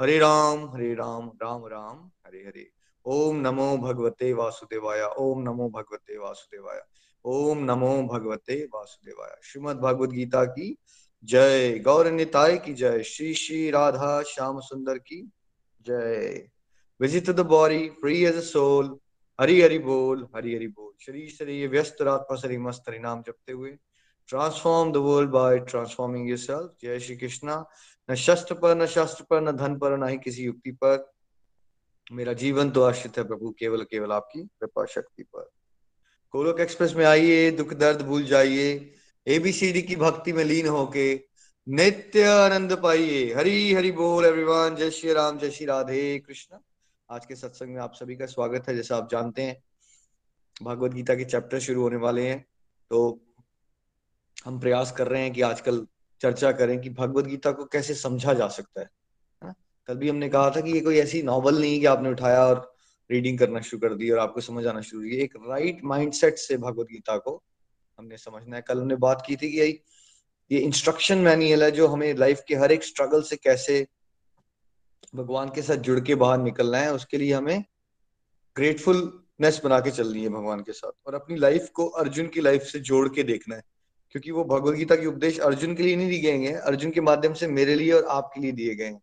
हरे राम हरे राम राम राम, हरे हरे। ओम नमो भगवते वासुदेवाय, ओम नमो भगवते वासुदेवाय, ओम नमो भगवते वासुदेवाय। श्रीमद भगवद गीता की जय। गौर निताय की जय। श्री श्री राधा श्याम सुंदर की जय। Visit the body free as a soul Hari Hari बोल, हरि हरि बोल। शरीर शरीर व्यस्त रात शरीर मस्त नाम जपते हुए। Transform the world by transforming yourself जय श्री कृष्णा। न शस्त्र पर, न शास्त्र पर, न धन पर, न ही किसी युक्ति पर। मेरा जीवन तो आश्रित है प्रभु, केवल केवल आपकी कृपा शक्ति पर। गोलोक एक्सप्रेस में आइए, दुख, दर्द भूल जाइए। एबीसीडी की भक्ति में लीन होके नित्य आनंद पाइए। हरी, हरि बोल एवरीवन जय श्री राम, जय श्री राधे कृष्ण। आज के सत्संग में आप सभी का स्वागत है, जैसा आप जानते हैं। भगवत गीता के चैप्टर शुरू होने वाले हैं। तो हम प्रयास कर रहे हैं कि आजकल चर्चा करें कि भगवत गीता को कैसे समझा जा सकता है। हाँ? कल भी हमने कहा था कि ये कोई ऐसी नॉवल नहीं है कि आपने उठाया और रीडिंग करना शुरू कर दी और आपको समझ आना शुरू किया एक राइट माइंडसेट से भगवत गीता को हमने समझना है। कल हमने बात की थी कि ये इंस्ट्रक्शन मैनुअल है जो हमें लाइफ के हर एक स्ट्रगल से कैसे भगवान के साथ जुड़ के बाहर निकलना है उसके लिए हमें ग्रेटफुलनेस बना के चलनी है भगवान के साथ और अपनी लाइफ को अर्जुन की लाइफ से जोड़ के देखना है। क्योंकि वो भगवत गीता के उपदेश अर्जुन के लिए नहीं दिए गए हैं, अर्जुन के माध्यम से मेरे लिए और आपके लिए दिए गए हैं।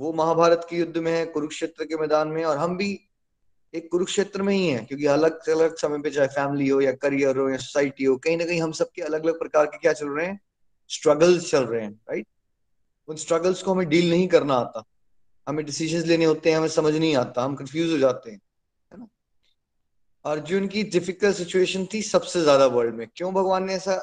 वो महाभारत के युद्ध में है, कुरुक्षेत्र के मैदान में और हम भी एक कुरुक्षेत्र में ही है, क्योंकि अलग अलग समय पे चाहे फैमिली हो या करियर हो या सोसाइटी हो, कहीं ना कहीं हम सबके अलग अलग प्रकार के क्या चल रहे हैं? स्ट्रगल्स चल रहे हैं राइट उन स्ट्रगल्स को हमें डील नहीं करना आता। हमें डिसीज़न लेने होते हैं, हमें समझ नहीं आता, हम कंफ्यूज हो जाते हैं। अर्जुन की डिफ़िकल्ट सिचुएशन थी सबसे ज़्यादा वर्ल्ड में। क्यों भगवान ने ऐसा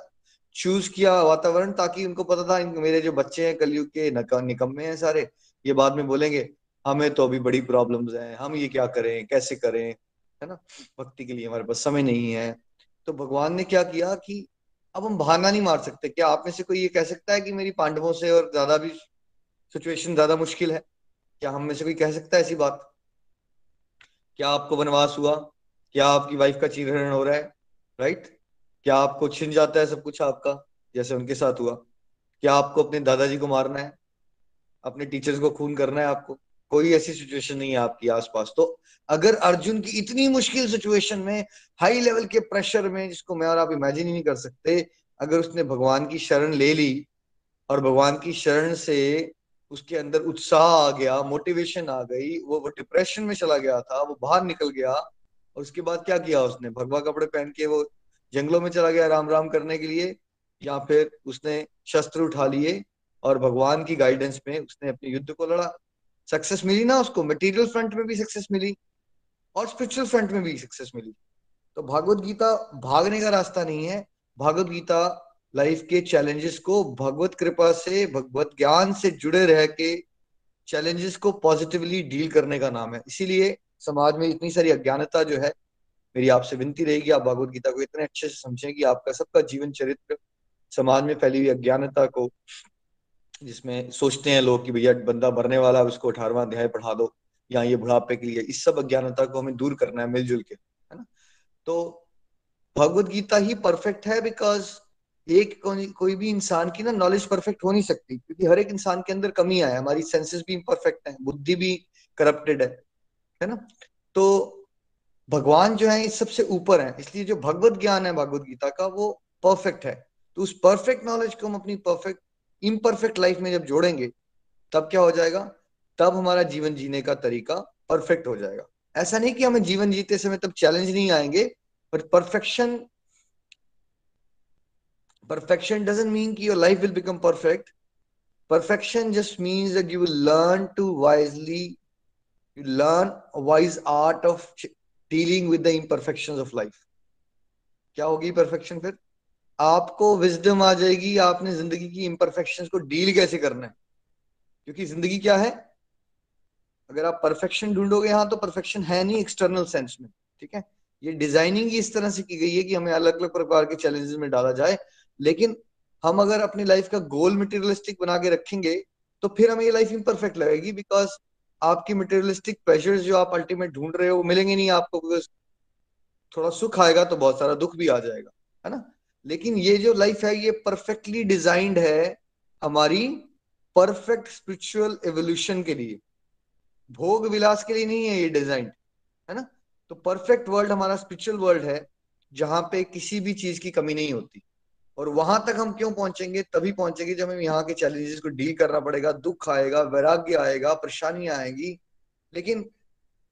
चूज़ किया वातावरण ताकि उनको पता था मेरे जो बच्चे हैं कलयुग के निकम्मे हैं सारे, ये बाद में बोलेंगे, हमें तो अभी बड़ी प्रॉब्लम्स हैं, हम ये क्या करें, कैसे करें? है ना? भक्ति के लिए हमारे पास समय नहीं है। तो भगवान ने क्या किया कि अब हम बहाना नहीं मार सकते। क्या आप में से कोई ये कह सकता है कि मेरी पांडवों से और ज़्यादा भी सिचुएशन ज़्यादा मुश्किल है? क्या हम में से कोई कह सकता है ऐसी बात? क्या आपको वनवास हुआ? क्या आपकी वाइफ का चीरहरण हो रहा है राइट क्या आपको छिन जाता है सब कुछ आपका, जैसे उनके साथ हुआ? क्या आपको अपने दादाजी को मारना है? अपने टीचर्स को खून करना है आपको? कोई ऐसी सिचुएशन नहीं है आपकी आसपास। तो अगर अर्जुन की इतनी मुश्किल सिचुएशन में हाई लेवल के प्रेशर में, जिसको मैं और आप इमेजिन ही नहीं कर सकते, अगर उसने भगवान की शरण ले ली और भगवान की शरण से उसके अंदर उत्साह आ गया मोटिवेशन आ गई, वो वो डिप्रेशन में चला गया था, वो बाहर निकल गया और उसके बाद क्या किया उसने? भगवा कपड़े पहन के वो जंगलों में चला गया राम राम करने के लिए, या फिर उसने शस्त्र उठा लिए और भगवान की गाइडेंस में उसने अपने युद्ध को लड़ा। सक्सेस मिली ना उसको? मटेरियल फ्रंट में भी सक्सेस मिली और स्पिरिचुअल फ्रंट में भी सक्सेस मिली। तो भागवत गीता भागने का रास्ता नहीं है। भागवत गीता लाइफ के चैलेंजेस को भगवत कृपा से, भगवत ज्ञान से जुड़े रह के चैलेंजेस को पॉजिटिवली डील करने का नाम है। इसीलिए समाज में इतनी सारी अज्ञानता जो है, मेरी आपसे विनती रहेगी, आप भगवत गीता को इतने अच्छे से समझें कि आपका सबका जीवन चरित्र समाज में फैली हुई अज्ञानता को, जिसमें सोचते हैं लोग कि भैया बंदा मरने वाला है, उसको अठारवा अध्याय पढ़ा दो, या ये बुढ़ापे के लिए, इस सब अज्ञानता को हमें दूर करना है, मिलजुल के, है ना? तो भगवत गीता ही परफेक्ट है बिकॉज़ एक कोई भी इंसान की ना नॉलेज परफेक्ट हो नहीं सकती, क्योंकि हर एक इंसान के अंदर कमी है, हमारी सेंसेस भी इम्परफेक्ट है, बुद्धि भी करप्टेड है। है ना? तो भगवान जो है, इस सबसे ऊपर है। इसलिए जो भगवत ज्ञान है, भगवत गीता का, वो परफेक्ट है। तो उस परफेक्ट नॉलेज को हम अपनी परफेक्ट इम्परफेक्ट लाइफ में जब जोड़ेंगे, तब क्या हो जाएगा? तब हमारा जीवन जीने का तरीका परफेक्ट हो जाएगा। ऐसा नहीं कि हमें जीवन जीते समय तब चैलेंज नहीं आएँगे but perfection perfection doesn't mean कि your life will become perfect perfection just means that you will learn to you learn a wise art of dealing with the imperfections of life. क्या होगी perfection फिर? आपको wisdom आ जाएगी, आपने ज़िंदगी की imperfection को डील कैसे करना है? क्योंकि ज़िंदगी क्या है? अगर आप परफेक्शन ढूंढोगे यहाँ तो परफेक्शन है नहीं एक्सटर्नल सेंस में, ठीक है? ये डिज़ाइनिंग ही इस तरह से की गई है कि हमें अलग अलग प्रकार के चैलेंजेस में डाला जाए, लेकिन हम अगर अपनी लाइफ का गोल मटेरियलिस्टिक बना के रखेंगे तो फिर हमें ये लाइफ इम्परफेक्ट लगेगी बिकॉज़ आपकी मटेरियलिस्टिक प्रेशर्स जो आप अल्टीमेट ढूंढ रहे हो मिलेंगे नहीं आपको बिकॉज़ थोड़ा सुख आएगा तो बहुत सारा दुख भी आ जाएगा, है ना? लेकिन ये जो लाइफ है, ये परफेक्टली डिजाइंड है हमारी परफेक्ट स्पिरिचुअल एवोल्यूशन के लिए। भोग विलास के लिए नहीं है ये डिज़ाइन है ना? तो परफेक्ट वर्ल्ड हमारा स्पिरिचुअल वर्ल्ड है, जहाँ पे किसी भी चीज़ की कमी नहीं होती। और वहाँ तक हम क्यों पहुँचेंगे? तभी पहुँचेंगे जब हम यहाँ के चैलेंजेस को डील करना पड़ेगा, दुख आएगा, वैराग्य आएगा, परेशानी आएगी। लेकिन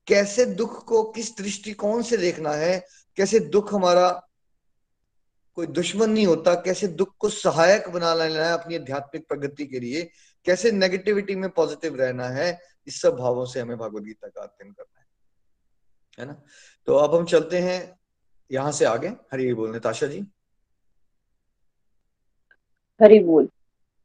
कैसे दुख को, किस दृष्टिकोण से देखना है? कैसे दुख हमारा कोई दुश्मन नहीं होता, कैसे दुख को सहायक बना लेना है अपनी आध्यात्मिक प्रगति के लिए? कैसे नेगेटिविटी में पॉजिटिव रहना है? इस सब भावों से हमें भगवत गीता का अध्ययन करना है। है ना? तो अब हम चलते हैं यहाँ से आगे। हरी बोल नताशा जी। हरी बोल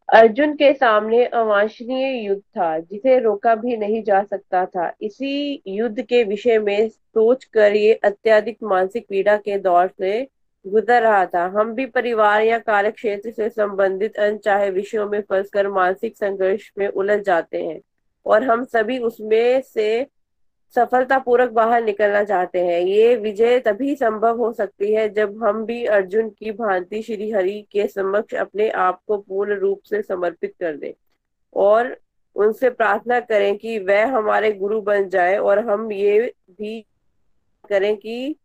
अर्जुन के सामने अवांछनीय युद्ध था, जिसे रोका भी नहीं जा सकता था। इसी युद्ध के विषय में सोच कर ये अत्यधिक मानसिक पीड़ा के दौर से गुजर रहा था। हम भी परिवार या कार्य क्षेत्र से संबंधित अनचाहे विषयों में फंसकर मानसिक संघर्ष में उलझ जाते हैं, और हम सभी उसमें से सफलतापूर्वक बाहर निकलना चाहते हैं। ये विजय तभी संभव हो सकती है जब हम भी अर्जुन की भांति श्री हरि के समक्ष अपने आप को पूर्ण रूप से समर्पित कर दें और उनसे प्रार्थना करें कि वह हमारे गुरु बन जाए और हम ये भी करें कि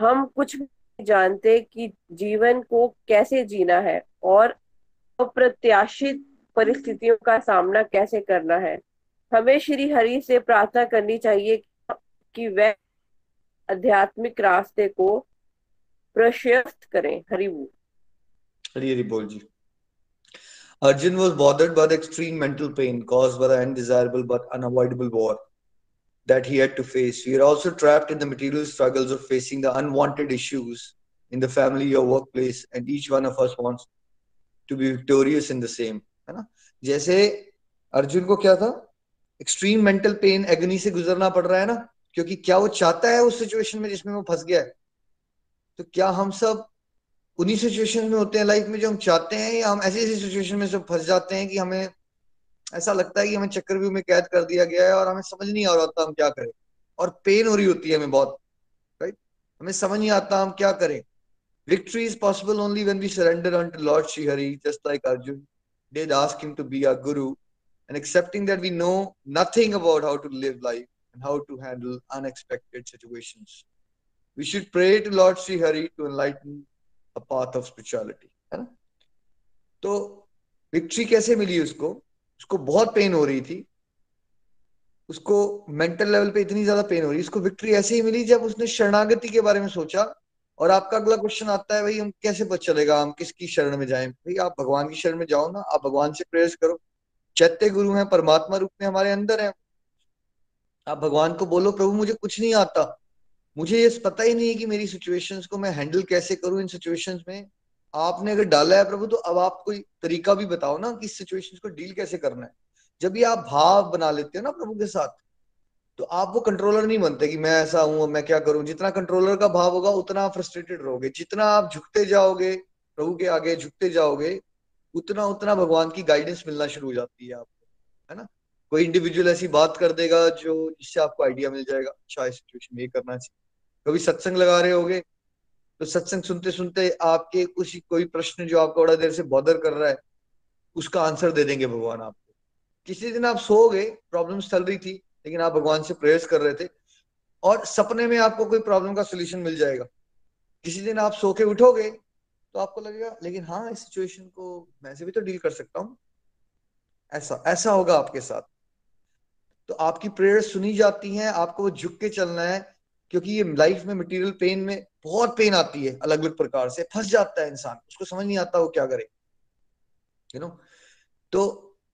हम कुछ जानते कि जीवन को कैसे जीना है और अप्रत्याशित परिस्थितियों का सामना कैसे करना है। हमें श्री हरि से प्रार्थना करनी चाहिए कि वह आध्यात्मिक रास्ते को प्रशस्त करें। हरि वो हरि हरि बोल जी। Arjun was bothered by the extreme mental pain caused by the undesirable but unavoidable war that he had to face we are also trapped in the material struggles of facing the unwanted issues in the family your workplace and each one of us wants to be victorious in the same है ना? जैसे अर्जुन को क्या था? Extreme mental pen एग्नी से गुजरना पड़ रहा है ना क्योंकि क्या वो चाहता है उस सिचुएशन में जिसमें वो फंस गया है? तो क्या हम सब उन्हीं सिचुएशन में होते हैं लाइफ में जो हम चाहते हैं या हम ऐसी ऐसी सिचुएशन में सब फंस जाते हैं कि हमें ऐसा लगता है कि हमें चक्रव्यूह में कैद कर दिया गया है और हमें समझ नहीं आ रहा होता हम क्या करें? और पेन हो रही होती है हमें बहुत राइट हमें समझ नहीं आता हम क्या करें? Victory is possible only when we surrender unto Lord Sri Hari, just like Arjun. Did ask him to be our guru. And accepting that we know nothing about how to live life and how to handle unexpected situations. We should pray to Lord Sri Hari to enlighten a path of spirituality. है ना? तो victory कैसे मिली उसको? उसको बहुत pen हो रही थी। उसको मेंटल लेवल पे इतनी ज़्यादा पेन हो रही। उसको विक्ट्री ऐसे ही मिली जब उसने शरणागति के बारे में सोचा और आपका अगला क्वेश्चन आता है, भाई, हम कैसे पता चलेगा? हम किसकी शरण में जाएँ? भाई, आप भगवान की शरण में जाओ ना। आप भगवान से प्रेयर्स करो। चैत्य गुरु हैं, परमात्मा रूप में हमारे अंदर है। आप भगवान को बोलो, प्रभु, मुझे कुछ नहीं आता। मुझे ये पता ही नहीं है कि मेरी सिचुएशंस को मैं हैंडल कैसे करूँ इन सिचुएशंस में। आपने अगर डाला है प्रभु तो अब आप कोई तरीका भी बताओ ना कि सिचुएशंस को डील कैसे करना है। जब ये आप भाव बना लेते हो ना प्रभु के साथ तो आप वो कंट्रोलर नहीं बनते कि मैं ऐसा हूँ मैं क्या करूँ। जितना कंट्रोलर का भाव होगा, उतना आप फ्रस्ट्रेटेड रहोगे। जितना आप झुकते जाओगे, प्रभु के आगे झुकते जाओगे उतना उतना भगवान की गाइडेंस मिलना शुरू हो जाती है आपको, है ना? कोई इंडिविजुअल ऐसी बात कर देगा जो, जिससे आपको आइडिया मिल जाएगा अच्छा सिचुएशन ये करना चाहिए। कभी सत्संग लगा रहे होगे तो सत्संग सुनते सुनते आपके कुछ कोई प्रश्न जो आपको बड़ा देर से बॉदर कर रहा है, उसका आंसर दे देंगे भगवान आपको। किसी दिन आप सो गए प्रॉब्लम चल रही थी, लेकिन आप भगवान से प्रेयर्स कर रहे थे, और सपने में आपको कोई प्रॉब्लम का सोल्यूशन मिल जाएगा। किसी दिन आप सो के उठोगे तो आपको लगेगा, लेकिन हाँ इस सिचुएशन को मैं से भी तो डील कर सकता हूँ। ऐसा ऐसा होगा आपके साथ। तो आपकी प्रेयर सुनी जाती हैं, आपको वो झुक के चलना है, क्योंकि ये लाइफ में मटेरियल पेन में बहुत पेन आती है अलग अलग प्रकार से। फंस जाता है इंसान, उसको समझ नहीं आता वो क्या करे। यू नो तो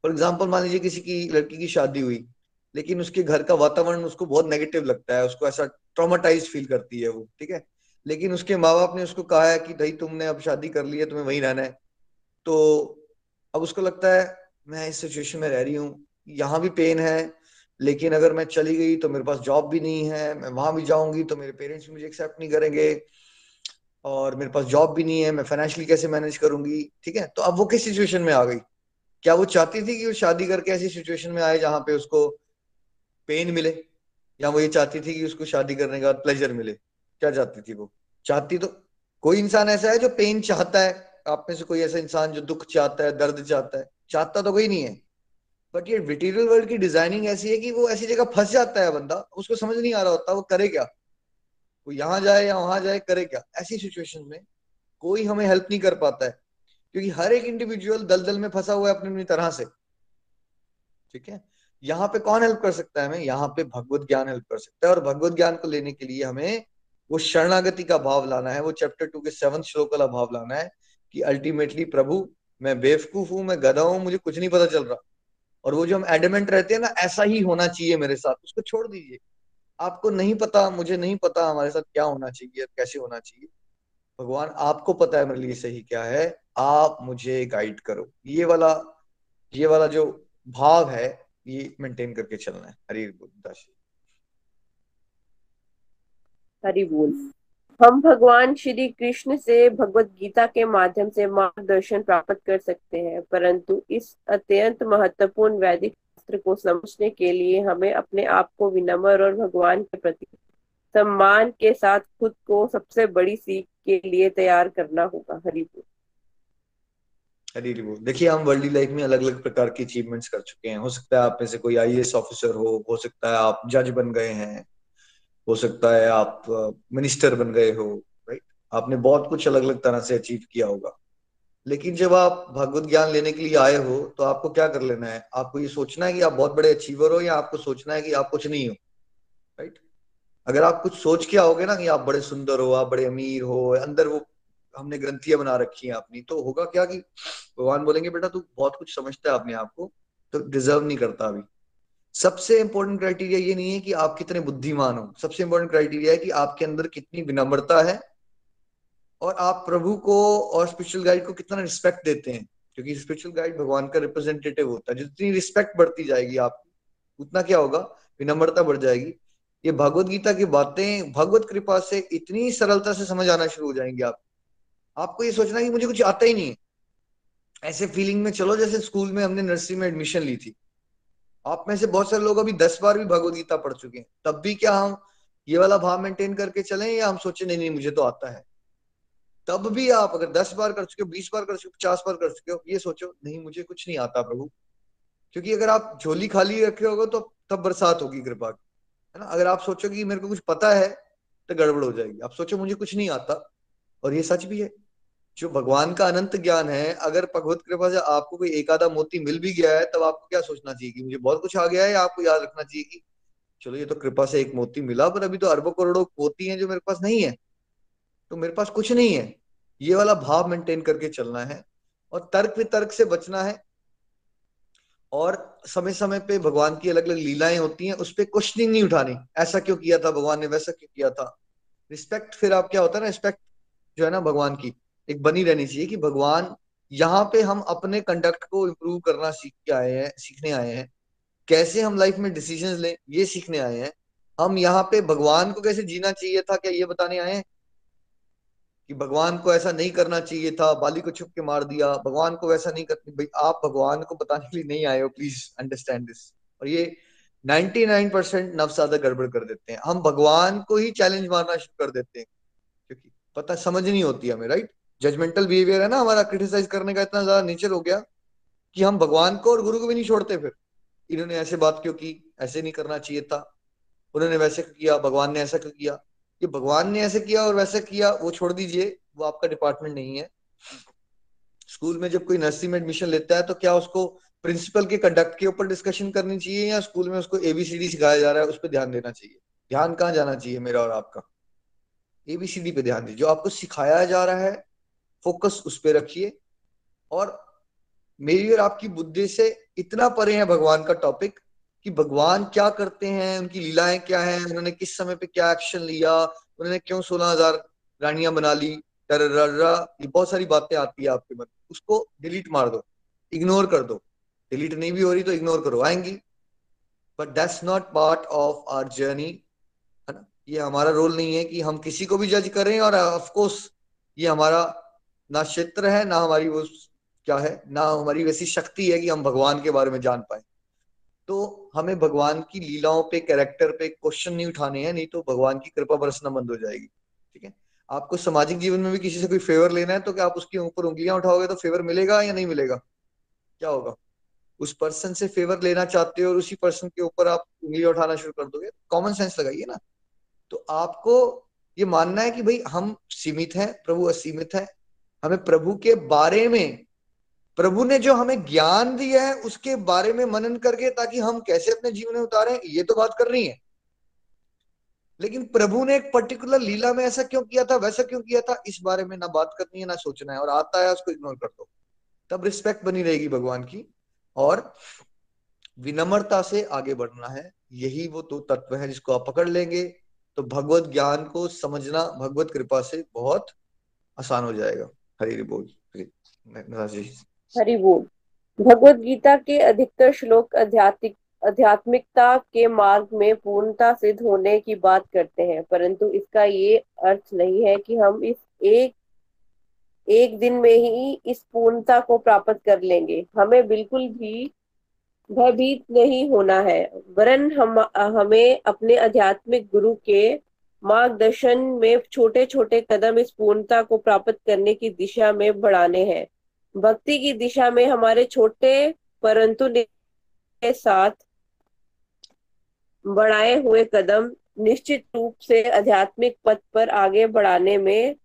फॉर एग्ज़ाम्पल मान लीजिए किसी की, लड़की की शादी हुई, लेकिन उसके घर का वातावरण उसको बहुत नेगेटिव लगता है, उसको ऐसा ट्रोमाटाइज फील करती है वो, ठीक है? लेकिन उसके माँ बाप ने उसको कहा है कि भाई तुमने अब शादी कर ली है, तुम्हें वहीं रहना है। तो अब उसको लगता है, मैं इस सिचुएशन में रह रही हूँ, यहाँ भी पेन है, लेकिन अगर मैं चली गई तो मेरे पास जॉब भी नहीं है, मैं वहाँ भी जाऊँगी तो मेरे पेरेंट्स मुझे एक्सेप्ट नहीं करेंगे और मेरे पास जॉब भी नहीं है, मैं फाइनेंशियली कैसे मैनेज करूँगी? ठीक है? तो अब वो किस सिचुएशन में आ गई? क्या वो चाहती थी कि वो शादी करके ऐसी सिचुएशन में आए जहाँ पे उसको पेन मिले? या वो ये चाहती थी कि उसको शादी करने के प्लेजर मिले? क्या चाहती थी वो। चाहती तो कोई इंसान ऐसा है जो पेन चाहता है। आप में से कोई ऐसा इंसान जो दुख चाहता है, दर्द चाहता है। चाहता तो कोई नहीं है। बट ये मटेरियल वर्ल्ड की डिज़ाइनिंग ऐसी है कि वो ऐसी जगह फंस जाता है बंदा, उसको समझ नहीं आ रहा होता, वो करे क्या? वो यहाँ जाए या वहाँ जाए, करे क्या? ऐसी सिचुएशन में कोई हमें हेल्प नहीं कर पाता है। क्योंकि हर एक इंडिविजुअल दलदल में फंसा हुआ है अपनी अपनी तरह से। ठीक है? यहाँ पे कौन हेल्प कर सकता है हमें? यहाँ पे भगवत ज्ञान हेल्प कर सकता है। और भगवत ज्ञान को लेने के लिए हमें वो शरणागति का भाव लाना है, वो चैप्टर टू के सेवन श्लोक वाला भाव लाना है कि अल्टीमेटली प्रभु, मैं बेवकूफ़ हूँ, मैं गधा हूँ, मुझे कुछ नहीं पता चल रहा। और वो जो हम एडमेंट रहते हैं ना, ऐसा ही होना चाहिए मेरे साथ, उसको छोड़ दीजिए। आपको नहीं पता, मुझे नहीं पता हमारे साथ क्या होना चाहिए कैसे होना चाहिए। भगवान, आपको पता है मेरे लिए सही क्या है, आप मुझे गाइड करो। ये वाला ये वाला जो भाव है, ये मेंटेन करके चलना है। हरी बोल हरी बोल हम भगवान श्री कृष्ण से भगवत गीता के माध्यम से मार्गदर्शन प्राप्त कर सकते हैं, परंतु इस अत्यंत महत्वपूर्ण वैदिक शास्त्र को समझने के लिए हमें अपने आप को विनम्र और भगवान के प्रति सम्मान के साथ खुद को सबसे बड़ी सीख के लिए तैयार करना होगा। हरिपुर हरी देखिए, हम वर्ल्ड लाइफ में अलग अलग प्रकार की अचीवमेंट्स कर चुके हैं। हो सकता है आप में से कोई आई ऑफिसर हो हो सकता है आप जज बन गए हैं। हो सकता है आप मिनिस्टर बन गए हो राइट आपने बहुत कुछ अलग अलग तरह से अचीव किया होगा। लेकिन जब आप भगवत ज्ञान लेने के लिए आए हो तो आपको क्या कर लेना है? आपको ये सोचना है कि आप बहुत बड़े अचीवर हो या आपको सोचना है कि आप कुछ नहीं हो राइट अगर आप कुछ सोच के आओगे ना कि आप बड़े सुंदर हो, आप बड़े अमीर हो, अंदर वो हमने ग्रंथियाँ बना रखी हैं अपनी तो होगा क्या कि भगवान बोलेंगे, बेटा, तू बहुत कुछ समझता है अपने आप को तो डिजर्व नहीं करता अभी। सबसे इंपॉर्टेंट क्राइटेरिया ये नहीं है कि आप कितने बुद्धिमान हो। सबसे इंपॉर्टेंट क्राइटेरिया है कि आपके अंदर कितनी विनम्रता है और आप प्रभु को और स्पिरिचुअल गाइड को कितना रिस्पेक्ट देते हैं। क्योंकि स्पिरिचुअल गाइड भगवान का रिप्रेजेंटेटिव होता है। जितनी रिस्पेक्ट बढ़ती जाएगी आप, उतना क्या होगा? विनम्रता बढ़ जाएगी। ये भगवत गीता की बातें, भगवत कृपा से इतनी सरलता से समझ आना शुरू हो जाएँगे आप। आपको ये सोचना कि मुझे कुछ आता ही नहीं है। ऐसे फीलिंग में चलो, जैसे स्कूल में हमने नर्सरी में एडमिशन ली थी। आप में से बहुत सारे लोग अभी दस बार भी भगवत गीता पढ़ चुके हैं। तब भी क्या हम ये वाला भाव मेंटेन करके चले या हम सोचे, नहीं नहीं, मुझे तो आता है। तब भी आप अगर दस बार कर चुके हो, बीस बार कर चुके हो, पचास बार कर चुके हो, ये सोचो, नहीं, मुझे कुछ नहीं आता प्रभु। क्योंकि अगर आप झोली खाली रखे होगे तो तब बरसात होगी कृपा की, है ना? अगर आप सोचो कि मेरे को कुछ पता है तो गड़बड़ हो जाएगी। आप सोचो, मुझे कुछ नहीं आता। और ये सच भी है। जो भगवान का अनंत ज्ञान है, अगर भगवत कृपा से आपको कोई एक आधा मोती मिल भी गया है, तब आपको क्या सोचना चाहिए कि मुझे बहुत कुछ आ गया है आपको याद रखना चाहिए कि, चलो ये तो कृपा से एक मोती मिला, पर अभी तो अरबों करोड़ों मोती हैं जो मेरे पास नहीं है तो मेरे पास कुछ नहीं है। ये वाला भाव मेंटेन करके चलना है और तर्क वितर्क से बचना है और समय समय पे भगवान की अलग अलग लीलाएँ होती हैं, उस पर क्वेश्चनिंग नहीं उठानी। ऐसा क्यों किया था भगवान ने, वैसा क्यों किया था? रिस्पेक्ट फिर आप क्या होता है ना रिस्पेक्ट जो है ना भगवान की एक बनी रहनी चाहिए कि भगवान यहाँ पे हम अपने कंडक्ट को इम्प्रूव करना सीख के आए हैं, सीखने आए हैं। कैसे हम लाइफ में डिसीज़न लें, ये सीखने आए हैं। हम यहाँ पे भगवान को कैसे जीना चाहिए था, क्या ये बताने आए हैं? कि भगवान को ऐसा नहीं करना चाहिए था, बाली को छुप के मार दिया, भगवान को वैसा नहीं करनी, भाई आप भगवान को बताने के लिए नहीं आए हो प्लीज़ अंडरस्टैंड दिस और ये 99 परसेंट नवसादा गड़बड़ कर देते हैं। हम भगवान को ही चैलेंज मारना शुरू कर देते हैं। क्योंकि पता, समझ नहीं होती हमें राइट जजमेंटल बिहेवियर है ना हमारा क्रिटिसाइज करने का इतना ज़्यादा नेचर हो गया कि हम भगवान को और गुरु को भी नहीं छोड़ते फिर। इन्होंने ऐसे बात क्यों की? ऐसे नहीं करना चाहिए था। उन्होंने वैसे किया भगवान ने ऐसा क्यों किया? ये भगवान ने ऐसे किया और वैसे किया, वो छोड़ दीजिए, वो आपका डिपार्टमेंट नहीं है। स्कूल में जब कोई नर्सरी में एडमिशन लेता है तो क्या उसको प्रिंसिपल के कंडक्ट के ऊपर डिस्कशन करनी चाहिए या स्कूल में उसको एबीसीडी सिखाया जा रहा है, उस पर ध्यान देना चाहिए? ध्यान कहाँ जाना चाहिए मेरा और आपका? एबीसीडी पे ध्यान दीजिए। जो आपको सिखाया जा रहा है फोकस उस पर रखिए। और मेरी और आपकी बुद्धि से इतना परे है भगवान का टॉपिक कि भगवान क्या करते हैं, उनकी लीलाएँ क्या हैं, उन्होंने किस समय पे क्या एक्शन लिया, उन्होंने क्यों सोलह हज़ार रानियाँ बना ली ये बहुत सारी बातें आती है आपके मन उसको डिलीट मार दो इग्नोर कर दो। डिलीट नहीं भी हो रही तो इग्नोर करो, आएँगी। But that's not part of our journey है ना? ये हमारा रोल नहीं है कि हम किसी को भी जज करें और ऑफकोर्स ये हमारा ना क्षेत्र है, ना हमारी वो क्या है, ना हमारी वैसी शक्ति है कि हम भगवान के बारे में जान पाए। तो हमें भगवान की लीलाओं पे कैरेक्टर पे क्वेश्चन नहीं उठाने हैं, नहीं तो भगवान की कृपा बरसना बंद हो जाएगी, ठीक है? आपको सामाजिक जीवन में भी किसी से कोई फेवर लेना है तो क्या आप उसके ऊपर उंगलियाँ उठाओगे तो फेवर मिलेगा या नहीं मिलेगा? क्या होगा? उस पर्सन से फेवर लेना चाहते हो और उसी पर्सन के ऊपर आप उंगलियाँ उठाना शुरू कर दोगे? कॉमन सेंस लगाइए ना। तो आपको ये मानना है कि भाई हम सीमित हैं, प्रभु असीमित है हमें प्रभु के बारे में, प्रभु ने जो हमें ज्ञान दिया है, उसके बारे में मनन करके ताकि हम कैसे अपने जीवन में उतारें, ये तो बात कर रही है। लेकिन प्रभु ने एक पर्टिकुलर लीला में ऐसा क्यों किया था, वैसा क्यों किया था, इस बारे में ना बात करनी है, ना सोचना है। और आता है, उसको इग्नोर कर दो। तब रिस्पेक्ट बनी रहेगी भगवान की। और विनम्रता से आगे बढ़ना है। यही वो तो तत्व है जिसको आप पकड़ लेंगे तो भगवत ज्ञान को समझना, भगवत कृपा से बहुत आसान हो जाएगा। हरी बोल, हरि बोल। भगवत गीता के अधिकतर श्लोक आध्यात्मिक आध्यात्मिकता के मार्ग में पूर्णता सिद्ध होने की बात करते हैं, परंतु इसका ये अर्थ नहीं है कि हम इस एक एक दिन में ही इस पूर्णता को प्राप्त कर लेंगे। हमें बिल्कुल भी भयभीत नहीं होना है। वरन हम, हमें अपने आध्यात्मिक गुरु के मार्गदर्शन में छोटे छोटे कदम इस पूर्णता को प्राप्त करने की दिशा में बढ़ाने हैं। भक्ति की दिशा में हमारे छोटे परंतु के साथ बढ़ाए हुए कदम निश्चित रूप से आध्यात्मिक पथ पर आगे बढ़ाने में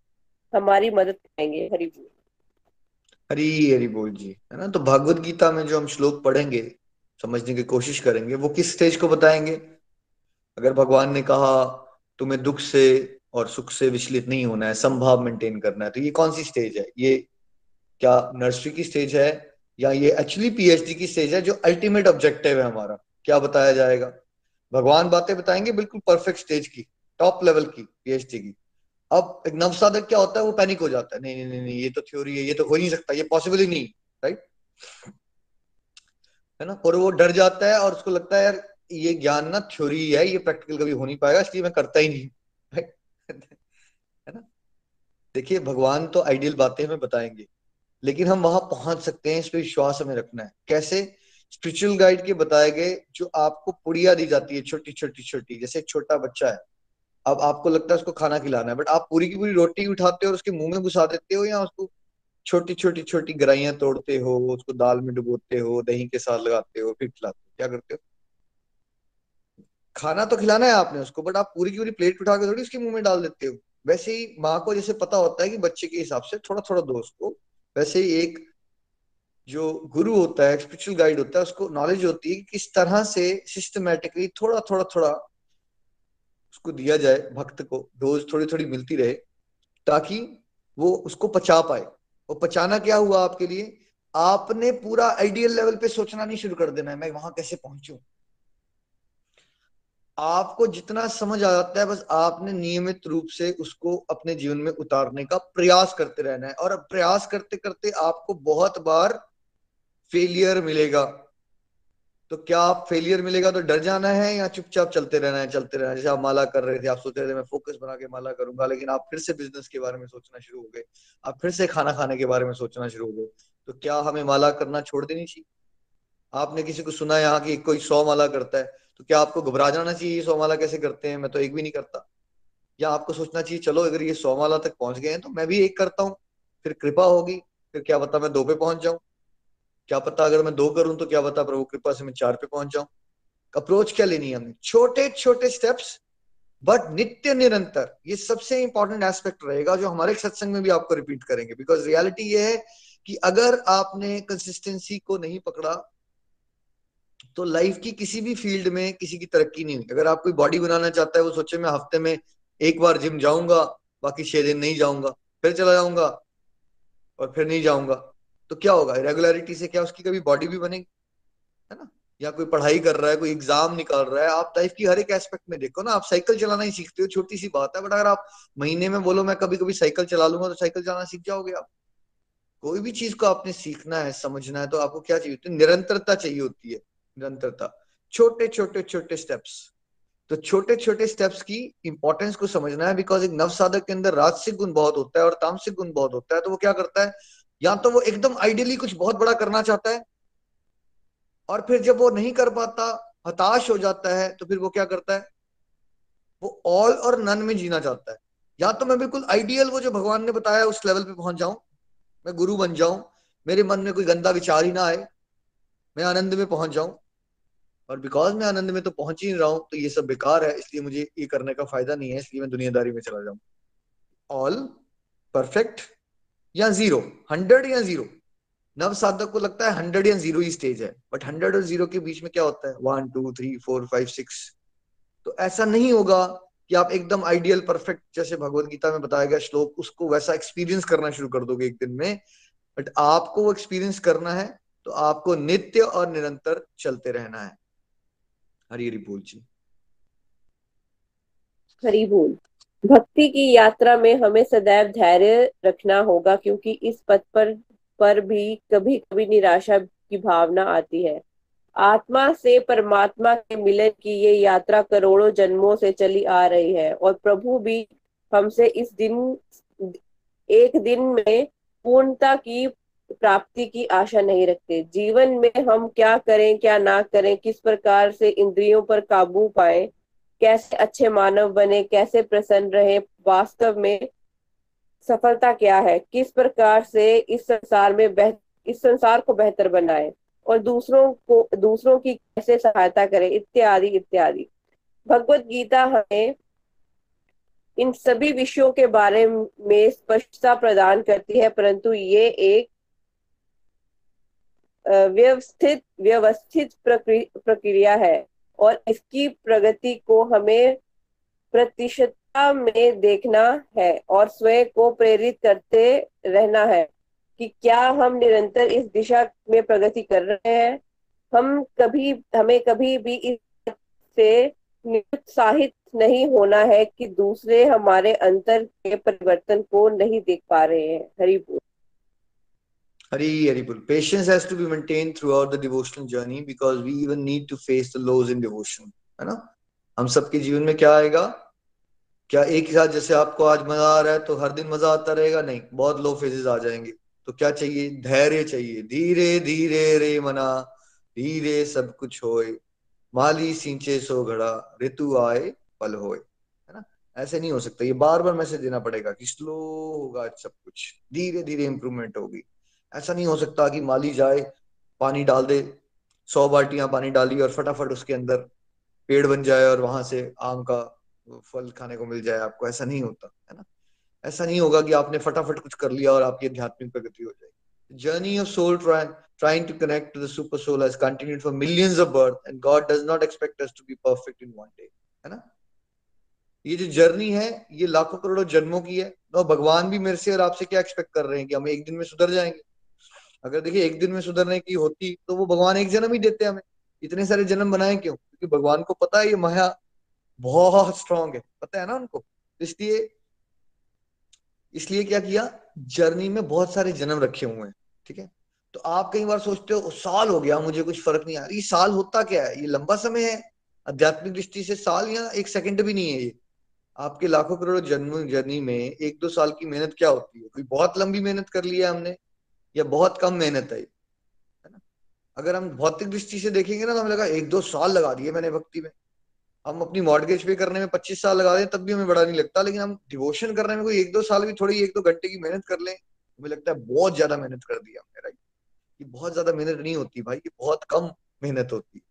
हमारी मदद करेंगे। हरि बोल। हरी हरी बोल जी, है ना? तो भागवत गीता में जो हम श्लोक पढ़ेंगे, समझने की कोशिश करेंगे, वो किस स्टेज को बताएँगे? अगर भगवान ने कहा तुम्हें दुख से और सुख से विचलित नहीं होना है, संभाव मेंटेन करना है। तो ये कौन सी स्टेज है? ये क्या नर्सरी की स्टेज है या ये एक्चुअली पीएचडी की स्टेज है जो अल्टीमेट ऑब्जेक्टिव है हमारा? क्या बताया जाएगा? भगवान बातें बताएँगे बिल्कुल परफेक्ट स्टेज की टॉप लेवल की पीएचडी की। अब एक नवसाधक क्या होता है, वो पैनिक हो जाता है। नहीं नहीं नहीं ये तो थ्योरी है, ये तो हो नहीं सकता, ये पॉसिबल ही नहीं राइट है ना? और वो डर जाता है और उसको लगता है यार ये ज्ञान ना थ्योरी है, ये प्रैक्टिकल कभी हो नहीं पाएगा, इसलिए मैं करता ही नहीं है। ना? देखिए, भगवान तो आइडियल बातें हमें बताएँगे, लेकिन हम वहाँ पहुँच सकते हैं, इस पर विश्वास हमें रखना है। कैसे? स्पिरिचुअल गाइड के बताए गए जो आपको पुड़िया दी जाती है, छोटी छोटी छोटी, जैसे छोटा बच्चा है। अब आपको लगता है उसको खाना खिलाना है बट आप पूरी की पूरी रोटी उठाते हो और उसके मुँह में घुसा देते हो या उसको छोटी छोटी छोटी गराइयाँ तोड़ते हो, उसको दाल में डुबोते हो, दही के साथ लगाते हो, फिर खिलाते हो? क्या करते हो? खाना तो खिलाना है आपने उसको बट आप पूरी की पूरी प्लेट उठा के थोड़ी उसके मुँह में डाल देते हो। वैसे ही माँ को जैसे पता होता है कि बच्चे के हिसाब से थोड़ा थोड़ा दो उसको वैसे ही एक जो गुरु होता है स्पिरिचुअल गाइड होता है, उसको नॉलेज होती है कि किस तरह से सिस्टमेटिकली थोड़ा थोड़ा थोड़ा उसको दिया जाए भक्त को डोज थोड़ी थोड़ी मिलती रहे, ताकि वो उसको पचा पाए। और पचाना क्या हुआ आपके लिए? आपने पूरा आइडियल लेवल पे सोचना नहीं शुरू कर देना है, मैं वहाँ कैसे पहुंचू? आपको जितना समझ आ जाता है, बस आपने नियमित रूप से उसको अपने जीवन में उतारने का प्रयास करते रहना है। और प्रयास करते करते आपको बहुत बार फेलियर मिलेगा। तो क्या आप फेलियर मिलेगा तो डर जाना है या चुपचाप चलते रहना है, चलते रहना है? जैसे आप माला कर रहे थे, आप सोच रहे थे, मैं फोकस बना के माला करूँगा, लेकिन आप फिर से बिज़नेस के बारे में सोचना शुरू हो गए। आप फिर से खाना खाने के बारे में सोचना शुरू हो गए। तो क्या हमें माला करना छोड़ देनी चाहिए? आपने किसी को सुना यहाँ की कोई सौ माला करता है। तो क्या आपको घबरा जाना चाहिए सौ माला कैसे करते हैं? मैं तो एक भी नहीं करता। या आपको सोचना चाहिए, चलो अगर ये सौ माला तक पहुँच गए हैं तो मैं भी एक करता हूँ। फिर कृपा होगी, फिर क्या पता मैं दो पे पहुँच जाऊँ। क्या पता अगर मैं दो करूँ तो क्या पता प्रभु कृपा से मैं चार पे पहुँच जाऊँ। अप्रोच क्या लेनी है हमने? छोटे छोटे स्टेप्स बट नित्य निरंतर। ये सबसे इंपॉर्टेंट एस्पेक्ट रहेगा, जो हमारे सत्संग में भी आपको रिपीट करेंगे। बिकॉज़ रियलिटी ये है कि अगर आपने कंसिस्टेंसी को नहीं पकड़ा तो लाइफ की किसी भी फ़ील्ड में किसी की तरक्की नहीं हुई। अगर आप कोई बॉडी बनाना चाहता है, वो सोचे, मैं हफ़्ते में एक बार जिम जाऊँगा, बाकी छह दिन नहीं जाऊँगा, फिर चला जाऊँगा और फिर नहीं जाऊँगा। तो क्या होगा? रेगुलरिटी से क्या उसकी कभी बॉडी भी बनेगी? है ना? या कोई पढ़ाई कर रहा है, कोई एग्ज़ाम निकाल रहा है, आप लाइफ की हर एक एस्पेक्ट में देखो ना, आप साइकिल चलाना ही सीखते हो, छोटी सी बात है बट अगर आप महीने में बोलो, मैं कभी कभी साइकिल चला लूँगा तो साइकिल चलाना सीख जाओगे आप। कोई भी चीज़ को आपने सीखना है, समझना है तो आपको क्या चाहिए होती है? निरंतरता चाहिए होती है। निरंतरता। छोटे छोटे छोटे स्टेप्स तो छोटे छोटे स्टेप्स की इंपॉर्टेंस को समझना है बिकॉज़ एक नव साधक के अंदर राजसिक गुण बहुत होता है और तामसिक गुण बहुत होता है तो वो क्या करता है? या तो वो एकदम आइडियली कुछ बहुत बड़ा करना चाहता है, और फिर जब वो नहीं कर पाता, हताश हो जाता है तो फिर वो क्या करता है? वो ऑल और नन में जीना चाहता है। या तो मैं बिल्कुल आइडियल वो जो भगवान ने बताया, उस लेवल पे पहुँच जाऊँ, मैं गुरु बन जाऊँ, मेरे मन में कोई गंदा विचार ही ना आए, मैं आनंद में पहुँच जाऊँ और बिकॉज़ मैं आनंद में तो पहुँच ही नहीं रहा हूँ तो ये सब बेकार है, इसलिए मुझे ये करने का फ़ायदा नहीं है, इसलिए मैं दुनियादारी में चला जाऊँ। ऑल परफेक्ट या ज़ीरो हंड्रेड या ज़ीरो नव साधक को लगता है हंड्रेड या ज़ीरो ही स्टेज है बट हंड्रेड और ज़ीरो के बीच में क्या होता है? One two three four five six तो ऐसा नहीं होगा कि आप एकदम आइडियल परफेक्ट जैसे भगवत गीता में बताया गया श्लोक, उसको वैसा एक्सपीरियंस करना शुरू कर दोगे एक दिन में। बट आपको वो एक्सपीरियंस करना है तो आपको नित्य और निरंतर चलते रहना है। हरी हरी बोल जी। हरी बोल। भक्ति की यात्रा में हमें सदैव धैर्य रखना होगा, क्योंकि इस पथ पर पर भी कभी कभी निराशा की भावना आती है। आत्मा से परमात्मा के मिलन की ये यात्रा करोड़ों जन्मों से चली आ रही है, और प्रभु भी हमसे इस दिन, एक दिन में पूर्णता की प्राप्ति की आशा नहीं रखते। जीवन में हम क्या करें, क्या ना करें, किस प्रकार से इंद्रियों पर काबू पाए, कैसे अच्छे मानव बने, कैसे प्रसन्न रहे, वास्तव में सफलता क्या है, किस प्रकार से इस संसार में इस संसार को बेहतर बनाए और दूसरों को, दूसरों की कैसे सहायता करें, इत्यादि इत्यादि। भगवत गीता हमें इन सभी विषयों के बारे में स्पष्टता प्रदान करती है, परंतु ये एक व्यवस्थित व्यवस्थित प्रक्रिया है और इसकी प्रगति को हमें प्रतिशतता में देखना है और स्वयं को प्रेरित करते रहना है कि क्या हम निरंतर इस दिशा में प्रगति कर रहे हैं। हम कभी, हमें कभी भी इस से निरुत्साहित नहीं होना है कि दूसरे हमारे अंतर के परिवर्तन को नहीं देख पा रहे हैं। हरि बोल Hari Haripul. Patience has to be maintained throughout the devotional journey because we even need to face the lows in devotion. है ना? हम सबके जीवन में क्या आएगा? क्या एक ही साथ जैसे आपको आज मज़ा आ रहा है तो हर दिन मज़ा आता रहेगा? नहीं, बहुत लो फेजेस आ जाएँगे। तो क्या चाहिए? धैर्य चाहिए। धीरे धीरे रे मना, धीरे सब कुछ होए। माली सिंचे सो घड़ा, ऋतु आए, पल होए, है ना? ऐसे नहीं हो सकता। ये बार बार मैसेज देना पड़ेगा कि स्लो होगा सब कुछ। धीरे धीरे इंप्रूवमेंट होगी। ऐसा नहीं हो सकता कि माली जाए, पानी डाल दे, सौ बाल्टियाँ पानी डाली और फटाफट उसके अंदर पेड़ बन जाए और वहाँ से आम का फल खाने को मिल जाए आपको। ऐसा नहीं होता, है ना? ऐसा नहीं होगा कि आपने फटाफट कुछ कर लिया और आपकी आध्यात्मिक प्रगति हो जाएगी। Journey of soul trying to connect to the super soul has continued for millions of births and god does not expect us to be perfect in है ना? ये जो जर्नी है, ये लाखों करोड़ों जन्मों की है। तो भगवान भी मेरे से और आपसे क्या एक्सपेक्ट कर रहे हैं कि हम एक दिन में सुधर जाएँगे? अगर देखिए एक दिन में सुधरने की होती तो वो भगवान एक जन्म ही देते हमें। इतने सारे जन्म बनाए क्यों? क्योंकि भगवान को पता है ये माया बहुत स्ट्रांग है। पता है ना उनको? इसलिए इसलिए क्या किया? जर्नी में बहुत सारे जन्म रखे हुए हैं, ठीक है? तो आप कई बार सोचते हो साल हो गया, मुझे कुछ फ़र्क नहीं आ रही। साल होता क्या है? ये लंबा समय है। आध्यात्मिक दृष्टि से साल या एक सेकंड भी नहीं है ये। आपके लाखों करोड़ जन्म जर्नी में एक दो साल की मेहनत क्या होती है? कोई बहुत लंबी मेहनत कर लिया हमने। या बहुत कम मेहनत है ना? अगर हम भौतिक दृष्टि से देखेंगे ना तो हमें लगा एक दो साल लगा दिए मैंने भक्ति में। हम अपनी मॉडगेज पे करने में पच्चीस साल लगा दें तब भी हमें बड़ा नहीं लगता लेकिन हम डिवोशन करने में कोई एक दो साल भी थोड़ी एक दो घंटे की मेहनत कर लें हमें लगता है बहुत ज़्यादा मेहनत कर दिया हमने राइट ये बहुत ज़्यादा मेहनत नहीं होती भाई ये बहुत कम मेहनत होती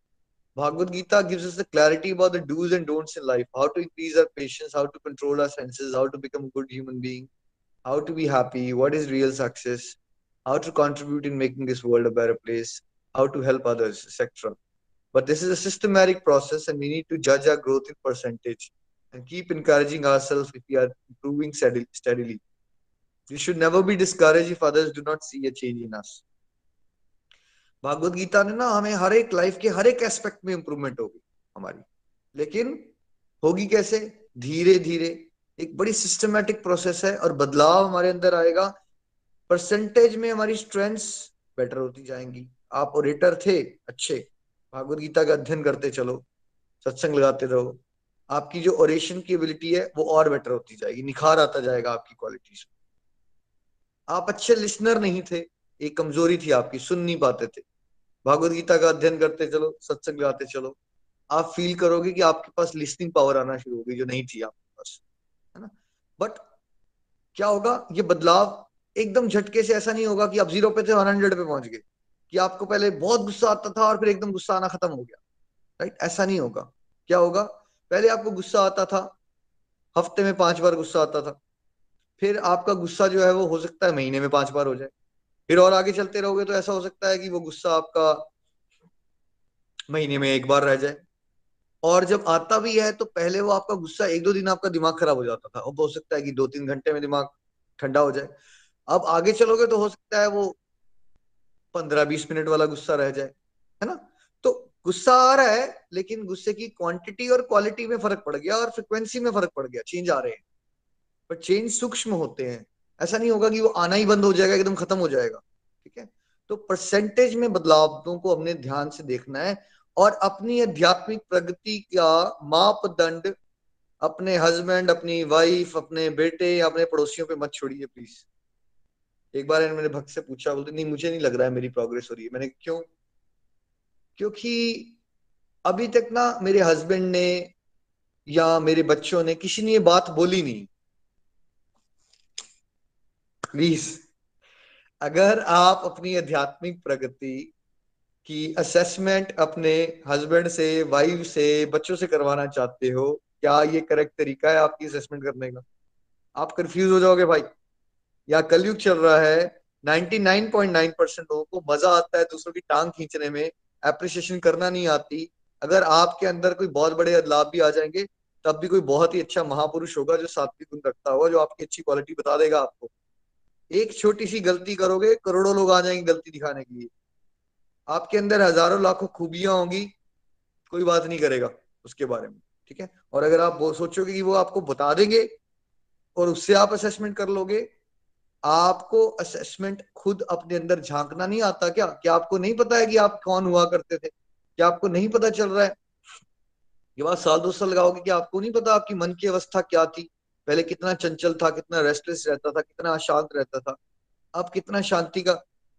Bhagavad Gita gives us the clarity about the do's and don'ts in life, how to increase our patience, how to control our senses, how to become a good human being, how to be happy, what is how to contribute in making this world a better place, how to help others, etc. But this is a systematic process, and we need to judge our growth in percentage and keep encouraging ourselves if we are improving steadily. We should never be discouraged if others do not see a change in us. Bhagavad Gita ने ना हमें हर एक life के हर एक aspect में improvement होगी हमारी लेकिन होगी कैसे धीरे धीरे एक बड़ी सिस्टमेटिक प्रोसेस है और बदलाव हमारे अंदर आएगा परसेंटेज में हमारी स्ट्रेंथ्स बेटर होती जाएँगी। आप ओरेटर थे, अच्छे। भागवत गीता का अध्ययन करते चलो, सत्संग लगाते रहो। आपकी जो ओरेशन की एबिलिटी है, वो और बेटर होती जाएगी। निखार आता जाएगा आपकी क्वालिटीज आप अच्छे लिसनर नहीं थे, एक कमज़ोरी थी आपकी, सुन नहीं पाते थे। भागवत गीता का अध्ययन करते चलो, सत्संग लगाते चलो। आप फील करोगे कि आपके पास लिसनिंग पावर आना शुरू होगी जो नहीं थी आपके पास। है ना? बट क्या होगा? ये बदलाव एकदम झटके से ऐसा नहीं होगा कि आप ज़ीरो पे थे वन हंड्रेड पे पहुँच गए, कि आपको पहले बहुत गुस्सा आता था और फिर एकदम गुस्सा आना खत्म हो गया। राइट ऐसा नहीं होगा। क्या होगा? पहले आपको गुस्सा आता था, हफ़्ते में पाँच बार गुस्सा आता था। फिर आपका गुस्सा जो है वो हो सकता है महीने में पाँच बार हो जाए। फिर और आगे चलते रहोगे तो ऐसा हो सकता है कि वो गुस्सा आपका महीने में एक बार रह जाए। और जब आता भी है तो पहले वो आपका गुस्सा एक दो दिन आपका दिमाग खराब हो जाता था। अब हो सकता है कि दो तीन घंटे में दिमाग ठंडा हो जाए। अब आगे चलोगे तो हो सकता है वो पंद्रह बीस मिनट वाला गुस्सा रह जाए, है ना? तो गुस्सा आ रहा है, लेकिन गुस्से की क्वांटिटी और क्वालिटी में फ़र्क पड़ गया और फ्रिक्वेंसी में फ़र्क पड़ गया चेंज आ रहे हैं। पर चेंज सूक्ष्म होते हैं। ऐसा नहीं होगा कि वो आना ही बंद हो जाएगा, एकदम खत्म हो जाएगा, ठीक है? तो परसेंटेज में बदलावों को हमने ध्यान से देखना है और अपनी आध्यात्मिक प्रगति का मापदंड अपने हस्बैंड अपनी वाइफ अपने बेटे या अपने पड़ोसियों पे मत छोड़िए प्लीज़ एक बार मैंने भक्त से पूछा, बोलते, नहीं, मुझे नहीं लग रहा है मेरी प्रोग्रेस हो रही है। मैंने क्यों? क्योंकि अभी तक ना मेरे हस्बैंड ने या मेरे बच्चों ने किसी ने ये बात बोली नहीं। प्लीज़ अगर आप अपनी आध्यात्मिक प्रगति की असेसमेंट अपने हस्बैंड से वाइफ से, बच्चों से करवाना चाहते हो, क्या ये करेक्ट तरीका है आपकी असेसमेंट करने का? आप कंफ्यूज हो जाओगे भाई। या कलयुग चल रहा है 99.9 परसेंट लोगों को मज़ा आता है दूसरों की टांग खींचने में अप्रिसिएशन करना नहीं आती। अगर आपके अंदर कोई बहुत बड़े लाभ भी आ जाएँगे, तब भी कोई बहुत ही अच्छा महापुरुष होगा जो सात्विक गुण रखता होगा, जो आपकी अच्छी क्वालिटी बता देगा आपको। एक छोटी सी गलती करोगे, करोड़ों लोग आ जाएँगे गलती दिखाने के लिए। आपके अंदर हज़ारों लाखों खूबियाँ होंगी, कोई बात नहीं करेगा उसके बारे में, ठीक है? और अगर आप वो सोचोगे कि वो आपको बता देंगे और उससे आप असेसमेंट कर लोगे आपको असेसमेंट खुद अपने अंदर झांकना नहीं आता क्या? क्या आपको नहीं पता है कि आप कौन हुआ करते थे? क्या आपको नहीं पता चल रहा है? ये बात साल दो साल लगाओगे कि आपको नहीं पता आपकी मन की अवस्था क्या थी? पहले कितना चंचल था, कितना रेस्टलेस रहता था, कितना अशांत रहता था। अब कितना शांति का?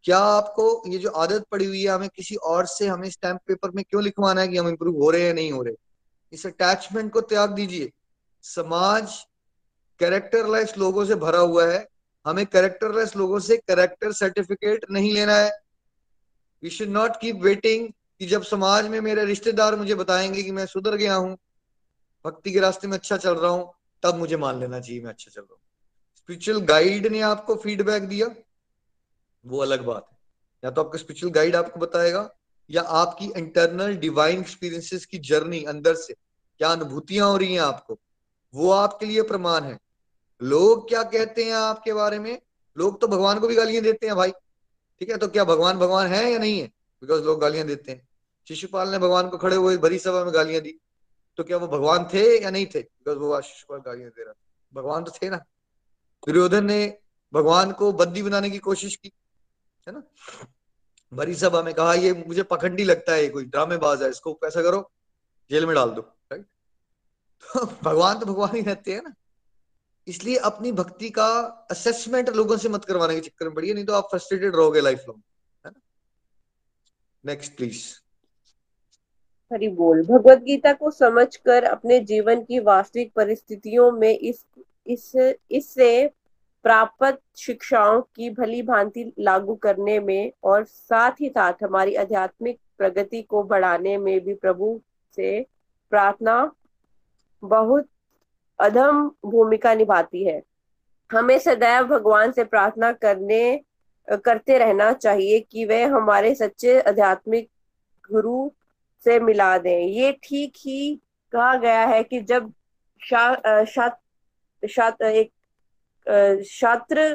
क्या आपको ये जो आदत पड़ी हुई है हमें किसी और से, हमें स्टैंप पेपर में क्यों लिखवाना है कि हम इम्प्रूव हो रहे हैं नहीं हो रहे? इस अटैचमेंट को त्याग दीजिए। समाज कैरेक्टरलेस लोगों से भरा हुआ है। हमें कैरेक्टरलेस लोगों से करेक्टर सर्टिफिकेट नहीं लेना है। We should not keep waiting कि जब समाज में मेरे रिश्तेदार मुझे बताएँगे कि मैं सुधर गया हूँ, भक्ति के रास्ते में अच्छा चल रहा हूँ, तब मुझे मान लेना चाहिए मैं अच्छा चल रहा हूँ। स्पिरिचुअल गाइड ने आपको फीडबैक दिया, वो अलग बात है। या तो आपका स्पिरिचुअल गाइड आपको बताएगा, या आपकी इंटरनल डिवाइन एक्सपीरियंसेस की जर्नी अंदर से, क्या अनुभूतियाँ हो रही हैं आपको, वो आपके लिए प्रमाण है। लोग क्या कहते हैं आपके बारे में? लोग तो भगवान को भी गालियाँ देते हैं भाई। ठीक है तो क्या भगवान भगवान है या नहीं है? बिकॉज़ लोग गालियाँ देते हैं। शिशुपाल ने भगवान को खड़े हुए भरी सभा में गालियाँ दी। तो क्या वो भगवान थे या नहीं थे? बिकॉज़ वो शिशुपाल गालियाँ दे रहा था। भगवान तो थे ना। दुर्योधन ने भगवान को बद्दी बनाने की कोशिश की। है ना? भरी सभा में कहा, ये मुझे पखंडी लगता है कोई ड्रामेबाज है, इसको कैसा करो, जेल में डाल दो। राइट तो भगवान तो भगवान ही रहते हैं ना। इसलिए अपनी भक्ति का असेसमेंट लोगों से मत करवाने के चक्कर में पड़िए, नहीं तो आप फ्रस्ट्रेटेड रहोगे लाइफ लॉन्ग है ना? नेक्स्ट प्लीज़ हरि बोल। भगवत गीता को समझकर अपने जीवन की वास्तविक परिस्थितियों में इस इस, इससे प्राप्त शिक्षाओं की भली भांति लागू करने में और साथ ही साथ हमारी आध्यात्मिक प्रगति को बढ़ाने में भी प्रभु से प्रार्थना बहुत अधम भूमिका निभाती है। हमें सदैव भगवान से प्रार्थना करने करते रहना चाहिए कि वह हमारे सच्चे आध्यात्मिक गुरु से मिला दें। ये ठीक ही कहा गया है कि जब शा, शा, शा, एक छात्र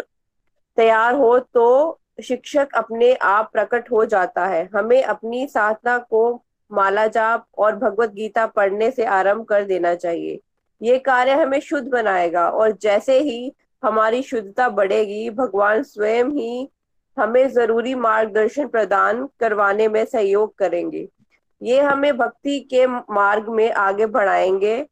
तैयार हो तो शिक्षक अपने आप प्रकट हो जाता है। हमें अपनी साधना को माला जाप और भगवत गीता पढ़ने से आरंभ कर देना चाहिए। ये कार्य हमें शुद्ध बनाएगा और जैसे ही हमारी शुद्धता बढ़ेगी, भगवान स्वयं ही हमें ज़रूरी मार्गदर्शन प्रदान करवाने में सहयोग करेंगे। ये हमें भक्ति के मार्ग में आगे बढ़ाएँगे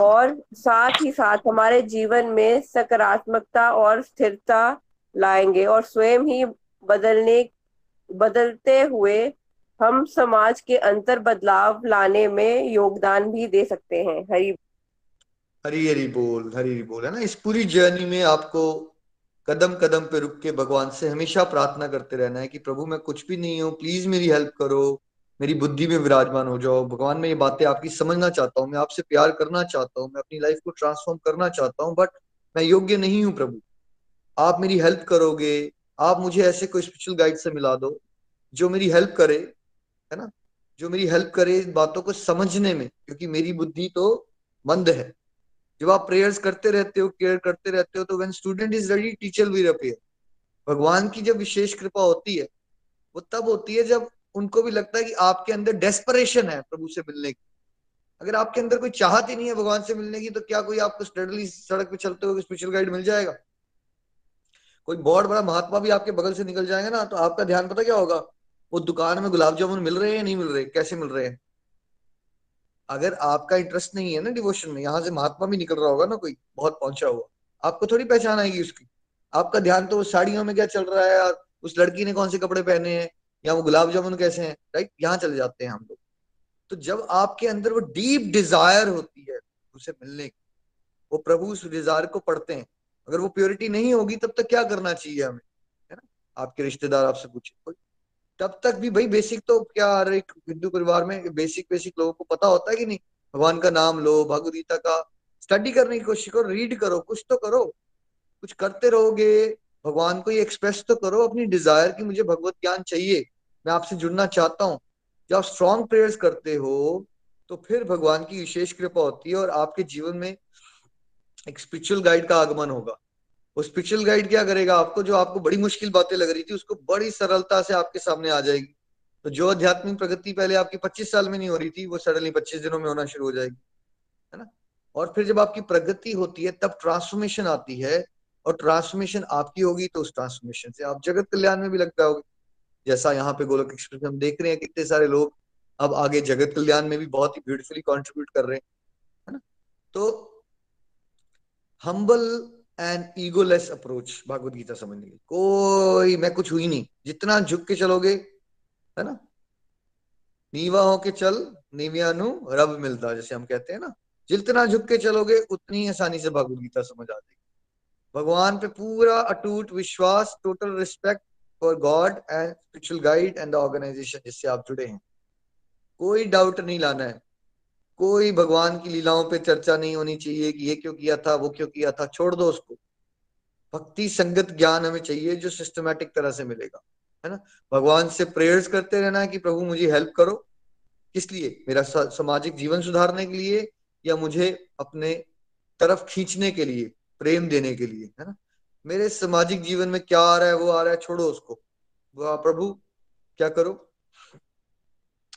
और साथ ही साथ हमारे जीवन में सकारात्मकता और स्थिरता लाएँगे और स्वयं ही बदलने, बदलते हुए हम समाज के अंतर बदलाव लाने में योगदान भी दे सकते हैं। हरी हरी हरी बोल, हरी हरी बोल, है ना? इस पूरी जर्नी में आपको कदम कदम पे रुक के भगवान से हमेशा प्रार्थना करते रहना है कि प्रभु, मैं कुछ भी नहीं हूँ प्लीज़ मेरी हेल्प करो, मेरी बुद्धि में विराजमान हो जाओ। भगवान, मैं ये बातें आपकी समझना चाहता हूँ, मैं आपसे प्यार करना चाहता हूँ, मैं अपनी लाइफ को ट्रांसफॉर्म करना चाहता हूँ बट मैं योग्य नहीं हूँ प्रभु। आप मेरी हेल्प करोगे, आप मुझे ऐसे कोई स्पिरिचुअल गाइड से मिला दो, जो मेरी हेल्प करे, है ना? जो मेरी हेल्प करे बातों को समझने में, क्योंकि मेरी बुद्धि तो मंद है। जब आप प्रेयर्स करते रहते हो केयर करते रहते हो तो when student is ready teacher will appear भगवान की जब विशेष कृपा होती है, वो तब होती है जब उनको भी लगता है कि आपके अंदर डेस्परेशन है प्रभु से मिलने की। अगर आपके अंदर कोई चाहत ही नहीं है भगवान से मिलने की तो क्या कोई आपको स्टडली सड़क पे चलते हुए स्पेशल गाइड मिल जाएगा? कोई बहुत बड़ा महात्मा भी आपके बगल से निकल जाएगा ना तो आपका ध्यान पता क्या होगा? वो दुकान में गुलाब जामुन मिल रहे हैं नहीं मिल रहे? कैसे मिल रहे हैं? अगर आपका इंटरेस्ट नहीं है ना डिवोशन में, यहाँ से महात्मा भी निकल रहा होगा ना कोई, बहुत पहुँचा हुआ, आपको थोड़ी पहचान आएगी उसकी। आपका ध्यान तो साड़ियों में क्या चल रहा है और उस लड़की ने कौन से कपड़े पहने हैं, या वो गुलाब जामुन कैसे हैं राइट यहाँ चले जाते हैं हम लोग। तो जब आपके अंदर वो डीप डिज़ायर होती है उसे मिलने की, वो प्रभु उस डिज़ायर को पढ़ते हैं, अगर वो प्योरिटी नहीं होगी तब तक क्या करना चाहिए हमें, है ना? आपके रिश्तेदार आपसे पूछे तब तक भी भाई बेसिक तो क्या हर एक हिंदू परिवार में बेसिक बेसिक लोगों को पता होता है कि नहीं? भगवान का नाम लो, भगवदगीता का। स्टडी करने की कोशिश करो रीड करो, कुछ तो करो। कुछ करते रहोगे, भगवान को ये एक्सप्रेस तो करो अपनी डिज़ायर की मुझे भगवत ज्ञान चाहिए। मैं आपसे जुड़ना चाहता हूँ। जब आप स्ट्रॉन्ग प्रेयर्स करते हो तो फिर भगवान की विशेष कृपा होती है और आपके जीवन में एक स्पिरिचुअल गाइड का आगमन होगा। वो स्पिरिचुअल गाइड क्या करेगा? आपको जो आपको बड़ी मुश्किल बातें लग रही थी, उसको बड़ी सरलता से आपके सामने आ जाएगी। तो जो आध्यात्मिक प्रगति पहले आपकी 25 साल में नहीं हो रही थी, वो सडनली 25 दिनों में होना शुरू हो जाएगी, है ना? और फिर जब आपकी प्रगति होती है, तब ट्रांसफॉर्मेशन आती है, और ट्रांसफॉर्मेशन आपकी होगी तो उस ट्रांसफॉर्मेशन से आप जगत कल्याण में भी लग जाओगे। जैसा यहाँ पे गोलक एक्सप्रेस हम देख रहे हैं, कितने सारे लोग अब आगे जगत कल्याण में भी बहुत ही ब्यूटीफुली कॉन्ट्रीब्यूट कर रहे हैं, है ना? तो humble and egoless approach Bhagavad Gita समझने की कोई, मैं कुछ हुई नहीं। जितना झुक के चलोगे, है ना? नीवा होके चल नीवियानु रब मिलता, जैसे हम कहते हैं ना। जितना झुक के चलोगे, उतनी आसानी से भागवत गीता समझ आ जाएगी। भगवान पे पूरा अटूट विश्वास total respect for God and spiritual guide and the organisation जिससे आप जुड़े हैं। कोई डाउट नहीं लाना है। कोई भगवान की लीलाओं पे चर्चा नहीं होनी चाहिए कि ये क्यों किया था, वो क्यों किया था, छोड़ दो उसको। भक्ति संगत ज्ञान हमें चाहिए जो सिस्टमेटिक तरह से मिलेगा, है ना? भगवान से प्रेयर्स करते रहना कि प्रभु मुझे हेल्प करो। किस लिए? मेरा सामाजिक जीवन सुधारने के लिए या मुझे अपने तरफ़ खींचने के लिए, प्रेम देने के लिए, है ना? मेरे सामाजिक जीवन में क्या आ रहा है, वो आ रहा है, छोड़ो उसको। प्रभु, क्या करो?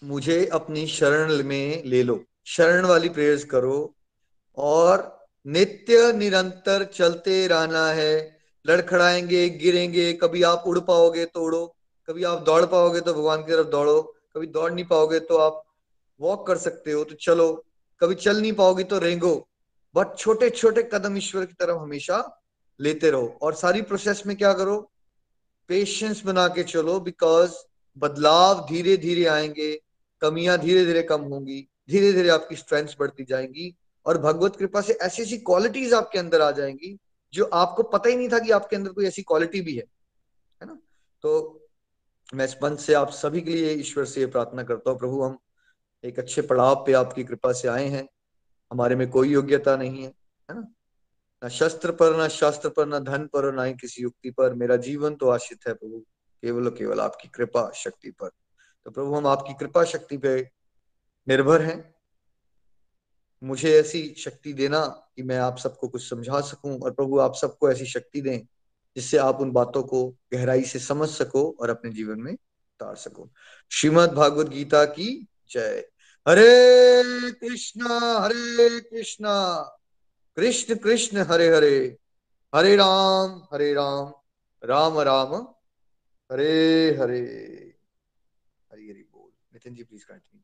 मुझे अपनी शरण में ले लो। शरण वाली प्रेयर्स करो। और नित्य निरंतर चलते रहना है। लड़खड़ाएँगे, गिरेंगे, कभी आप उड़ पाओगे तो उड़ो, कभी आप दौड़ पाओगे तो भगवान की तरफ़ दौड़ो, कभी दौड़ नहीं पाओगे तो आप वॉक कर सकते हो तो चलो। कभी चल नहीं पाओगे तो रेंगो। बट छोटे छोटे कदम ईश्वर की तरफ़ हमेशा लेते रहो। और सारी प्रोसेस में क्या करो? पेशेंस बना के चलो बिकॉज़ बदलाव धीरे धीरे आएँगे, कमियाँ धीरे धीरे कम होंगी। धीरे धीरे आपकी स्ट्रेंथ बढ़ती जाएँगी और भगवत कृपा से ऐसी ऐसी क्वालिटीज आपके अंदर आ जाएँगी, जो आपको पता ही नहीं था कि आपके अंदर कोई ऐसी क्वालिटी भी है। है ना? तो मैं इस मंच से आप सभी के लिए ईश्वर से प्रार्थना करता हूँ, प्रभु, हम एक अच्छे पड़ाव पे आपकी कृपा से आए हैं। हमारे में कोई योग्यता नहीं है है ना? न शस्त्र पर, ना शास्त्र पर, ना धन पर ना ही किसी युक्ति पर। मेरा जीवन तो आश्रित है प्रभु, केवल केवल आपकी कृपा शक्ति पर। तो प्रभु, हम आपकी कृपा शक्ति पे निर्भर हैं। मुझे ऐसी शक्ति देना कि मैं आप सबको कुछ समझा सकूँ और प्रभु आप सबको ऐसी शक्ति दें जिससे आप उन बातों को गहराई से समझ सको और अपने जीवन में उतार सको। श्रीमद भागवत गीता की जय। हरे कृष्णा हरे कृष्णा। कृष्ण कृष्ण, हरे हरे। हरे राम हरे राम। राम राम। हरे हरे। हरि हरि बोल। Nitin ji please continue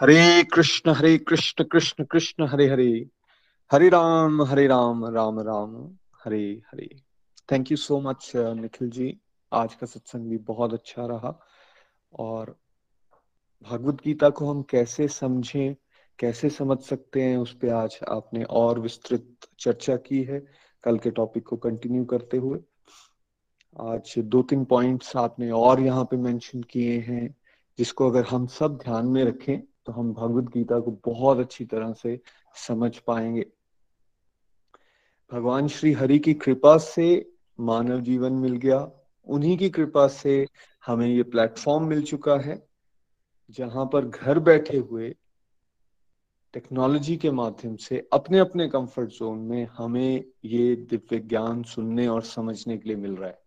Hare Krishna Hare Krishna Krishna Krishna, Hare Hare. Hare Ram Hare Ram Ram Ram, Hare Hare. Thank you so much Nikhil ji आज का सत्संग भी बहुत अच्छा रहा। और भगवत गीता को हम कैसे समझें, कैसे समझ सकते हैं, उस पर आज आपने और विस्तृत चर्चा की है। कल के टॉपिक को कंटिन्यू करते हुए। आज दो तीन पॉइंट्स आपने और यहाँ पे मेंशन किए हैं, जिसको अगर हम सब ध्यान में रखें तो हम भगवत गीता को बहुत अच्छी तरह से समझ पाएँगे। भगवान श्री हरि की कृपा से मानव जीवन मिल गया। उन्हीं की कृपा से हमें ये प्लेटफॉर्म मिल चुका है, जहाँ पर घर बैठे हुए टेक्नोलॉजी के माध्यम से अपने अपने कंफर्ट जोन में हमें ये दिव्य ज्ञान सुनने और समझने के लिए मिल रहा है।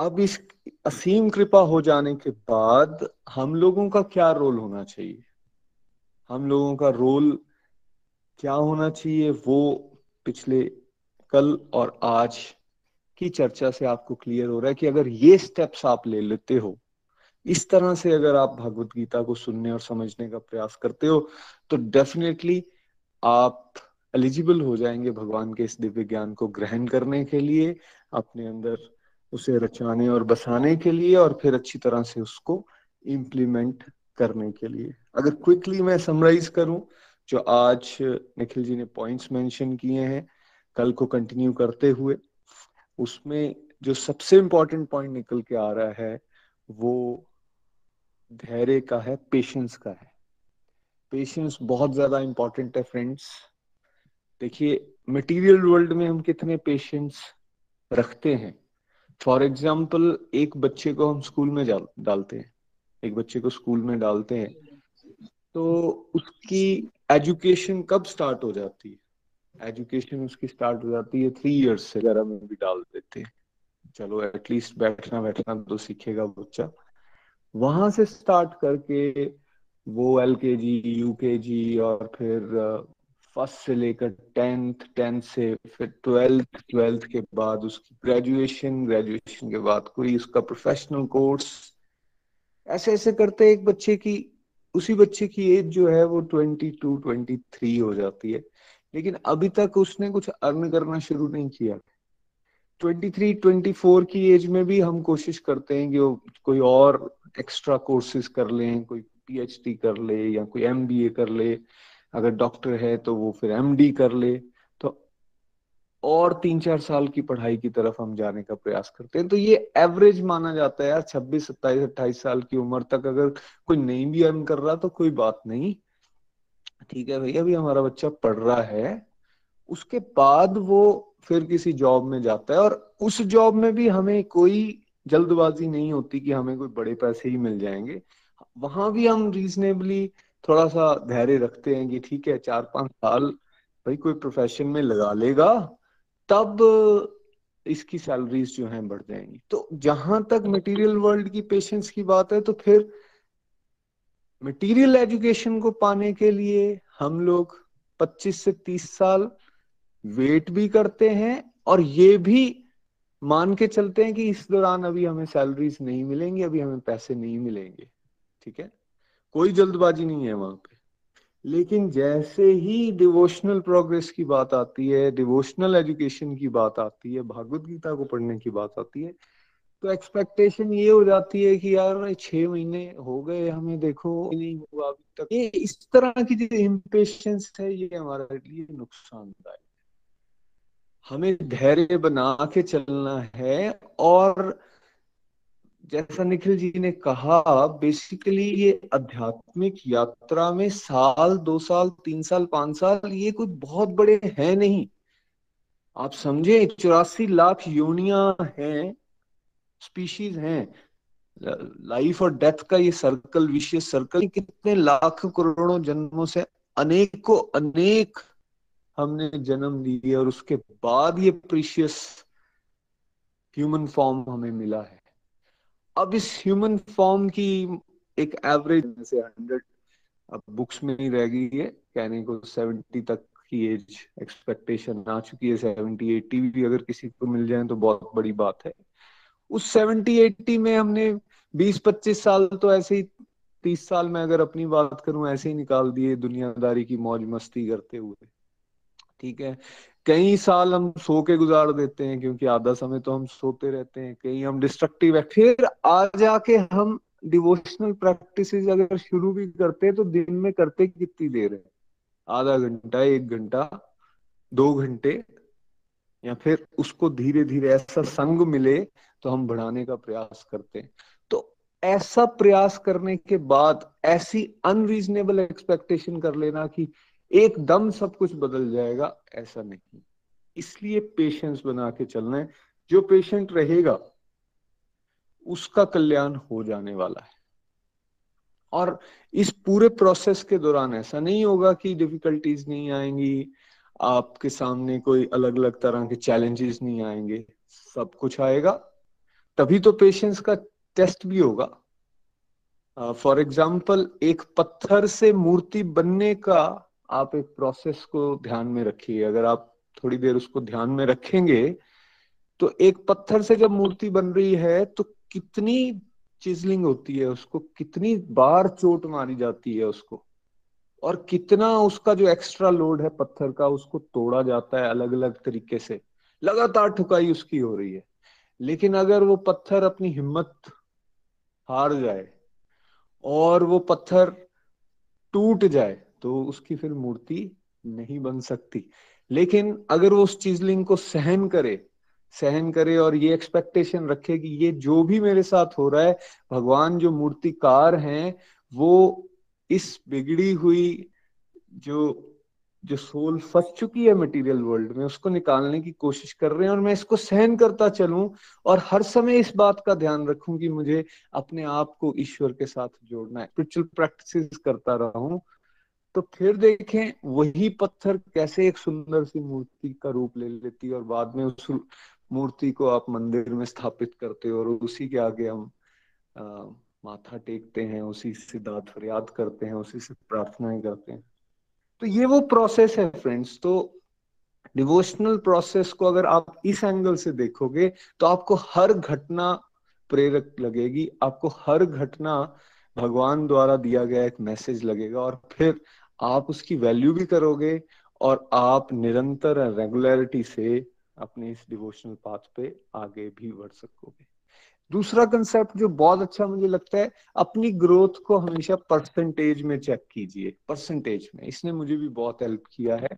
अब इस असीम कृपा हो जाने के बाद हम लोगों का क्या रोल होना चाहिए? हम लोगों का रोल क्या होना चाहिए वो पिछले कल और आज की चर्चा से आपको क्लियर हो रहा है कि अगर ये स्टेप्स आप ले लेते हो, इस तरह से अगर आप भगवत गीता को सुनने और समझने का प्रयास करते हो तो डेफिनेटली आप एलिजिबल हो जाएँगे भगवान के इस दिव्य ज्ञान को ग्रहण करने के लिए, अपने अंदर उसे रचाने और बसाने के लिए और फिर अच्छी तरह से उसको इम्प्लीमेंट करने के लिए। अगर क्विकली मैं समराइज करूँ, जो आज निखिल जी ने पॉइंट्स मेंशन किए हैं, कल को कंटिन्यू करते हुए, उसमें जो सबसे इंपॉर्टेंट पॉइंट निकल के आ रहा है, वो धैर्य का है पेशेंस का है। पेशेंस बहुत ज़्यादा इंपॉर्टेंट है फ्रेंड्स देखिए मटेरियल वर्ल्ड में हम कितने पेशेंस रखते हैं। फॉर एग्ज़ाम्पल एक बच्चे को हम स्कूल में डालते हैं। एक बच्चे को स्कूल में डालते हैं। तो उसकी एजुकेशन कब स्टार्ट हो जाती है? एजुकेशन उसकी स्टार्ट हो जाती है थ्री इयर्स से। वगैरह में भी डाल देते हैं। चलो एटलीस्ट बैठना बैठना तो सीखेगा बच्चा। वहाँ से स्टार्ट करके वो एल के जी यू के जी और फिर फ़र्स्ट से लेकर टेंथ टेंथ से फिर ट्वेल्थ ट्वेल्थ के बाद उसकी ग्रेजुएशन ग्रेजुएशन के बाद कोई उसका प्रोफेशनल कोर्स ऐसे ऐसे करते एक बच्चे की, उसी बच्चे की एज जो है वो ट्वेंटी टू ट्वेंटी थ्री हो जाती है। लेकिन अभी तक उसने कुछ अर्न करना शुरू नहीं किया। ट्वेंटी थ्री ट्वेंटी फोर की एज में भी हम कोशिश करते हैं कि वो कोई और एक्स्ट्रा कोर्सेज कर लें, कोई पीएचडी कर ले या कोई एमबीए कर ले। अगर डॉक्टर है तो वो फिर एमडी कर ले। तो और तीन चार साल की पढ़ाई की तरफ़ हम जाने का प्रयास करते हैं। तो ये एवरेज माना जाता है यार, छब्बीस, सत्ताईस, अट्ठाईस साल की उम्र तक अगर कोई नहीं भी अर्न कर रहा तो कोई बात नहीं। ठीक है भैया, अभी हमारा बच्चा पढ़ रहा है। उसके बाद वो फिर किसी जॉब में जाता है और उस जॉब में भी हमें कोई जल्दबाजी नहीं होती कि हमें कोई बड़े पैसे ही मिल जाएँगे। वहाँ भी हम रीजनेबली थोड़ा सा धैर्य रखते हैं कि ठीक है चार पाँच साल भाई कोई प्रोफेशन में लगा लेगा, तब इसकी सैलरीज जो है बढ़ जाएँगी। तो जहाँ तक मटेरियल वर्ल्ड की पेशेंस की बात है तो फिर मटेरियल एजुकेशन को पाने के लिए हम लोग 25 से 30 साल वेट भी करते हैं और ये भी मान के चलते हैं कि इस दौरान अभी हमें सैलरीज नहीं मिलेंगी, अभी हमें पैसे नहीं मिलेंगे। ठीक है? कोई जल्दबाजी नहीं है वहाँ पे। लेकिन जैसे ही डिवोशनल प्रोग्रेस की बात आती है डिवोशनल एजुकेशन की बात आती है, भागवत गीता को पढ़ने की बात आती है तो एक्सपेक्टेशन ये हो जाती है कि यार छह महीने हो गए, हमें देखो, नहीं हुआ अभी तक। ये इस तरह की जो इम्पेशंस है, ये हमारे लिए नुकसानदायक हमें धैर्य बना के चलना है और जैसा निखिल जी ने कहा बेसिकली ये आध्यात्मिक यात्रा में साल, दो साल, तीन साल, पाँच साल ये कोई बहुत बड़े हैं नहीं। आप समझे, चौरासी लाख योनिया हैं स्पीशीज हैं। लाइफ और डेथ का ये सर्कल विशेष सर्कल कितने लाख करोड़ों जन्मों से अनेक को अनेक हमने जन्म लिए और उसके बाद ये प्रीशियस ह्यूमन फॉर्म हमें मिला है। अब इस ह्यूमन फॉर्म की एक एवरेज से हंड्रेड अब बुक्स में ही रह गई है कहने को सेवेंटी तक की एज एक्सपेक्टेशन आ चुकी है सेवेंटी एट्टी भी अगर किसी को मिल जाए तो बहुत बड़ी बात है। उस सेवेंटी एट्टी में हमने बीस पच्चीस साल तो ऐसे ही, तीस साल में अगर अपनी बात करूँ, ऐसे ही निकाल दिए दुनियादारी की मौज मस्ती करते हुए। ठीक है? कई साल हम सो के गुजार देते हैं, क्योंकि आधा समय तो हम सोते रहते हैं कहीं हम डिस्ट्रक्टिव है। फिर आ जाके हम डिवोशनल प्रैक्टिस अगर शुरू भी करते हैं तो दिन में करते कितनी देर है? आधा घंटा, एक घंटा, दो घंटे, या फिर उसको धीरे धीरे ऐसा संग मिले तो हम बढ़ाने का प्रयास करते हैं। तो ऐसा प्रयास करने के बाद ऐसी अनरीजनेबल एक्सपेक्टेशन कर लेना कि एकदम सब कुछ बदल जाएगा ऐसा नहीं। इसलिए पेशेंस बना के चलना है। जो पेशेंट रहेगा उसका कल्याण हो जाने वाला है। और इस पूरे प्रोसेस के दौरान ऐसा नहीं होगा कि डिफिकल्टीज नहीं आएँगी आपके सामने कोई अलग अलग तरह के चैलेंजेस नहीं आएँगे। सब कुछ आएगा। तभी तो पेशेंस का टेस्ट भी होगा। फॉर uh, एग्ज़ाम्पल एक पत्थर से मूर्ति बनने का आप एक प्रोसेस को ध्यान में रखिए। अगर आप थोड़ी देर उसको ध्यान में रखेंगे तो एक पत्थर से जब मूर्ति बन रही है तो कितनी चिजलिंग होती है उसको, कितनी बार चोट मारी जाती है उसको, और कितना उसका जो एक्स्ट्रा लोड है पत्थर का, उसको तोड़ा जाता है अलग अलग तरीके से। लगातार ठुकाई उसकी हो रही है। लेकिन अगर वो पत्थर अपनी हिम्मत हार जाए, और वो पत्थर टूट जाए तो उसकी फिर मूर्ति नहीं बन सकती। लेकिन अगर वो उस चीजलिंग को सहन करे सहन करे और ये एक्सपेक्टेशन रखे कि ये जो भी मेरे साथ हो रहा है, भगवान जो मूर्तिकार हैं, वो इस बिगड़ी हुई जो जो सोल फंस चुकी है मटेरियल वर्ल्ड में, उसको निकालने की कोशिश कर रहे हैं और मैं इसको सहन करता चलूँ और हर समय इस बात का ध्यान रखूँ कि मुझे अपने आप को ईश्वर के साथ जोड़ना है। स्पिरिचुअल प्रैक्टिस करता रहा तो फिर देखें वही पत्थर कैसे एक सुंदर सी मूर्ति का रूप ले लेती है और बाद में उस मूर्ति को आप मंदिर में स्थापित करते हो और उसी के आगे हम आ, माथा टेकते हैं उसी से दाद फरियाद करते हैं उसी से प्रार्थनाएँ करते हैं। तो ये वो प्रोसेस है फ्रेंड्स तो डिवोशनल प्रोसेस को अगर आप इस एंगल से देखोगे तो आपको हर घटना प्रेरक लगेगी आपको हर घटना भगवान द्वारा दिया गया एक मैसेज लगेगा और फिर आप उसकी वैल्यू भी करोगे और आप निरंतर रेगुलरिटी से अपने इस डिवोशनल पाथ पे आगे भी बढ़ सकोगे। दूसरा कंसेप्ट जो बहुत अच्छा मुझे लगता है, अपनी ग्रोथ को हमेशा परसेंटेज में चेक कीजिए परसेंटेज में। इसने मुझे भी बहुत हेल्प किया है।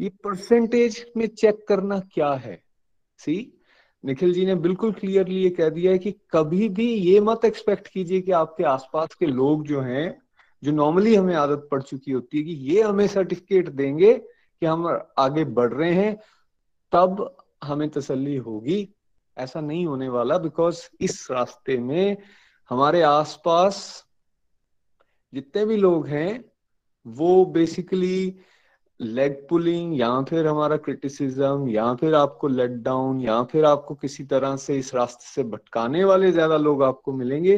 ये परसेंटेज में चेक करना क्या है? सी निखिल जी ने बिल्कुल क्लियरली ये कह दिया है कि कभी भी ये मत एक्सपेक्ट कीजिए कि आपके आसपास के लोग जो हैं जो नॉर्मली हमें आदत पड़ चुकी होती है कि ये हमें सर्टिफिकेट देंगे कि हम आगे बढ़ रहे हैं, तब हमें तसल्ली होगी। ऐसा नहीं होने वाला बिकॉज़ इस रास्ते में हमारे आसपास जितने भी लोग हैं, वो बेसिकली लेग पुलिंग या फिर हमारा क्रिटिसिज्म या फिर आपको लेट डाउन या फिर आपको किसी तरह से इस रास्ते से भटकाने वाले ज़्यादा लोग आपको मिलेंगे।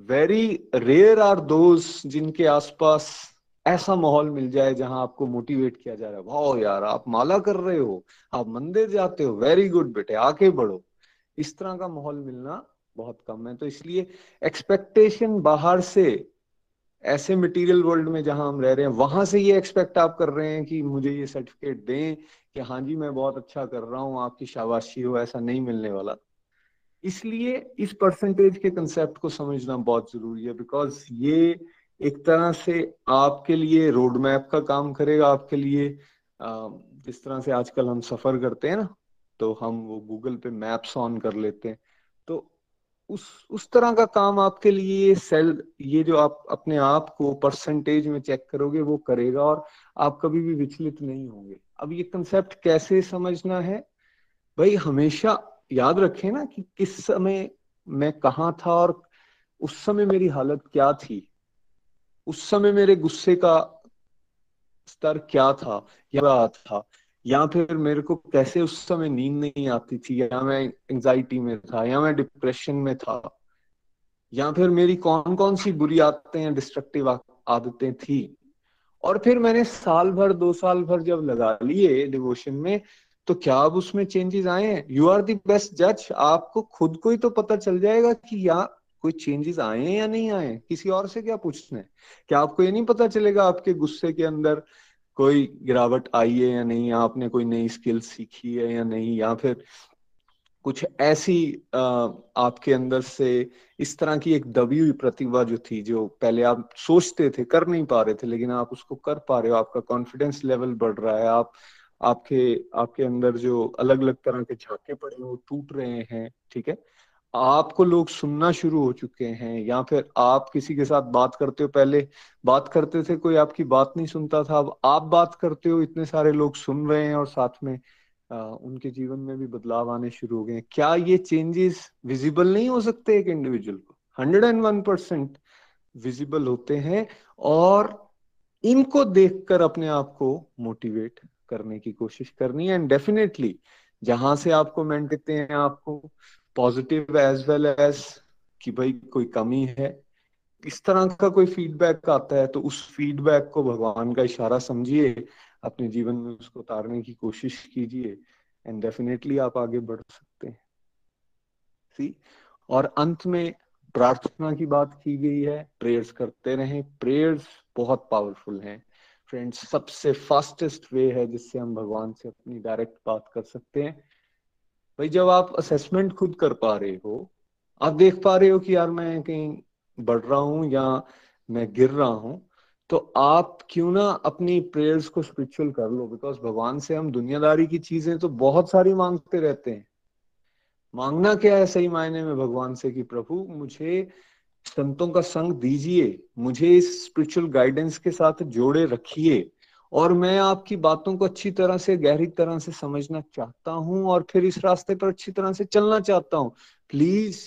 वेरी रेयर आर दोज जिनके आसपास ऐसा माहौल मिल जाए जहाँ आपको मोटिवेट किया जा रहा है। वाह यार, आप माला कर रहे हो, आप मंदिर जाते हो वेरी गुड बेटे आके बढ़ो। इस तरह का माहौल मिलना बहुत कम है। तो इसलिए एक्सपेक्टेशन बाहर से, ऐसे मटेरियल वर्ल्ड में जहाँ हम रह रहे हैं, वहाँ से ये एक्सपेक्ट आप कर रहे हैं कि मुझे ये सर्टिफिकेट दें कि हाँ जी, मैं बहुत अच्छा कर रहा हूँ, आपकी शाबाशी हो, ऐसा नहीं मिलने वाला। इसलिए इस परसेंटेज के कंसेप्ट को समझना बहुत ज़रूरी है बिकॉज़ ये एक तरह से आपके लिए रोड मैप का काम करेगा आपके लिए। जिस तरह से आजकल हम सफ़र करते हैं ना तो हम वो गूगल पे मैप्स ऑन कर लेते हैं। तो उस उस तरह का काम आपके लिए सेल ये जो आप अपने आप को परसेंटेज में चेक करोगे, वो करेगा और आप कभी भी विचलित नहीं होंगे। अब ये कंसेप्ट कैसे समझना है? भाई, हमेशा याद रखें ना कि किस समय मैं कहा था और उस समय मेरी हालत क्या थी। उस समय मेरे गुस्से का स्तर क्या था, या था, या फिर मेरे को कैसे उस समय नींद नहीं आती थी, या मैं एंजाइटी में था, या मैं डिप्रेशन में था, या फिर मेरी कौन कौन सी बुरी आदतें या डिस्ट्रक्टिव आदतें थी। और फिर मैंने साल भर, दो साल भर जब लगा लिए डिवोशन में तो क्या अब उसमें चेंजेस आए हैं? यू आर दी बेस्ट जज आपको खुद को ही तो पता चल जाएगा कि या कोई चेंजेस आए हैं या नहीं आए किसी और से क्या पूछना है? क्या आपको ये नहीं पता चलेगा आपके गुस्से के अंदर कोई गिरावट आई है या नहीं आपने कोई नई स्किल सीखी है या नहीं, या फिर कुछ ऐसी आपके अंदर से इस तरह की एक दबी हुई प्रतिभा जो थी, जो पहले आप सोचते थे, कर नहीं पा रहे थे, लेकिन आप उसको कर पा रहे हो। आपका कॉन्फिडेंस लेवल बढ़ रहा है। आप आपके आपके अंदर जो अलग अलग तरह के झाके पड़े वो टूट रहे हैं ठीक है? आपको लोग सुनना शुरू हो चुके हैं या फिर आप किसी के साथ बात करते हो? पहले बात करते थे कोई आपकी बात नहीं सुनता था अब आप बात करते हो इतने सारे लोग सुन रहे हैं और साथ में आ, उनके जीवन में भी बदलाव आने शुरू हो गए क्या ये चेंजेस विजिबल नहीं हो सकते एक इंडिविजुअल को? Hundred and one percent visible होते हैं और इनको देखकर अपने आप को मोटिवेट करने की कोशिश करनी है। एंड डेफिनेटली जहाँ से आपको कहते हैं आपको पॉजिटिव एज वेल एज कि भाई कोई कमी है, इस तरह का कोई फीडबैक आता है तो उस फीडबैक को भगवान का इशारा समझिए, अपने जीवन में उसको उतारने की कोशिश कीजिए एंड डेफिनेटली आप आगे बढ़ सकते हैं। सी और अंत में प्रार्थना की बात की गई है प्रेयर्स करते रहें। प्रेयर्स बहुत पावरफुल हैं। फ्रेंड्स सबसे फास्टेस्ट वे है जिससे हम भगवान से अपनी डायरेक्ट बात कर सकते हैं। भाई, जब आप असेसमेंट खुद कर पा रहे हो, आप देख पा रहे हो कि यार मैं कहीं बढ़ रहा हूँ या मैं गिर रहा हूँ तो आप क्यों ना अपनी प्रेयर्स को स्पिरिचुअल कर लो? बिकॉज़ भगवान से हम दुनियादारी की चीज़ें तो बहुत सारी मांगते रहते हैं। मांगना क्या है सही मायने में भगवान से कि प्रभु, मुझे संतों का संग दीजिए, मुझे इस स्पिरिचुअल गाइडेंस के साथ जोड़े रखिए और मैं आपकी बातों को अच्छी तरह से, गहरी तरह से समझना चाहता हूँ और फिर इस रास्ते पर अच्छी तरह से चलना चाहता हूँ। प्लीज़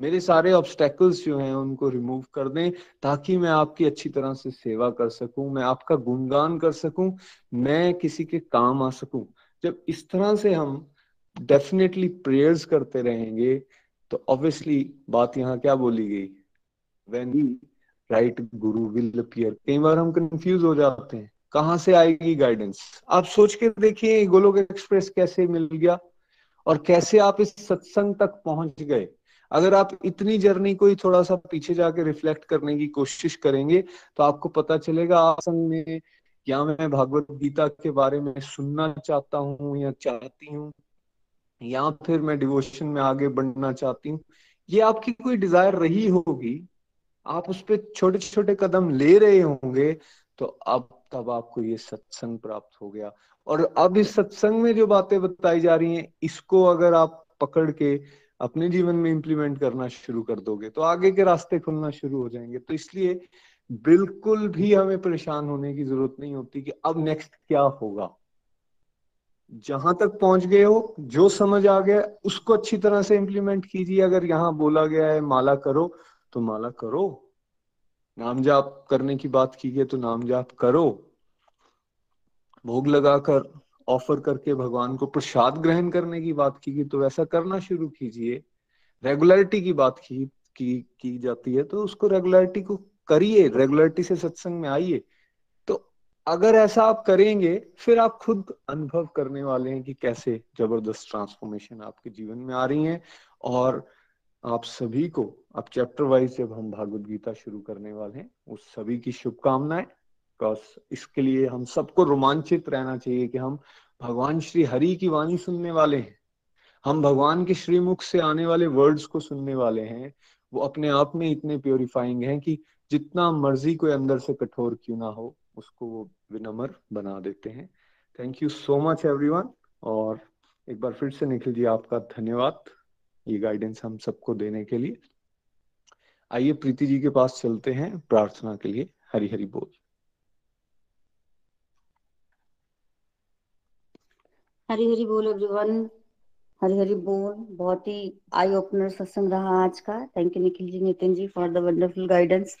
मेरे सारे ऑब्स्टेकल्स जो हैं उनको रिमूव कर दें ताकि मैं आपकी अच्छी तरह से सेवा कर सकूँ, मैं आपका गुणगान कर सकूँ, मैं किसी के काम आ सकूँ। जब इस तरह से हम डेफिनेटली प्रेयर्स करते रहेंगे तो ऑब्वियसली बात यहाँ क्या बोली गई? When right guru will appear कई बार हम कंफ्यूज हो जाते हैं। कहाँ से आएगी गाइडेंस आप सोच के देखिए, गोलोक एक्सप्रेस कैसे मिल गया और कैसे आप इस सत्संग तक पहुँच गए। अगर आप इतनी जर्नी को ही थोड़ा सा पीछे जाके रिफ्लेक्ट करने की कोशिश करेंगे तो आपको पता चलेगा आसंग में या मैं भागवत गीता के बारे में सुनना चाहता हूँ या चाहती हूँ, या फिर मैं डिवोशन में आगे बढ़ना चाहती हूँ। ये आपकी कोई डिज़ायर रही होगी आप उस पर छोटे छोटे कदम ले रहे होंगे तो अब, तब आपको ये सत्संग प्राप्त हो गया। और अब इस सत्संग में जो बातें बताई जा रही हैं, इसको अगर आप पकड़ के अपने जीवन में इंप्लीमेंट करना शुरू कर दोगे तो आगे के रास्ते खुलना शुरू हो जाएँगे। तो इसलिए बिल्कुल भी हमें परेशान होने की ज़रूरत नहीं होती कि अब नेक्स्ट क्या होगा। जहाँ तक पहुँच गए हो, जो समझ आ गया, उसको अच्छी तरह से इंप्लीमेंट कीजिए। अगर यहाँ बोला गया है, माला करो तो माला करो। नाम जाप करने की बात की गई तो नाम जाप करो। भोग लगाकर ऑफ़र करके भगवान को प्रसाद ग्रहण करने की बात की गई तो वैसा करना शुरू कीजिए। रेगुलरिटी की बात की की की जाती है तो उसको रेगुलरिटी को करिए रेगुलरिटी से सत्संग में आइए। तो अगर ऐसा आप करेंगे, फिर आप खुद अनुभव करने वाले हैं कि कैसे ज़बरदस्त ट्रांसफॉर्मेशन आपके जीवन में आ रही है और आप सभी को अब चैप्टर वाइज जब हम भागवत गीता शुरू करने वाले हैं, उस सभी की शुभकामनाएँ। बिकॉज़ इसके लिए हम सबको रोमांचित रहना चाहिए कि हम भगवान श्री हरि की वाणी सुनने वाले हैं। हम भगवान के श्रीमुख से आने वाले वर्ड्स को सुनने वाले हैं। वो अपने आप में इतने प्योरिफाइंग हैं कि जितना मर्ज़ी कोई अंदर से कठोर क्यों ना हो, उसको वो विनम्र बना देते हैं। Thank you so much everyone और एक बार फिर से निखिल जी, आपका धन्यवाद। ये गाइडेंस हम सबको देने के लिए। आइए प्रीति जी के पास चलते हैं प्रार्थना के लिए। हरी हरी बोल। हरी हरी बोल एवरीवन हरी हरी बोल। बहुत ही आई ओपनर सत्संग रहा आज का। Thank you Nikhil ji, Nitin ji for the wonderful guidance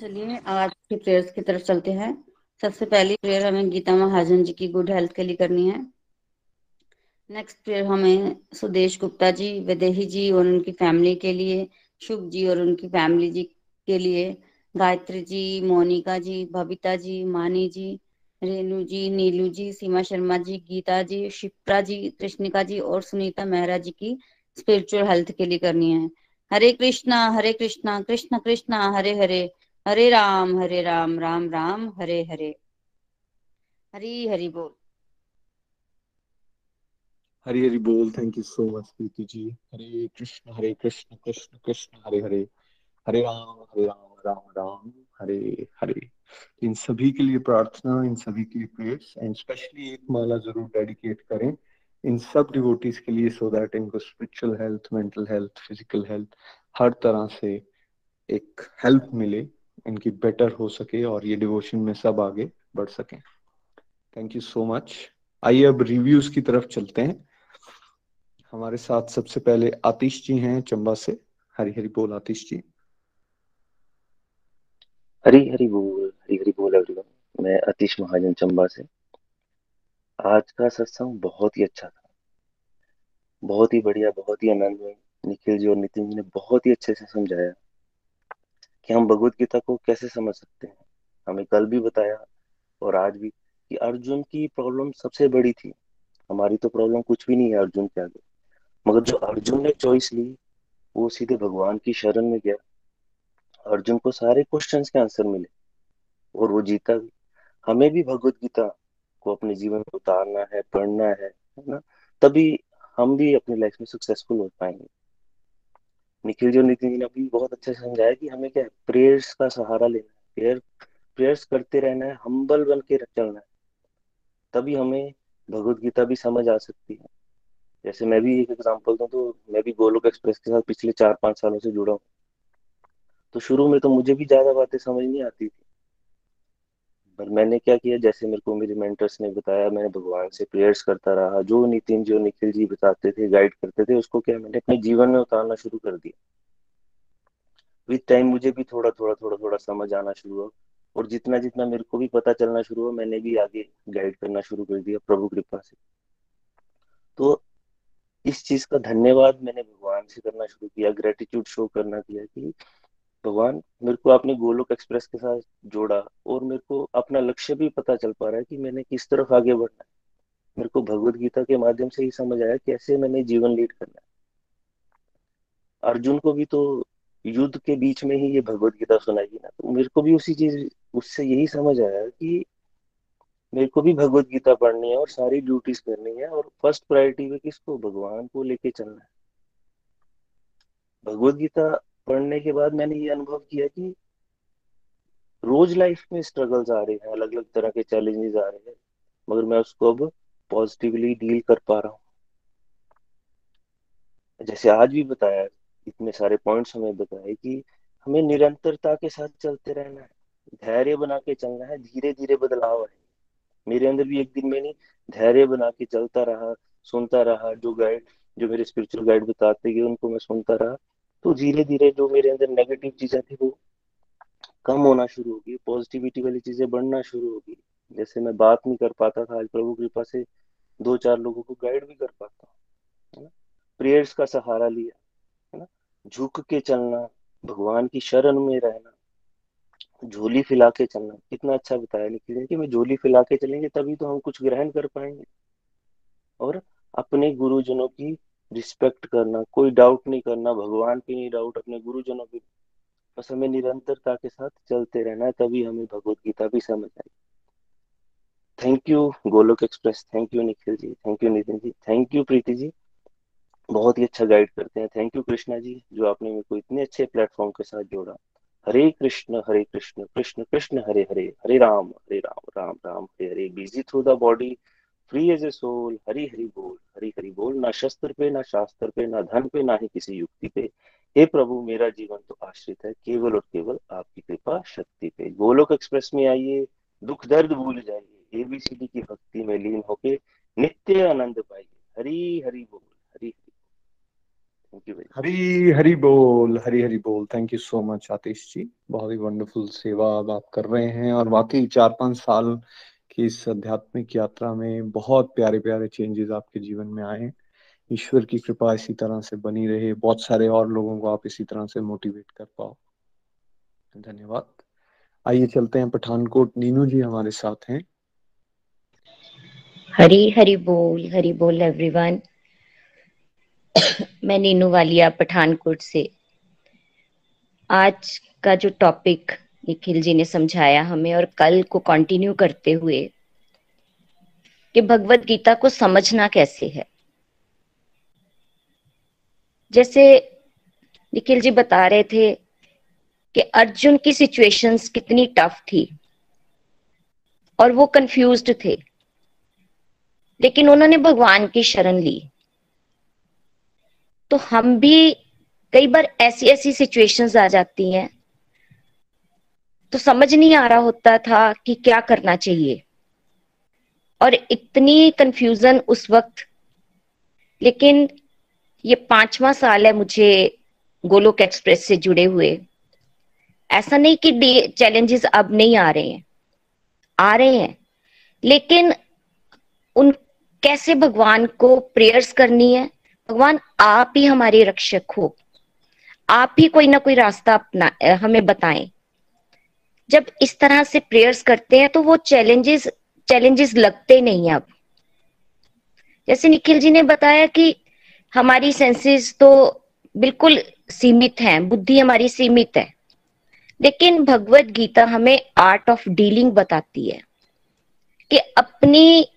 चलिए आज के प्रेयर्स की तरफ़ चलते हैं। सबसे पहली प्रेयर हमें गीता महाजन जी की गुड हेल्थ के लिए करनी है। नेक्स्ट प्रेयर हमें सुदेश गुप्ता जी, विदेही जी और उनकी फैमिली के लिए, शुभ जी और उनकी फैमिली जी के लिए, गायत्री जी, मोनिका जी, बबीता जी, मानी जी रेणु जी, नीलू जी, सीमा शर्मा जी, गीता जी, शिप्रा जी, कृष्णिका जी और सुनीता मेहरा जी की स्पिरिचुअल हेल्थ के लिए करनी है। हरे कृष्णा हरे कृष्णा, कृष्ण कृष्णा, हरे हरे हरे राम हरे राम राम राम, हरे हरे। हरी हरि बोल। हरी हरी बोल thank you so much Preeti ji. Hare Krishna Hare Krishna Krishna Krishna, Hare Hare. Hare Ram Hare Ram Ram Ram, Hare Hare. इन सभी के लिए प्रार्थना, इन सभी के लिए प्रेयर्स एंड स्पेशली एक माला ज़रूर डेडिकेट करें। इन सब डिवोटीज के लिए सो दैट इनको spiritual health mental health physical health हर तरह से एक हेल्प मिले, इनकी बेटर हो सके और ये डिवोशन में सब आगे बढ़ सकें। थैंक यू सो मच आइए अब रिव्यूज़ की तरफ़ चलते हैं। हमारे साथ सबसे पहले आतिश जी हैं चंबा से। हरी हरी बोल आतिश जी। हरी हरी बोल, हरी हरी बोल एवरीवन मैं आतिश महाजन चंबा से। आज का सत्संग बहुत ही अच्छा था। बहुत ही बढ़िया, बहुत ही आनंद में निखिल जी और नितिन जी ने बहुत ही अच्छे से समझाया कि हम भगवत गीता को कैसे समझ सकते हैं। हमें कल भी बताया और आज भी कि अर्जुन की प्रॉब्लम सबसे बड़ी थी। हमारी तो प्रॉब्लम कुछ भी नहीं है अर्जुन के आगे। मगर जो अर्जुन ने चॉइस ली, वो सीधे भगवान की शरण में गया। अर्जुन को सारे क्वेश्चंस के आंसर मिले और वो जीता भी। हमें भी भगवत गीता को अपने जीवन में उतारना है, पढ़ना है है ना? तभी हम भी अपनी लाइफ में सक्सेसफुल हो पाएँगे। निखिल जो नितिन जी ने अभी बहुत अच्छे से समझाया कि हमें क्या है प्रेयर्स का सहारा लेना है। प्रेयर प्रेयर्स करते रहना है हम्बल बन के चलना है। तभी हमें भगवत गीता भी समझ आ सकती है। जैसे मैं भी एक एग्जांपल दूँ तो मैं भी गोलोक एक्सप्रेस के साथ पिछले चार पाँच सालों से जुड़ा हूँ। तो शुरू में तो मुझे भी ज़्यादा बातें समझ नहीं आती थी। पर मैंने क्या किया, जैसे मेरे को मेरे मेंटर्स ने बताया, मैंने भगवान से प्रेयर्स करता रहा, जो नितिन जो निखिल जी बताते थे गाइड करते थे, उसको क्या मैंने अपने जीवन में उतारना शुरू कर दिया। विद टाइम मुझे भी थोड़ा थोड़ा थोड़ा थोड़ा समझ आना शुरू हुआ और जितना जितना मेरे को भी पता चलना शुरू हुआ, मैंने भी आगे गाइड करना शुरू कर दिया प्रभु कृपा से। तो इस चीज़ का धन्यवाद मैंने भगवान से करना शुरू किया ग्रेटिट्यूड शो करना किया कि भगवान, मेरे को आपने गोलोक एक्सप्रेस के साथ जोड़ा और मेरे को अपना लक्ष्य भी पता चल पा रहा है कि मैंने किस तरफ़ आगे बढ़ना है। मेरे को भगवत गीता के माध्यम से ही समझ आया कैसे मैंने जीवन लीड करना है। अर्जुन को भी तो युद्ध के बीच में ही ये भगवत गीता सुनाई ना तो मेरे को भी उसी चीज़, उससे यही समझ आया कि मेरे को भी भगवत गीता पढ़नी है और सारी ड्यूटीज़ करनी है और फ़र्स्ट प्रायोरिटी में किसको? भगवान को लेके चलना है। भगवत गीता पढ़ने के बाद मैंने ये अनुभव किया कि रोज लाइफ में स्ट्रगल्स आ रहे हैं अलग अलग तरह के चैलेंजेस आ रहे हैं, मगर मैं उसको अब पॉजिटिवली डील कर पा रहा हूँ। जैसे आज भी बताया, इतने सारे पॉइंट्स हमें बताए कि हमें निरंतरता के साथ चलते रहना है, धैर्य बना के चलना है धीरे धीरे बदलाव है मेरे अंदर भी एक दिन मैंने धैर्य बना के चलता रहा, सुनता रहा, जो गाइड जो मेरे स्पिरिचुअल गाइड बताते गए, उनको मैं सुनता रहा। तो धीरे धीरे जो मेरे अंदर नेगेटिव चीज़ें थी, वो कम होना शुरू होगी पॉजिटिविटी वाली चीज़ें बढ़ना शुरू होगी जैसे मैं बात नहीं कर पाता था, आज प्रभु कृपा से दो चार लोगों को गाइड भी कर पाता हूँ प्रेयर्स का सहारा लिया, है ना? झुक के चलना, भगवान की शरण में रहना झोली फैला के चलना। कितना अच्छा बताया निखिल कि मैं झोली फैला के चलेंगे, तभी तो हम कुछ ग्रहण कर पाएँगे। और अपने गुरुजनों की रिस्पेक्ट करना, कोई डाउट नहीं करना, भगवान पे नहीं डाउट, अपने गुरुजनों पे। बस हमें निरंतरता के साथ चलते रहना है, तभी हमें भगवत गीता भी समझ आई thank you Golok Express thank you Nikhil ji. Thank you Nitin ji. Thank you Preeti ji. बहुत ही अच्छा गाइड करते हैं। थैंक यू कृष्णा जी, जो आपने मेरे को इतने अच्छे प्लेटफॉर्म के साथ जोड़ा। Hare Krishna Hare Krishna Krishna Krishna, Hare Hare Hare Ram Hare Ram Ram Ram, Hare Hare busy through the body free as a soul Hari Hari बोल, हरी हरी बोल, ना शस्त्र पे, ना शास्त्र पे, ना धन पे, ना ही किसी युक्ति पे। हे प्रभु, मेरा जीवन तो आश्रित है, केवल और केवल आपकी कृपा, शक्ति पे। गोलोक एक्सप्रेस में आइए, दुख, दर्द भूल जाइए एबीसीडी की भक्ति में लीन होके नित्य आनंद पाइए। हरी हरी बोल हरी हरी हरी हरी बोल हरी हरी बोल. Thank you so much Atish ji बहुत ही वंडरफुल सेवा अब आप कर रहे हैं और वाकई चार पाँच साल कि इस आध्यात्मिक यात्रा में बहुत प्यारे प्यारे चेंजेस आपके जीवन में आए ईश्वर की कृपा इसी तरह से बनी रहे. बहुत सारे और लोगों को आप इसी तरह से मोटिवेट कर पाओ. धन्यवाद. आइए चलते हैं पठानकोट. नीनू जी हमारे साथ हैं. हरी हरी बोल हरी बोल एवरीवन मैं नीनू वालिया पठानकोट से। आज का जो टॉपिक निखिल जी ने समझाया हमें और कल को कंटिन्यू करते हुए, कि भगवत गीता को समझना कैसे है। जैसे निखिल जी बता रहे थे कि अर्जुन की सिचुएशंस कितनी टफ थी और वो कंफ्यूज्ड थे। लेकिन उन्होंने भगवान की शरण ली। तो हम भी कई बार ऐसी ऐसी सिचुएशंस आ जाती हैं। तो समझ नहीं आ रहा होता था कि क्या करना चाहिए। और इतनी कंफ्यूजन उस वक्त। लेकिन ये पांचवा साल है मुझे गोलोक एक्सप्रेस से जुड़े हुए। ऐसा नहीं कि चैलेंजेस अब नहीं आ रहे हैं। आ रहे हैं। लेकिन उन, कैसे भगवान को प्रेयर्स करनी है? भगवान, आप ही हमारे रक्षक हो। आप ही कोई ना कोई रास्ता अपना हमें बताएँ। जब इस तरह से प्रेयर्स करते हैं तो वो चैलेंजेस चैलेंजेस लगते नहीं अब। जैसे निखिल जी ने बताया कि हमारी सेंसेस तो बिल्कुल सीमित हैं, बुद्धि हमारी सीमित है। लेकिन भगवत गीता हमें आर्ट ऑफ़ डीलिंग बताती है कि अपनी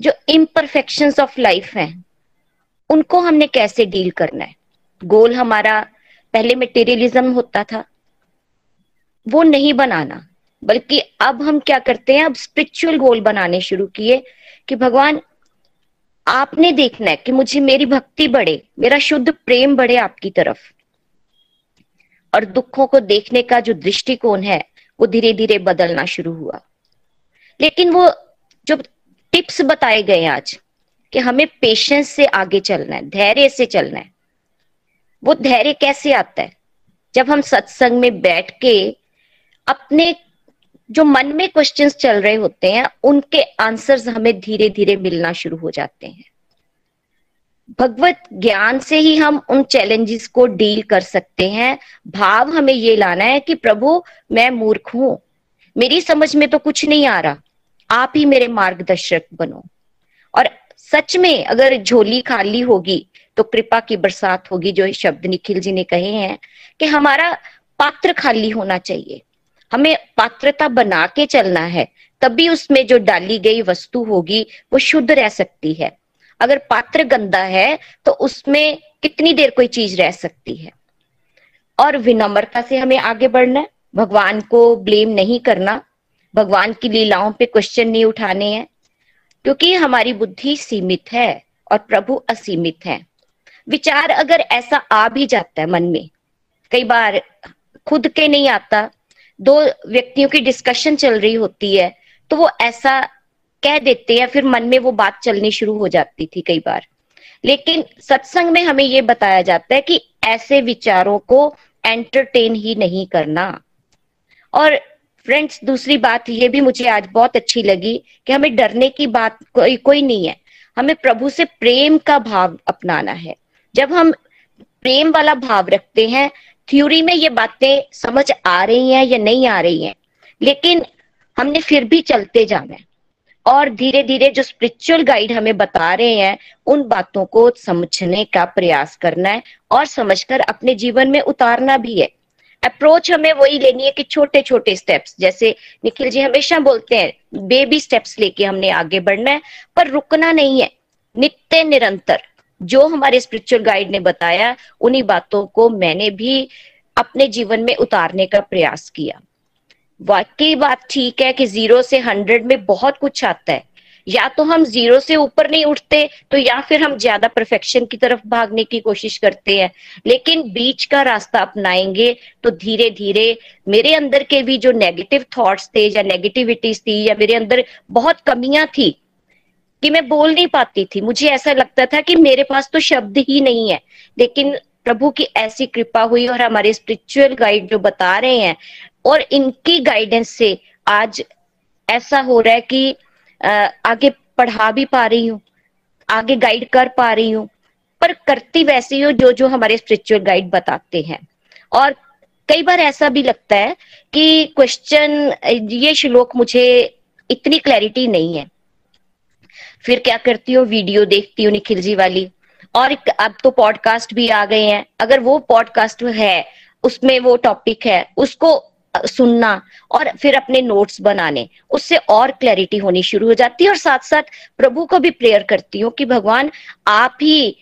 जो इम्परफेक्शंस ऑफ़ लाइफ हैं उनको हमने कैसे डील करना है? गोल हमारा, पहले मटेरियलिज्म होता था। वो नहीं बनाना, बल्कि अब हम क्या करते हैं, अब स्पिरिचुअल गोल बनाने शुरू किए कि भगवान, आपने देखना है कि मुझे मेरी भक्ति बढ़े, मेरा शुद्ध प्रेम बढ़े आपकी तरफ़। और दुखों को देखने का जो दृष्टिकोण है, वो धीरे धीरे बदलना शुरू हुआ। लेकिन वो जो टिप्स बताए गए आज कि हमें पेशेंस से आगे चलना है, धैर्य से चलना है। वो धैर्य कैसे आता है? जब हम सत्संग में बैठ के अपने जो मन में क्वेश्चंस चल रहे होते हैं, उनके आंसर्स हमें धीरे धीरे मिलना शुरू हो जाते हैं। भगवत ज्ञान से ही हम उन चैलेंजेस को डील कर सकते हैं। भाव हमें ये लाना है कि प्रभु, मैं मूर्ख हूँ। मेरी समझ में तो कुछ नहीं आ रहा। आप ही मेरे मार्गदर्शक बनो। और सच में अगर झोली खाली होगी तो कृपा की बरसात होगी, जो शब्द निखिल जी ने कहे हैं, कि हमारा पात्र खाली होना चाहिए। हमें पात्रता बना के चलना है, तभी उसमें जो डाली गई वस्तु होगी, वो शुद्ध रह सकती है। अगर पात्र गंदा है तो उसमें कितनी देर कोई चीज़ रह सकती है? और विनम्रता से हमें आगे बढ़ना है। भगवान को ब्लेम नहीं करना। भगवान की लीलाओं पे क्वेश्चन नहीं उठाने हैं। क्योंकि हमारी बुद्धि सीमित है और प्रभु असीमित है। विचार अगर ऐसा आ भी जाता है मन में, कई बार खुद के नहीं आता, दो व्यक्तियों की डिस्कशन चल रही होती है तो वो ऐसा कह देते हैं फिर मन में वो बात चलनी शुरू हो जाती थी कई बार। लेकिन सत्संग में हमें ये बताया जाता है कि ऐसे विचारों को एंटरटेन ही नहीं करना। और फ्रेंड्स दूसरी बात ये भी मुझे आज बहुत अच्छी लगी कि हमें डरने की बात कोई कोई नहीं है। हमें प्रभु से प्रेम का भाव अपनाना है। जब हम प्रेम वाला भाव रखते हैं थ्योरी में ये बातें समझ आ रही हैं या नहीं आ रही हैं, लेकिन हमने फिर भी चलते जाना है। और धीरे धीरे जो स्पिरिचुअल गाइड हमें बता रहे हैं, उन बातों को समझने का प्रयास करना है और समझकर अपने जीवन में उतारना भी है। अप्रोच हमें वही लेनी है कि छोटे छोटे स्टेप्स जैसे निखिल जी हमेशा बोलते हैं बेबी स्टेप्स लेके हमने आगे बढ़ना है, पर रुकना नहीं है। नित्य निरंतर, जो हमारे स्पिरिचुअल गाइड ने बताया, उन्हीं बातों को मैंने भी अपने जीवन में उतारने का प्रयास किया। वाकई बात ठीक है कि ज़ीरो से हंड्रेड में बहुत कुछ आता है या तो हम ज़ीरो से ऊपर नहीं उठते तो या फिर हम ज़्यादा परफेक्शन की तरफ़ भागने की कोशिश करते हैं। लेकिन बीच का रास्ता अपनाएँगे तो धीरे धीरे मेरे अंदर के भी जो नेगेटिव थॉट्स थे, या नेगेटिविटीज थी, या मेरे अंदर बहुत कमियाँ थी, कि मैं बोल नहीं पाती थी। मुझे ऐसा लगता था कि मेरे पास तो शब्द ही नहीं है। लेकिन प्रभु की ऐसी कृपा हुई और हमारे स्पिरिचुअल गाइड जो बता रहे हैं, और इनकी गाइडेंस से आज ऐसा हो रहा है कि आगे पढ़ा भी पा रही हूँ, आगे गाइड कर पा रही हूँ, पर करती वैसी हो जो जो हमारे स्पिरिचुअल गाइड बताते हैं। और कई बार ऐसा भी लगता है कि क्वेश्चन ये श्लोक मुझे इतनी क्लैरिटी नहीं है। फिर क्या करती हूँ? वीडियो देखती हूँ निखिल जी वाली। और अब तो पॉडकास्ट भी आ गए हैं। अगर वो पॉडकास्ट है, उसमें वो टॉपिक है, उसको सुनना और फिर अपने नोट्स बनाने, उससे और क्लैरिटी होनी शुरू हो जाती है और साथ साथ प्रभु को भी प्रेयर करती हूँ कि भगवान आप ही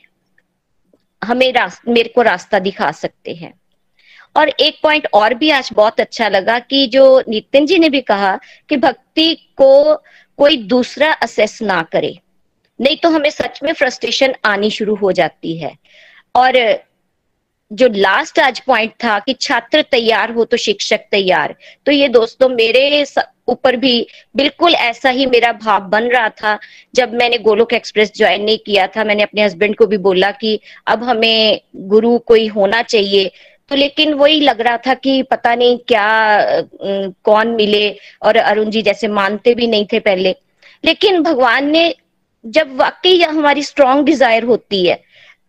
हमें मेरे को रास्ता दिखा सकते हैं। और एक पॉइंट और भी आज बहुत अच्छा लगा कि जो नितिन जी ने भी कहा कि भक्ति को कोई दूसरा असेस ना करे, नहीं तो हमें सच में फ्रस्ट्रेशन आनी शुरू हो जाती है। और जो लास्ट आज पॉइंट था कि छात्र तैयार हो तो शिक्षक तैयार। तो ये दोस्तों मेरे ऊपर भी बिल्कुल ऐसा ही मेरा भाव बन रहा था। जब मैंने गोलोक एक्सप्रेस ज्वाइन नहीं किया था, मैंने अपने हस्बैंड को भी बोला कि अब हमें गुरु कोई होना चाहिए। तो लेकिन वही लग रहा था कि पता नहीं क्या कौन मिले और अरुण जी जैसे मानते भी नहीं थे पहले। लेकिन भगवान ने जब वाकई हमारी स्ट्रॉन्ग डिज़ायर होती है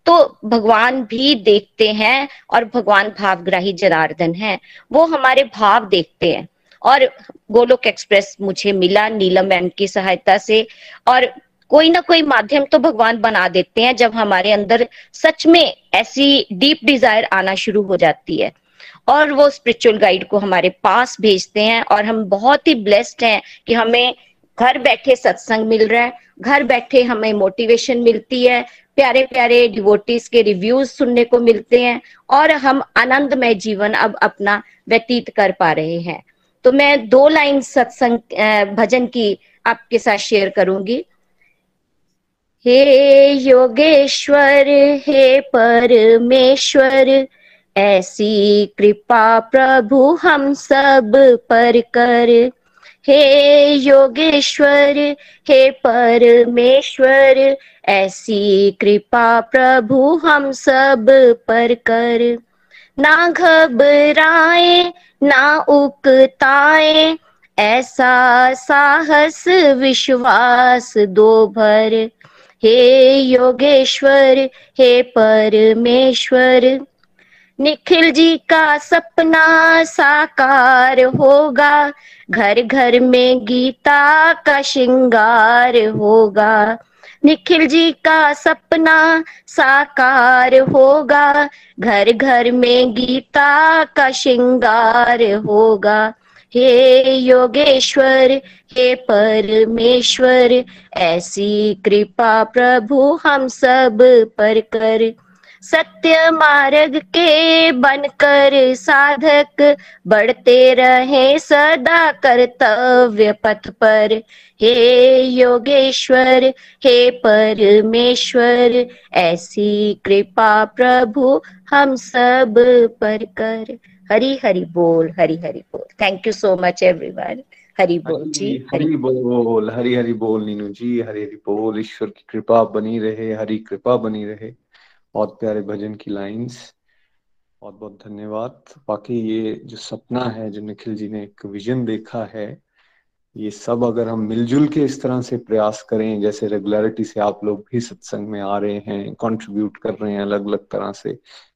तो भगवान भी देखते हैं और भगवान भावग्राही जनार्दन है। वो हमारे भाव देखते हैं। और गोलोक एक्सप्रेस मुझे मिला नीलम मैम की सहायता से। और कोई ना कोई माध्यम तो भगवान बना देते हैं जब हमारे अंदर सच में ऐसी डीप डिज़ायर आना शुरू हो जाती है। और वो स्पिरिचुअल गाइड को हमारे पास भेजते हैं और हम बहुत ही ब्लेस्ड हैं कि हमें घर बैठे सत्संग मिल रहा है, घर बैठे हमें मोटिवेशन मिलती है प्यारे प्यारे डिवोटीज के रिव्यूज़ सुनने को मिलते हैं और हम आनंदमय जीवन अब अपना व्यतीत कर पा रहे हैं। तो मैं दो लाइन सत्संग भजन की आपके साथ शेयर करूँगी। हे योगेश्वर, हे परमेश्वर, ऐसी कृपा प्रभु हम सब पर कर। हे योगेश्वर, हे परमेश्वर, ऐसी कृपा प्रभु हम सब पर कर। ना घबराए, ना उकताए, ऐसा साहस विश्वास दो भर। हे योगेश्वर, हे परमेश्वर निखिल जी का सपना साकार होगा। घर घर में गीता का श्रृंगार होगा। निखिल जी का सपना साकार होगा। घर घर में गीता का श्रृंगार होगा। हे योगेश्वर, हे परमेश्वर, ऐसी कृपा प्रभु हम सब पर कर। सत्य मार्ग के बनकर साधक बढ़ते रहे सदा कर्तव्य पथ पर। हे योगेश्वर हे परमेश्वर ऐसी कृपा प्रभु हम सब पर कर। हरी हरि बोल हरी हरि बोल। Thank you so much everyone Hari बोल जी हरी बोल हरी हरी बोल नीनू जी। हरी हरी बोल ईश्वर की कृपा बनी रहे हरी कृपा बनी रहे। बहुत प्यारे भजन की लाइंस बहुत बहुत धन्यवाद। बाकी ये जो सपना है, जो निखिल जी ने एक विजन देखा है, ये सब अगर हम मिलजुल के इस तरह से प्रयास करें, जैसे रेगुलरिटी से आप लोग भी सत्संग में आ रहे हैं कंट्रीब्यूट कर रहे हैं अलग अलग तरह से,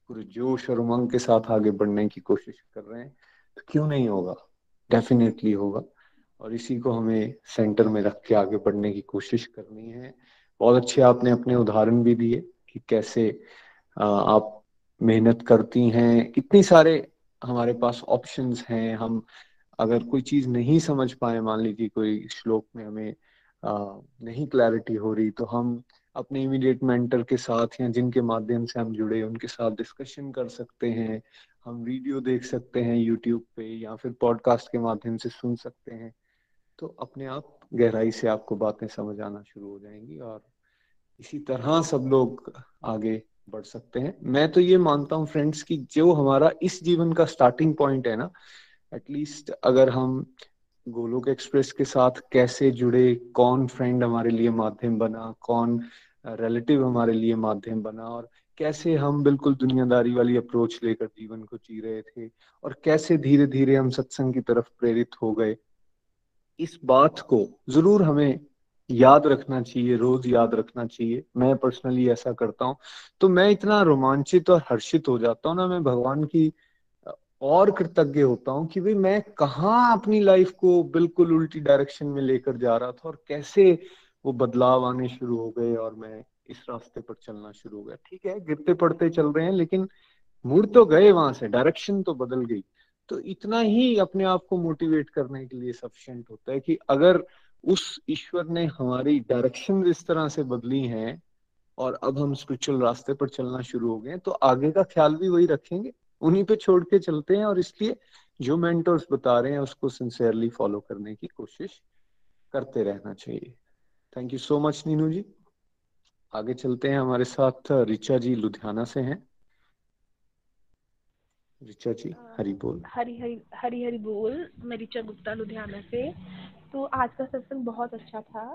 पूरे जोश और उमंग के साथ आगे बढ़ने की कोशिश कर रहे हैं तो क्यों नहीं होगा? डेफिनेटली होगा। और इसी को हमें सेंटर में रख के आगे बढ़ने की कोशिश करनी है। बहुत अच्छे आपने अपने उदाहरण भी दिए। कि कैसे आप मेहनत करती हैं। कितनी सारे हमारे पास ऑप्शंस हैं। हम अगर कोई चीज़ नहीं समझ पाए, मान लीजिए कोई श्लोक में हमें नहीं क्लैरिटी हो रही तो हम अपने इमीडिएट मेंटर के साथ या जिनके माध्यम से हम जुड़े, उनके साथ डिस्कशन कर सकते हैं। हम वीडियो देख सकते हैं यूट्यूब पे या फिर पॉडकास्ट के माध्यम से सुन सकते हैं। तो अपने आप गहराई से आपको बातें समझ आना शुरू हो जाएँगी और इसी तरह सब लोग आगे बढ़ सकते हैं। मैं तो ये मानता हूँ फ्रेंड्स कि जो हमारा इस जीवन का स्टार्टिंग पॉइंट है ना एटलीस्ट अगर हम गोलोक एक्सप्रेस के साथ कैसे जुड़े, कौन फ्रेंड हमारे लिए माध्यम बना, कौन रिलेटिव हमारे लिए माध्यम बना, और कैसे हम बिल्कुल दुनियादारी वाली अप्रोच लेकर जीवन को जी रहे थे, और कैसे धीरे धीरे हम सत्संग की तरफ़ प्रेरित हो गए, इस बात को ज़रूर हमें याद रखना चाहिए, रोज याद रखना चाहिए। मैं पर्सनली ऐसा करता हूँ। तो मैं इतना रोमांचित और हर्षित हो जाता हूँ ना, मैं भगवान की, और कृतज्ञ होता हूँ कि भाई मैं कहाँ अपनी लाइफ को बिल्कुल उल्टी डायरेक्शन में लेकर जा रहा था और कैसे वो बदलाव आने शुरू हो गए और मैं इस रास्ते पर चलना शुरू हो गया। ठीक है, गिरते पड़ते चल रहे हैं, लेकिन मुड़ तो गए वहाँ से डायरेक्शन तो बदल गई। तो इतना ही अपने आप को मोटिवेट करने के लिए सफिशियंट होता है कि अगर उस ईश्वर ने हमारी डायरेक्शन इस तरह से बदली हैं और अब हम स्पिरिचुअल रास्ते पर चलना शुरू हो गए तो आगे का ख्याल भी वही रखेंगे। उन्हीं पे छोड़ के चलते हैं और इसलिए जो मेंटर्स बता रहे हैं उसको सिंसियरली फॉलो करने की कोशिश करते रहना चाहिए। Thank you so much Neenu ji आगे चलते हैं हमारे साथ, रिचा जी लुधियाना से हैं। रिचा जी, हरी बोल। हरी हरी हरी हरी बोल। मैं रिचा गुप्ता, लुधियाना से। तो आज का सत्संग बहुत अच्छा था।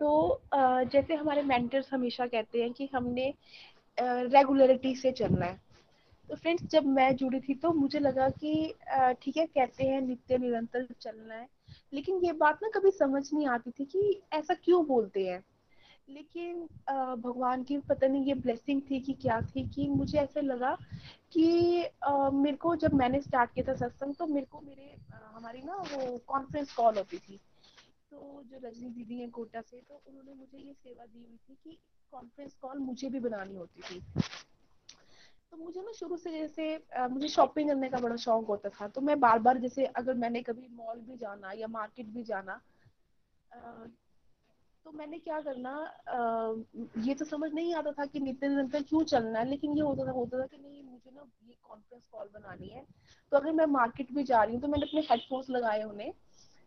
तो जैसे हमारे मेंटर्स हमेशा कहते हैं कि हमने रेगुलरिटी से चलना है। तो फ्रेंड्स जब मैं जुड़ी थी तो मुझे लगा कि ठीक है, कहते हैं नित्य निरंतर चलना है। लेकिन ये बात ना कभी समझ नहीं आती थी कि ऐसा क्यों बोलते हैं? लेकिन भगवान की पता नहीं ये ब्लेसिंग थी कि क्या थी कि मुझे ऐसे लगा कि मेरे को जब मैंने स्टार्ट किया था सत्संग तो मेरे को मेरे हमारी ना वो कॉन्फ्रेंस कॉल होती थी। तो जो रजनी दीदी हैं कोटा से तो उन्होंने मुझे ये सेवा दी हुई थी कि कॉन्फ्रेंस कॉल मुझे भी बनानी होती थी। तो मुझे ना शुरू से जैसे मुझे शॉपिंग करने का बड़ा शौक होता था। तो मैं बार बार जैसे अगर मैंने कभी मॉल भी जाना या मार्केट भी जाना तो मैंने क्या करना आ, ये तो समझ नहीं आता था कि नित्य निरंतर क्यों चलना है लेकिन ये होता था होता था कि नहीं मुझे ना ये कॉन्फ्रेंस कॉल बनानी है। तो अगर मैं मार्केट भी जा रही हूँ तो मैंने अपने हेडफोन्स लगाए उन्हें।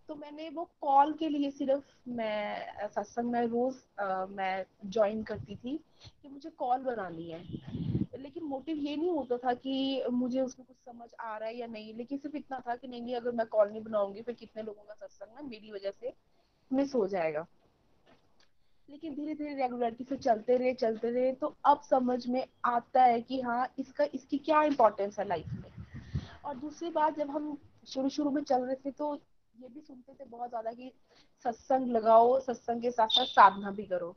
तो मैंने वो कॉल के लिए सिर्फ़ मैं सत्संग में रोज आ, मैं ज्वाइन करती थी कि मुझे कॉल बनानी है। लेकिन मोटिव ये नहीं होता था कि मुझे उसमें कुछ समझ आ रहा है या नहीं। लेकिन सिर्फ़ इतना था कि नहीं नहीं अगर मैं कॉल नहीं बनाऊँगी फिर कितने लोगों का सत्संग ना मेरी वजह से मिस हो जाएगा। लेकिन धीरे धीरे रेगुलरिटी से चलते रहे चलते रहे तो अब समझ में आता है कि हाँ इसका, इसकी क्या इम्पोर्टेंस है लाइफ में। और दूसरी बात, जब हम शुरू शुरू में चल रहे थे तो ये भी सुनते थे बहुत ज़्यादा कि सत्संग लगाओ, सत्संग के साथ साथ साधना भी करो।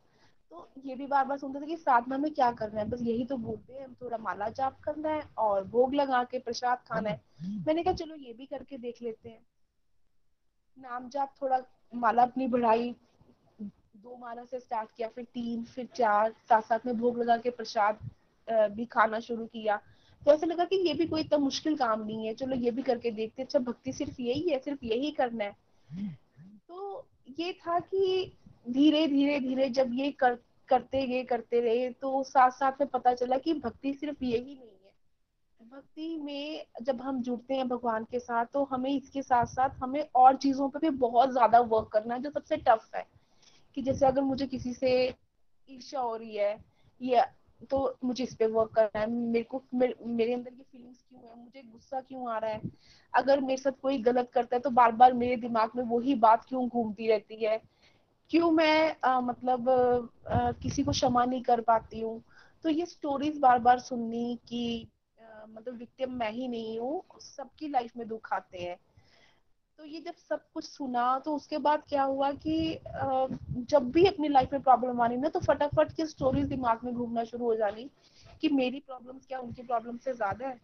तो ये भी बार बार सुनते थे कि साधना में क्या करना है? बस यही तो बोलते हैं थोड़ा माला जाप करना है और भोग लगा के प्रसाद खाना है। मैंने कहा, चलो ये भी करके देख लेते हैं। नाम जाप थोड़ा माला अपनी बढ़ाई दो माला से स्टार्ट किया फिर तीन फिर चार साथ साथ में भोग लगा के प्रसाद भी खाना शुरू किया। तो ऐसा लगा कि ये भी कोई इतना मुश्किल काम नहीं है चलो ये भी करके देखते अच्छा भक्ति सिर्फ़ यही है सिर्फ़ यही करना है। तो ये था कि धीरे धीरे धीरे जब ये कर, करते गए करते रहे तो साथ साथ में पता चला कि भक्ति सिर्फ़ यही नहीं है। भक्ति में जब हम जुड़ते हैं भगवान के साथ तो हमें इसके साथ साथ हमें और चीज़ों पर भी बहुत ज़्यादा वर्क करना है जो सबसे टफ है। कि जैसे अगर मुझे किसी से ईर्षा हो रही है या तो मुझे इस पे वर्क करना है मेरे को मेरे, मेरे अंदर ये फीलिंग्स क्यों है मुझे गुस्सा क्यों आ रहा है? अगर मेरे साथ कोई गलत करता है तो बार बार मेरे दिमाग में वही बात क्यों घूमती रहती है? क्यों मैं आ, मतलब आ, किसी को क्षमा नहीं कर पाती हूँ? तो ये स्टोरीज बार बार सुननी कि मतलब विक्टिम मैं ही नहीं हूँ सबकी लाइफ में दुख आते हैं। तो ये जब सब कुछ सुना तो उसके बाद क्या हुआ कि जब भी अपनी लाइफ में प्रॉब्लम आनी ना तो फटाफट की स्टोरीज दिमाग में घूमना शुरू हो जानी कि मेरी प्रॉब्लम्स क्या, उनकी प्रॉब्लम से ज़्यादा है।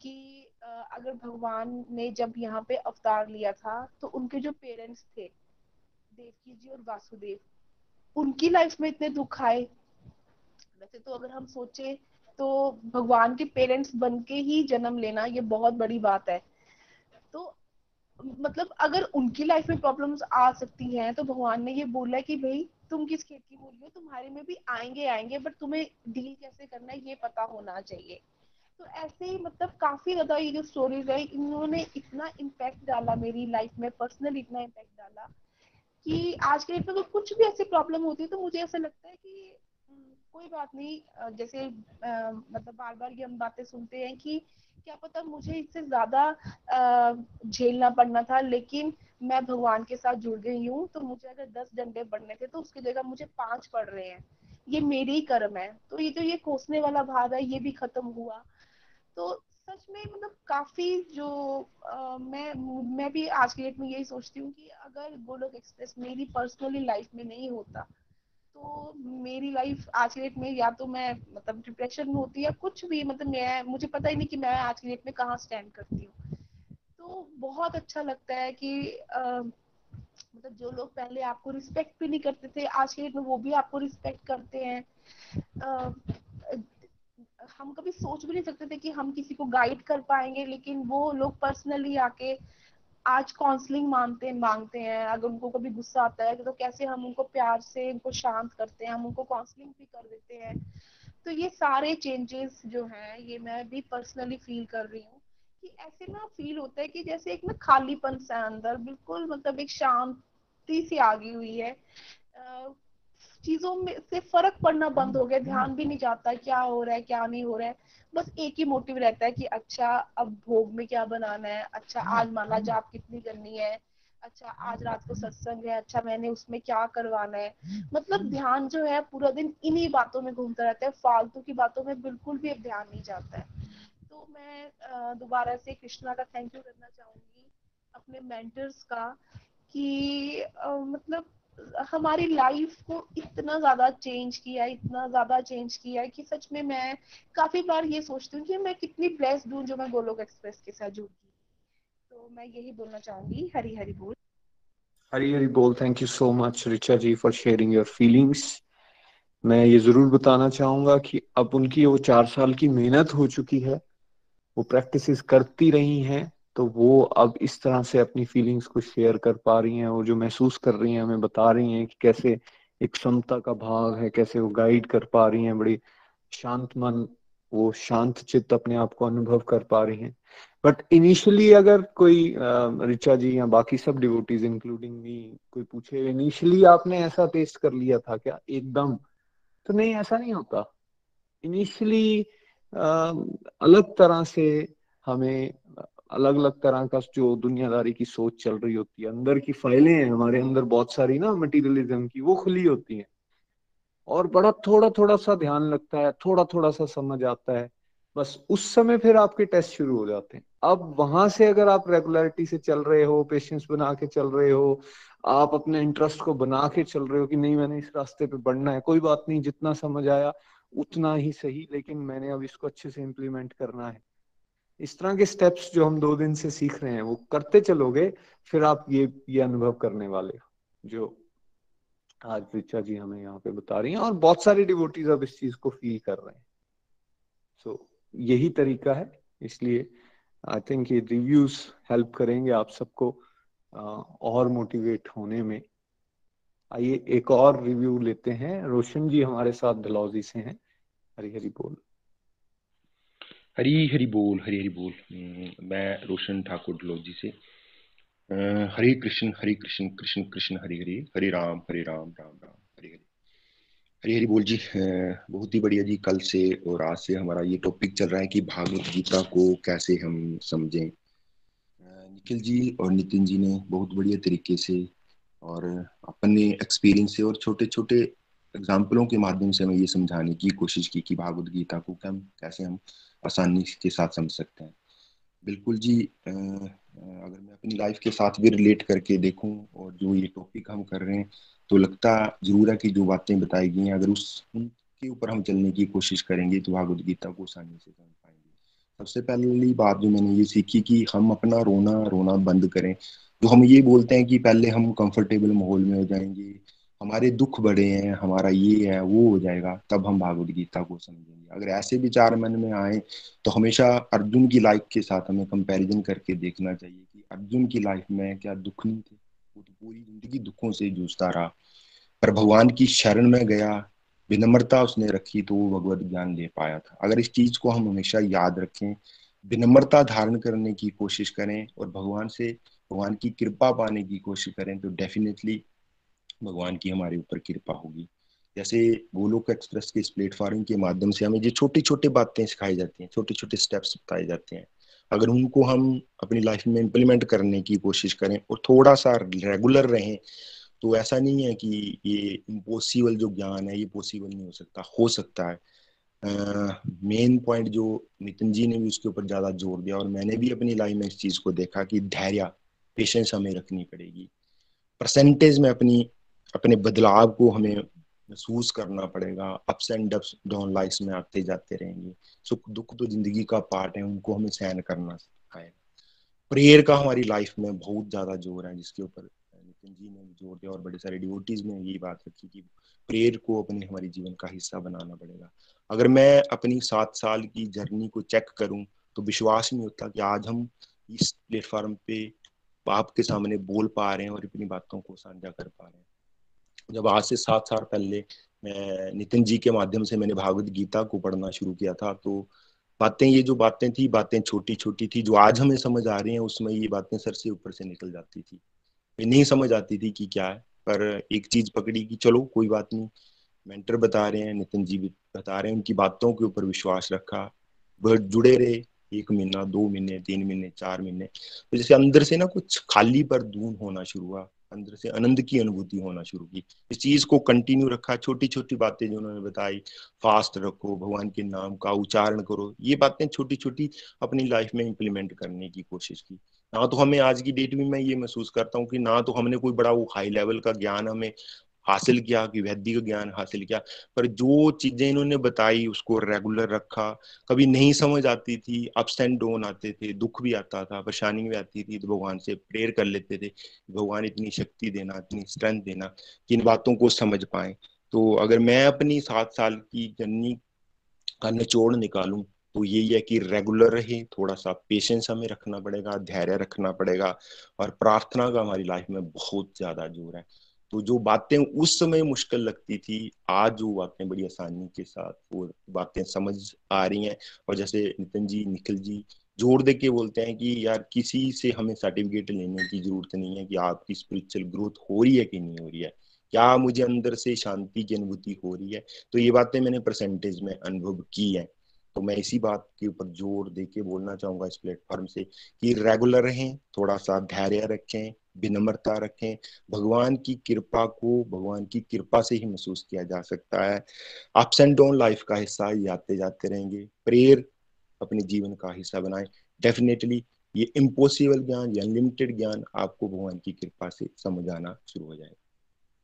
कि अगर भगवान ने जब यहाँ पे अवतार लिया था तो उनके जो पेरेंट्स थे, देवकी जी और वासुदेव, उनकी लाइफ में इतने दुख आए। वैसे तो अगर हम सोचे तो भगवान के पेरेंट्स बन के ही जन्म लेना, ये बहुत बड़ी बात है। तो मतलब अगर उनकी लाइफ में प्रॉब्लम्स आ सकती हैं तो भगवान ने ये बोला कि भाई, तुम किस खेत की बोली हो? तुम्हारे में भी आएँगे आएँगे बट तुम्हें डील कैसे करना है, ये पता होना चाहिए। तो ऐसे ही मतलब काफ़ी ज़्यादा ये जो स्टोरीज है, इन्होंने इतना इम्पैक्ट डाला मेरी लाइफ में पर्सनल इतना इम्पैक्ट डाला कि आज के डेट में कुछ भी ऐसी प्रॉब्लम होती है तो मुझे ऐसा लगता है कि कोई बात नहीं जैसे मतलब बार बार ये हम बातें सुनते हैं कि क्या पता मुझे इससे ज़्यादा झेलना पड़ना था लेकिन मैं भगवान के साथ जुड़ गई हूँ तो मुझे अगर दस डंडे पड़ने थे तो उसकी जगह मुझे पाँच पड़ रहे हैं। ये मेरे ही कर्म है। तो ये जो ये कोसने वाला भाव है ये भी खत्म हुआ। तो सच में मतलब काफ़ी जो आ, मैं मैं भी आज के डेट में यही सोचती हूँ कि अगर गोलोक एक्सप्रेस मेरी पर्सनली लाइफ में नहीं होता तो मेरी लाइफ आज की डेट में या तो मैं मतलब डिप्रेशन में होती है कुछ भी मतलब मैं मुझे पता ही नहीं कि मैं आज की डेट में कहाँ स्टैंड करती हूँ। तो बहुत अच्छा लगता है कि आ, मतलब जो लोग पहले आपको रिस्पेक्ट भी नहीं करते थे आज के डेट में वो भी आपको रिस्पेक्ट करते हैं। आ, हम कभी सोच भी नहीं सकते थे कि हम किसी को गाइड कर पाएँगे लेकिन वो लोग पर्सनली आके आज काउंसलिंग मांगते मांगते हैं, अगर उनको कभी गुस्सा आता है तो कैसे हम उनको प्यार से, उनको शांत करते हैं, हम उनको काउंसलिंग भी कर देते हैं। तो ये सारे चेंजेस जो हैं, ये मैं भी पर्सनली फील कर रही हूँ कि ऐसे ना फील होता है कि जैसे एक ना खालीपन सा अंदर, बिल्कुल मतलब एक शांति सी आ गई हुई है। चीज़ों में से फ़र्क पड़ना बंद हो गया ध्यान भी नहीं जाता क्या हो रहा है क्या नहीं हो रहा है। बस एक ही मोटिव रहता है कि अच्छा अब भोग में क्या बनाना है अच्छा आज माला जाप कितनी करनी है अच्छा आज रात को सत्संग है अच्छा मैंने उसमें क्या करवाना है। मतलब ध्यान जो है पूरा दिन इन्हीं बातों में घूमता रहता है फालतू की बातों में बिल्कुल भी अब ध्यान नहीं जाता है। तो मैं दोबारा से कृष्णा का थैंक यू करना चाहूँगी अपने मेंटर्स का कि मतलब हमारी लाइफ को इतना ज़्यादा चेंज किया, इतना ज़्यादा चेंज किया कि सच में मैं काफ़ी बार ये सोचती हूँ कि मैं कितनी ब्लेस्ड हूँ जो मैं गोलोक एक्सप्रेस के साथ जुड़ तो मैं यही बोलना चाहूँगी हरी हरी बोल। हरी हरी बोल thank you so much Richa ji for sharing your feelings मैं ये ज़रूर बताना चाहूँगा कि अब उनकी वो चार साल की मेहनत हो चुकी है, वो प्रैक्टिस करती रही हैं। तो वो अब इस तरह से अपनी फीलिंग्स को शेयर कर पा रही हैं और जो महसूस कर रही हैं, हमें बता रही हैं कि कैसे एक क्षमता का भाव है, कैसे वो गाइड कर पा रही हैं, बड़ी शांत मन, वो शांत चित्त अपने आप को अनुभव कर पा रही हैं। बट इनिशियली अगर कोई रिचा जी या बाकी सब डिवोटीज इंक्लूडिंग मी कोई पूछे इनिशियली आपने ऐसा टेस्ट कर लिया था क्या? एकदम? तो नहीं, ऐसा नहीं होता। इनिशियली अलग तरह से हमें अलग अलग तरह का जो दुनियादारी की सोच चल रही होती है, अंदर की फाइलें हैं, हमारे अंदर बहुत सारी ना मटेरियलिज्म की, वो खुली होती हैं। और बड़ा थोड़ा थोड़ा सा ध्यान लगता है थोड़ा थोड़ा सा समझ आता है, बस उस समय फिर आपके टेस्ट शुरू हो जाते हैं। अब वहाँ से अगर आप रेगुलरिटी से चल रहे हो पेशेंस बना के चल रहे हो, आप अपने इंटरेस्ट को बना के चल रहे हो कि नहीं, मैंने इस रास्ते पे बढ़ना है, कोई बात नहीं, जितना समझ आया, उतना ही सही, लेकिन मैंने अब इसको अच्छे से इम्प्लीमेंट करना है। इस तरह के स्टेप्स जो हम दो दिन से सीख रहे हैं वो करते चलोगे फिर आप ये ये अनुभव करने वाले जो आज रिचा जी हमें यहाँ पे बता रही हैं और बहुत सारे डिवोटीज अब इस चीज़ को फील कर रहे हैं। सो so, यही तरीका है इसलिए आई थिंक ये रिव्यूज़ हेल्प करेंगे आप सबको और मोटिवेट होने में। आइए एक और रिव्यू लेते हैं। रोशन जी हमारे साथ डलौजी से हैं। हरी हरी बोल। हरी हरी बोल हरी हरी बोल। हम्म, मैं रोशन ठाकुर डलोजी से। हरे कृष्ण हरे कृष्ण कृष्ण कृष्ण हरे हरे हरे राम हरे राम राम राम हरे हरे। हरे हरी बोल जी बहुत ही बढ़िया जी कल से और आज से हमारा ये टॉपिक चल रहा है कि भागवत गीता को कैसे हम समझें। निखिल जी और नितिन जी ने बहुत बढ़िया तरीके से और अपने एक्सपीरियंस से और छोटे छोटे एग्जाम्पलों के माध्यम से हमें ये समझाने की कोशिश की कि भागवत गीता को कम, कैसे हम आसानी के साथ समझ सकते हैं। बिल्कुल जी अगर मैं अपनी लाइफ के साथ भी रिलेट करके देखूँ और जो ये टॉपिक हम कर रहे हैं तो लगता ज़रूर है कि जो बातें बताई गई हैं, अगर उस, उनके ऊपर हम चलने की कोशिश करेंगे तो भागवत गीता को आसानी से समझ पाएँगे। सबसे पहली बात जो मैंने ये सीखी कि हम अपना रोना रोना बंद करें। जो हम ये बोलते हैं कि पहले हम कंफर्टेबल माहौल में हो जाएँगे हमारे दुख बड़े हैं, हमारा ये है, वो हो जाएगा, तब हम भागवत गीता को समझेंगे। अगर ऐसे विचार मन में आए तो हमेशा अर्जुन की लाइफ के साथ हमें कंपैरिजन करके देखना चाहिए कि अर्जुन की लाइफ में क्या दुख नहीं थे। वो तो पूरी ज़िंदगी दुखों से जूझता रहा। पर भगवान की शरण में गया, विनम्रता उसने रखी तो वो भगवत ज्ञान ले पाया था। अगर इस चीज़ को हम हमेशा याद रखें, विनम्रता धारण करने की कोशिश करें और भगवान से, भगवान की कृपा पाने की कोशिश करें तो डेफिनेटली भगवान की हमारे ऊपर कृपा होगी। जैसे गोलोक एक्सप्रेस के इस प्लेटफॉर्म के माध्यम से हमें जो छोटी छोटी बातें सिखाई जाती हैं छोटे छोटे स्टेप्स बताए जाते हैं। अगर उनको हम अपनी लाइफ में इम्प्लीमेंट करने की कोशिश करें और थोड़ा सा रेगुलर रहें तो ऐसा नहीं है कि ये इम्पॉसिबल जो ज्ञान है ये पॉसिबल नहीं हो सकता हो सकता है। मेन uh, पॉइंट जो नितिन जी ने भी उसके ऊपर ज़्यादा ज़ोर दिया और मैंने भी अपनी लाइफ में इस चीज़ को देखा कि धैर्य पेशेंस हमें रखनी पड़ेगी। परसेंटेज में अपनी अपने बदलाव को हमें महसूस करना पड़ेगा। Ups and downs down life में आते जाते रहेंगे। सुख दुख तो ज़िंदगी का पार्ट है, उनको हमें सहन करना सिखाएगा प्रेयर का हमारी लाइफ में बहुत ज़्यादा ज़ोर है, जिसके ऊपर नितिन जी ने ज़ोर दिया और बड़े सारे डिवोटीज में ये बात रखी कि प्रेयर को अपने हमारे जीवन का हिस्सा बनाना पड़ेगा। अगर मैं अपनी सात साल की जर्नी को चेक करूँ तो विश्वास नहीं होता कि आज हम इस प्लेटफॉर्म पे आपके सामने बोल पा रहे हैं और अपनी बातों को साझा कर पा रहे हैं। जब आज से सात साल पहले मैं नितिन जी के माध्यम से मैंने भागवत गीता को पढ़ना शुरू किया था तो बातें ये जो बातें थी, बातें छोटी छोटी थी, जो आज हमें समझ आ रही हैं, उसमें ये बातें सर से ऊपर से निकल जाती थी। नहीं समझ आती थी कि क्या है, पर एक चीज़ पकड़ी कि चलो, कोई बात नहीं, मेंटर बता रहे हैं, नितिन जी बता रहे हैं, उनकी बातों के ऊपर विश्वास रखा वह जुड़े रहे, एक महीना, दो महीने, तीन महीने, चार महीने तो जैसे अंदर से ना कुछ खाली पर दून होना शुरू हुआ अंदर से आनंद की अनुभूति होना शुरू की। इस चीज़ को कंटिन्यू रखा छोटी छोटी बातें जो उन्होंने बताई फास्ट रखो, भगवान के नाम का उच्चारण करो, ये बातें छोटी छोटी अपनी लाइफ में इम्प्लीमेंट करने की कोशिश की। ना तो हमें आज की डेट में मैं ये महसूस करता हूँ कि ना तो हमने कोई बड़ा वो हाई लेवल का ज्ञान हमें हासिल किया, कि वैदिक ज्ञान हासिल किया, पर जो चीज़ें इन्होंने बताई, उसको रेगुलर रखा, कभी नहीं समझ आती थी अप्स एंड डाउन आते थे, दुख भी आता था, परेशानी भी आती थी तो भगवान से प्रेयर कर लेते थे भगवान इतनी शक्ति देना, इतनी स्ट्रेंथ देना, कि इन बातों को समझ पाए। तो अगर मैं अपनी सात साल की जर्नी का निचोड़ निकालूं तो यही है कि रेगुलर रहे थोड़ा सा पेशेंस हमें रखना पड़ेगा, धैर्य रखना पड़ेगा, और प्रार्थना का हमारी लाइफ में बहुत ज़्यादा ज़ोर है। तो जो बातें उस समय मुश्किल लगती थी, आज जो बातें बड़ी आसानी के साथ वो बातें समझ आ रही हैं। और जैसे नितिन जी, निखिल जी ज़ोर दे के बोलते हैं कि यार किसी से हमें सर्टिफिकेट लेने की ज़रूरत नहीं है कि आपकी स्पिरिचुअल ग्रोथ हो रही है कि नहीं हो रही है। क्या मुझे अंदर से शांति की अनुभूति हो रही है? तो ये बातें मैंने परसेंटेज में अनुभव की है। तो मैं इसी बात के ऊपर ज़ोर दे के बोलना चाहूँगा इस प्लेटफॉर्म से कि रेगुलर रहें थोड़ा सा धैर्य रखें, विनम्रता रखें। भगवान की कृपा को, भगवान की कृपा से ही महसूस किया जा सकता है। अप्स एंड डाउन लाइफ का हिस्सा ही आते जाते रहेंगे। प्रेयर अपने जीवन का हिस्सा बनाए। डेफिनेटली ये इम्पॉसिबल ज्ञान या अनलिमिटेड ज्ञान आपको भगवान की कृपा से समझ आना शुरू हो जाएगा।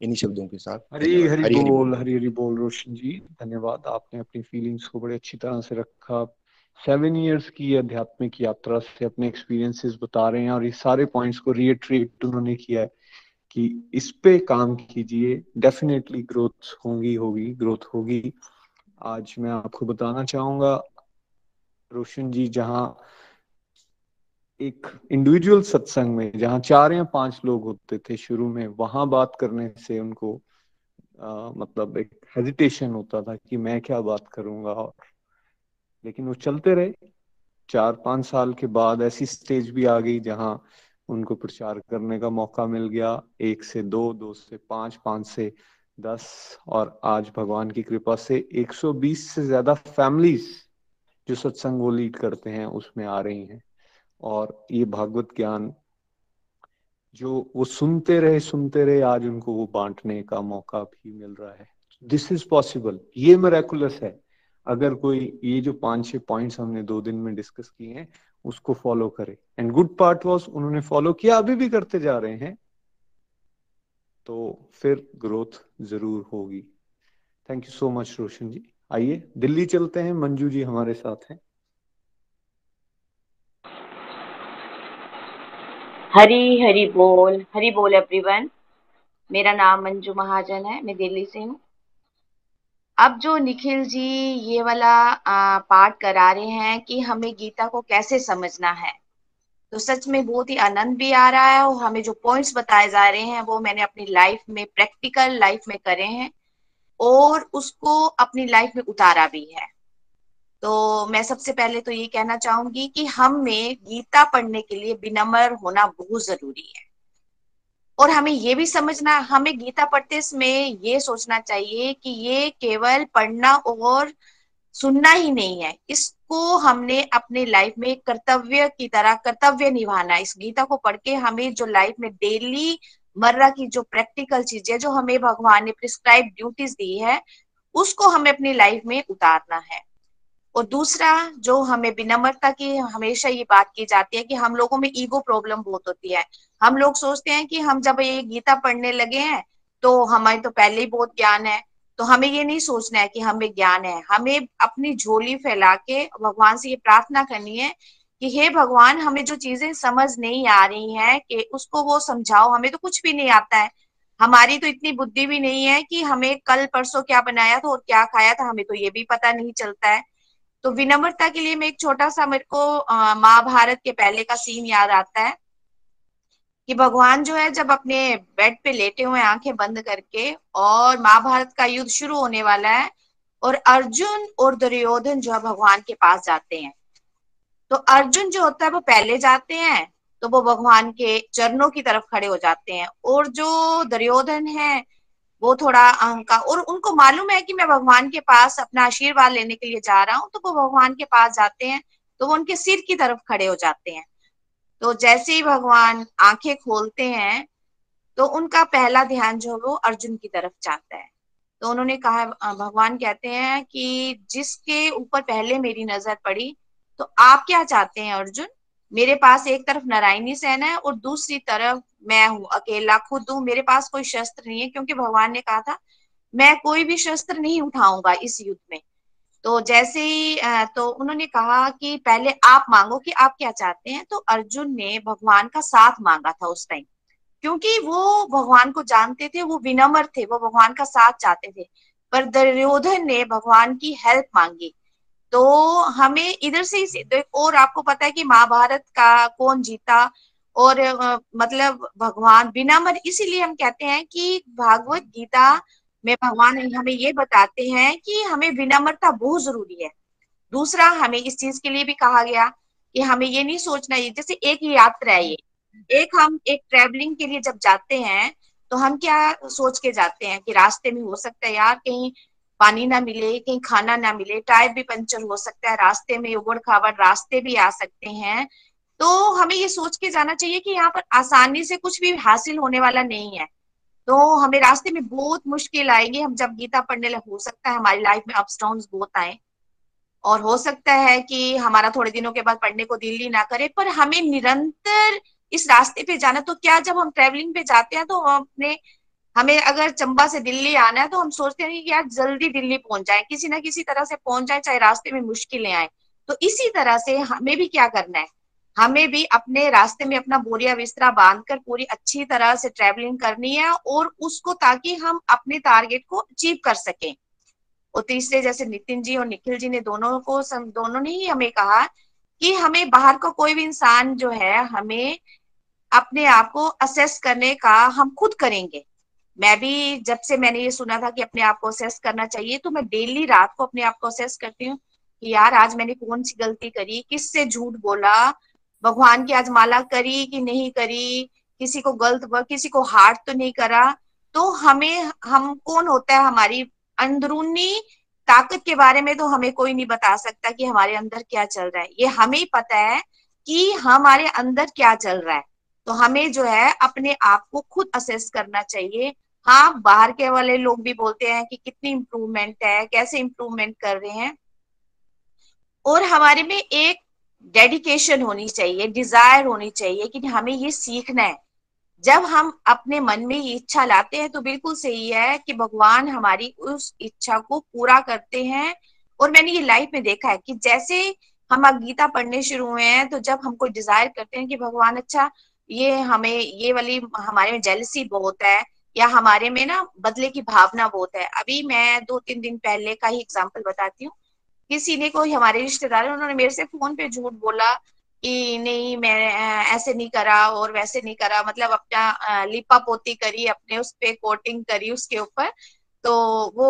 इन्हीं शब्दों के साथ। हरी हरी, हरी बोल। हरी हरी बोल रोशन जी धन्यवाद। आपने अपनी फीलिंग्स को बड़े अच्छी तरह से रखा। सेवन इयर्स की आध्यात्मिक यात्रा से अपने एक्सपीरियंसेस बता रहे हैं और ये सारे पॉइंट्स को रिएट्रेट उन्होंने किया है कि इस पे काम कीजिए। डेफिनेटली ग्रोथ होगी होगी ग्रोथ होगी। आज मैं आपको बताना चाहूँगा रोशन जी जहाँ एक इंडिविजुअल सत्संग में जहाँ चार या पाँच लोग होते थे शुरू में वहाँ बात करने से उनको आ, मतलब एक हेजिटेशन होता था कि मैं क्या बात करूँगा और लेकिन वो चलते रहे। चार पाँच साल के बाद ऐसी स्टेज भी आ गई जहाँ उनको प्रचार करने का मौका मिल गया। एक से दो दो से पाँच पाँच से दस और आज भगवान की कृपा से 120 से ज़्यादा फैमिलीज़ जो सत्संग वो लीड करते हैं उसमें आ रही हैं। और ये भागवत ज्ञान जो वो सुनते रहे सुनते रहे, आज उनको वो बांटने का मौका भी मिल रहा है। दिस इज़ पॉसिबल ये मेरेकुलस है। अगर कोई ये जो पाँच, छह पॉइंट्स हमने दो दिन में डिस्कस किए हैं, उसको फॉलो करे। एंड गुड पार्ट वॉज़ उन्होंने फॉलो किया, अभी भी करते जा रहे हैं। तो फिर ग्रोथ ज़रूर होगी। Thank you so much Roshan ji. आइए, दिल्ली चलते हैं। मंजू जी हमारे साथ हैं। हरी हरी बोल हरी बोल एवरीवन मेरा नाम मंजू महाजन है, मैं दिल्ली से हूँ। अब जो निखिल जी ये वाला पाठ करा रहे हैं कि हमें गीता को कैसे समझना है। तो सच में बहुत ही आनंद भी आ रहा है और हमें जो पॉइंट्स बताए जा रहे हैं वो मैंने अपनी लाइफ में प्रैक्टिकल लाइफ में करे हैं और उसको अपनी लाइफ में उतारा भी है। तो मैं सबसे पहले तो ये कहना चाहूँगी कि हमें गीता पढ़ने के लिए विनम्र होना बहुत ज़रूरी है। और हमें ये भी समझना, हमें गीता पढ़ते समय ये सोचना चाहिए कि ये केवल पढ़ना और सुनना ही नहीं है। इसको हमने अपने लाइफ में कर्तव्य की तरह कर्तव्य निभाना इस गीता को पढ़ के हमें जो लाइफ में डेली मर्रा की जो प्रैक्टिकल चीज़ें जो हमें भगवान ने प्रिस्क्राइब ड्यूटीज़ दी है, उसको हमें अपनी लाइफ में उतारना है। और दूसरा, जो हमें विनम्रता की हमेशा ये बात की जाती है कि हम लोगों में ईगो प्रॉब्लम बहुत होती है। हम लोग सोचते हैं कि हम जब ये गीता पढ़ने लगे हैं तो हमारे तो पहले ही बहुत ज्ञान है। तो हमें ये नहीं सोचना है कि हमें ज्ञान है। हमें अपनी झोली फैला के भगवान से ये प्रार्थना करनी है कि हे भगवान, हमें जो चीज़ें समझ नहीं आ रही हैं कि उसको वो समझाओ, हमें तो कुछ भी नहीं आता है। हमारी तो इतनी बुद्धि भी नहीं है कि हमें कल परसों क्या बनाया था और क्या खाया था, हमें तो ये भी पता नहीं चलता है। तो विनम्रता के लिए मैं एक छोटा सा मेरे को महाभारत के पहले का सीन याद आता है। कि भगवान जो है जब अपने बेड पे लेटे हुए आँखें बंद करके और महाभारत का युद्ध शुरू होने वाला है और अर्जुन और दुर्योधन जो है भगवान के पास जाते हैं। तो अर्जुन जो होता है वो पहले जाते हैं तो वो भगवान के चरणों की तरफ़ खड़े हो जाते हैं और जो दुर्योधन है वो थोड़ा अहंकार, और उनको मालूम है कि मैं भगवान के पास अपना आशीर्वाद लेने के लिए जा रहा हूँ तो वो भगवान के पास जाते हैं तो वो उनके सिर की तरफ़ खड़े हो जाते हैं। तो जैसे ही भगवान आँखें खोलते हैं तो उनका पहला ध्यान जो है वो अर्जुन की तरफ़ जाता है। तो उन्होंने कहा भगवान कहते हैं कि जिसके ऊपर पहले मेरी नज़र पड़ी तो आप क्या चाहते हैं अर्जुन? मेरे पास एक तरफ़ नारायणी सेना है और दूसरी तरफ़ मैं हूँ, अकेला, खुद हूँ। मेरे पास कोई शस्त्र नहीं है, क्योंकि भगवान ने कहा था, मैं कोई भी शस्त्र नहीं उठाऊँगा इस युद्ध में। तो जैसे ही तो उन्होंने कहा कि पहले आप मांगो कि आप क्या चाहते हैं तो अर्जुन ने भगवान का साथ मांगा था उस टाइम। क्योंकि वो भगवान को जानते थे, वो विनम्र थे, वो भगवान का साथ चाहते थे। पर दुर्योधन ने भगवान की हेल्प मांगी। तो हमें इधर से ही और आपको पता है कि महाभारत का कौन जीता और मतलब भगवान विनम्र इसीलिए हम कहते हैं कि भागवत गीता में भगवान हमें ये बताते हैं कि हमें विनम्रता बहुत ज़रूरी है। दूसरा हमें इस चीज़ के लिए भी कहा गया कि हमें ये नहीं सोचना ये जैसे एक यात्रा है ये। एक हम एक ट्रेवलिंग के लिए जब जाते हैं तो हम क्या सोच के जाते हैं कि रास्ते में हो सकता है यार कहीं पानी ना मिले, कहीं खाना ना मिले, टायर भी पंचर हो सकता है, रास्ते में उबड़ खाबड़ रास्ते भी आ सकते हैं। तो हमें ये सोच के जाना चाहिए कि यहाँ पर आसानी से कुछ भी हासिल होने वाला नहीं है। तो हमें रास्ते में बहुत मुश्किल आएगी। हम जब गीता पढ़ने लगे, हो सकता है हमारी लाइफ में अप्स डाउन बहुत आए। और हो सकता है कि हमारा थोड़े दिनों के बाद पढ़ने को दिल ही ना करे, पर हमें निरंतर इस रास्ते पे जाना तो क्या जब हम ट्रेवलिंग पे जाते हैं तो हम अपने हमें अगर चंबा से दिल्ली आना है तो हम सोचते हैं कि यार जल्दी दिल्ली पहुँच जाए किसी ना किसी तरह से पहुँच जाए चाहे रास्ते में मुश्किलें आए। तो इसी तरह से हमें भी क्या करना है? हमें भी अपने रास्ते में अपना बोरिया बिस्तरा बांधकर पूरी अच्छी तरह से ट्रेवलिंग करनी है और उसको ताकि हम अपने टारगेट को अचीव कर सकें। और तीसरे जैसे नितिन जी और निखिल जी ने दोनों को सम, दोनों ने ही हमें कहा कि हमें बाहर का को कोई भी इंसान जो है हमें अपने आप को असेस करने का हम खुद करेंगे। मैं भी जब से मैंने ये सुना था कि अपने आप को असेस करना चाहिए तो मैं डेली रात को अपने आप को असेस करती हूँ कि यार, आज मैंने कौन सी गलती करी, किससे झूठ बोला, भगवान की आज माला करी कि नहीं करी, किसी को गलत किसी को हार्ट तो नहीं करा। तो हमें, हम, कौन होता है हमारी अंदरूनी ताकत के बारे में तो हमें कोई नहीं बता सकता कि हमारे अंदर क्या चल रहा है। ये हमें पता है कि हमारे अंदर क्या चल रहा है। तो हमें जो है अपने आप को खुद असेस करना चाहिए हाँ बाहर के वाले लोग भी बोलते हैं कि कितनी इम्प्रूवमेंट है, कैसे इम्प्रूवमेंट कर रहे हैं। और हमारे में एक डेडिकेशन होनी चाहिए डिज़ायर होनी चाहिए कि हमें ये सीखना है। जब हम अपने मन में ये इच्छा लाते हैं तो बिल्कुल सही है कि भगवान हमारी उस इच्छा को पूरा करते हैं। और मैंने ये लाइफ में देखा है कि जैसे हम अब गीता पढ़ने शुरू हुए हैं तो जब हमको डिज़ायर करते हैं कि भगवान अच्छा ये हमें, ये वाली हमारे में जेलसी बहुत है या हमारे में ना बदले की भावना बहुत है। अभी मैं दो तीन दिन पहले का ही एग्ज़ाम्पल बताती हूँ। किसी ने कोई हमारे रिश्तेदार उन्होंने मेरे से फ़ोन पे झूठ बोला कि नहीं, मैं ऐसे नहीं करा और वैसे नहीं करा। मतलब अपना लिपा पोती करी, अपने उस पे कोटिंग करी उसके ऊपर। तो वो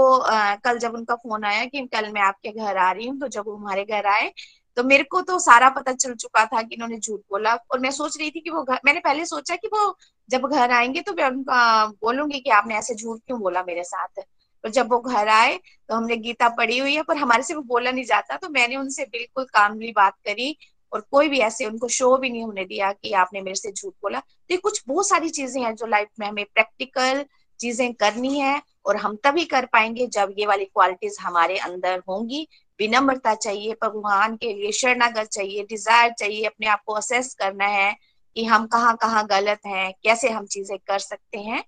कल जब उनका फ़ोन आया कि कल मैं आपके घर आ रही हूँ तो जब वो हमारे घर आए तो मेरे को तो सारा पता चल चुका था कि इन्होंने झूठ बोला। और मैं सोच रही थी कि वो घर, मैंने पहले सोचा कि वो जब घर आएँगे तो मैं उनका बोलूँगी कि आपने ऐसे झूठ क्यों बोला मेरे साथ? और जब वो घर आए तो हमने गीता पढ़ी हुई है, पर हमारे से वो बोला नहीं जाता तो मैंने उनसे बिल्कुल कामली बात करी, और कोई भी ऐसे उनको शो भी नहीं होने दिया कि आपने मेरे से झूठ बोला। तो ये कुछ बहुत सारी चीज़ें हैं जो लाइफ में हमें प्रैक्टिकल चीज़ें करनी है, और हम तभी कर पाएँगे जब ये वाली क्वालिटीज हमारे अंदर होंगी। विनम्रता चाहिए, भगवान के लिए शरणागत चाहिए डिज़ायर चाहिए, अपने आप को असेस करना है। कि हम कहाँ कहाँ गलत हैं, कैसे हम चीज़ें कर सकते हैं।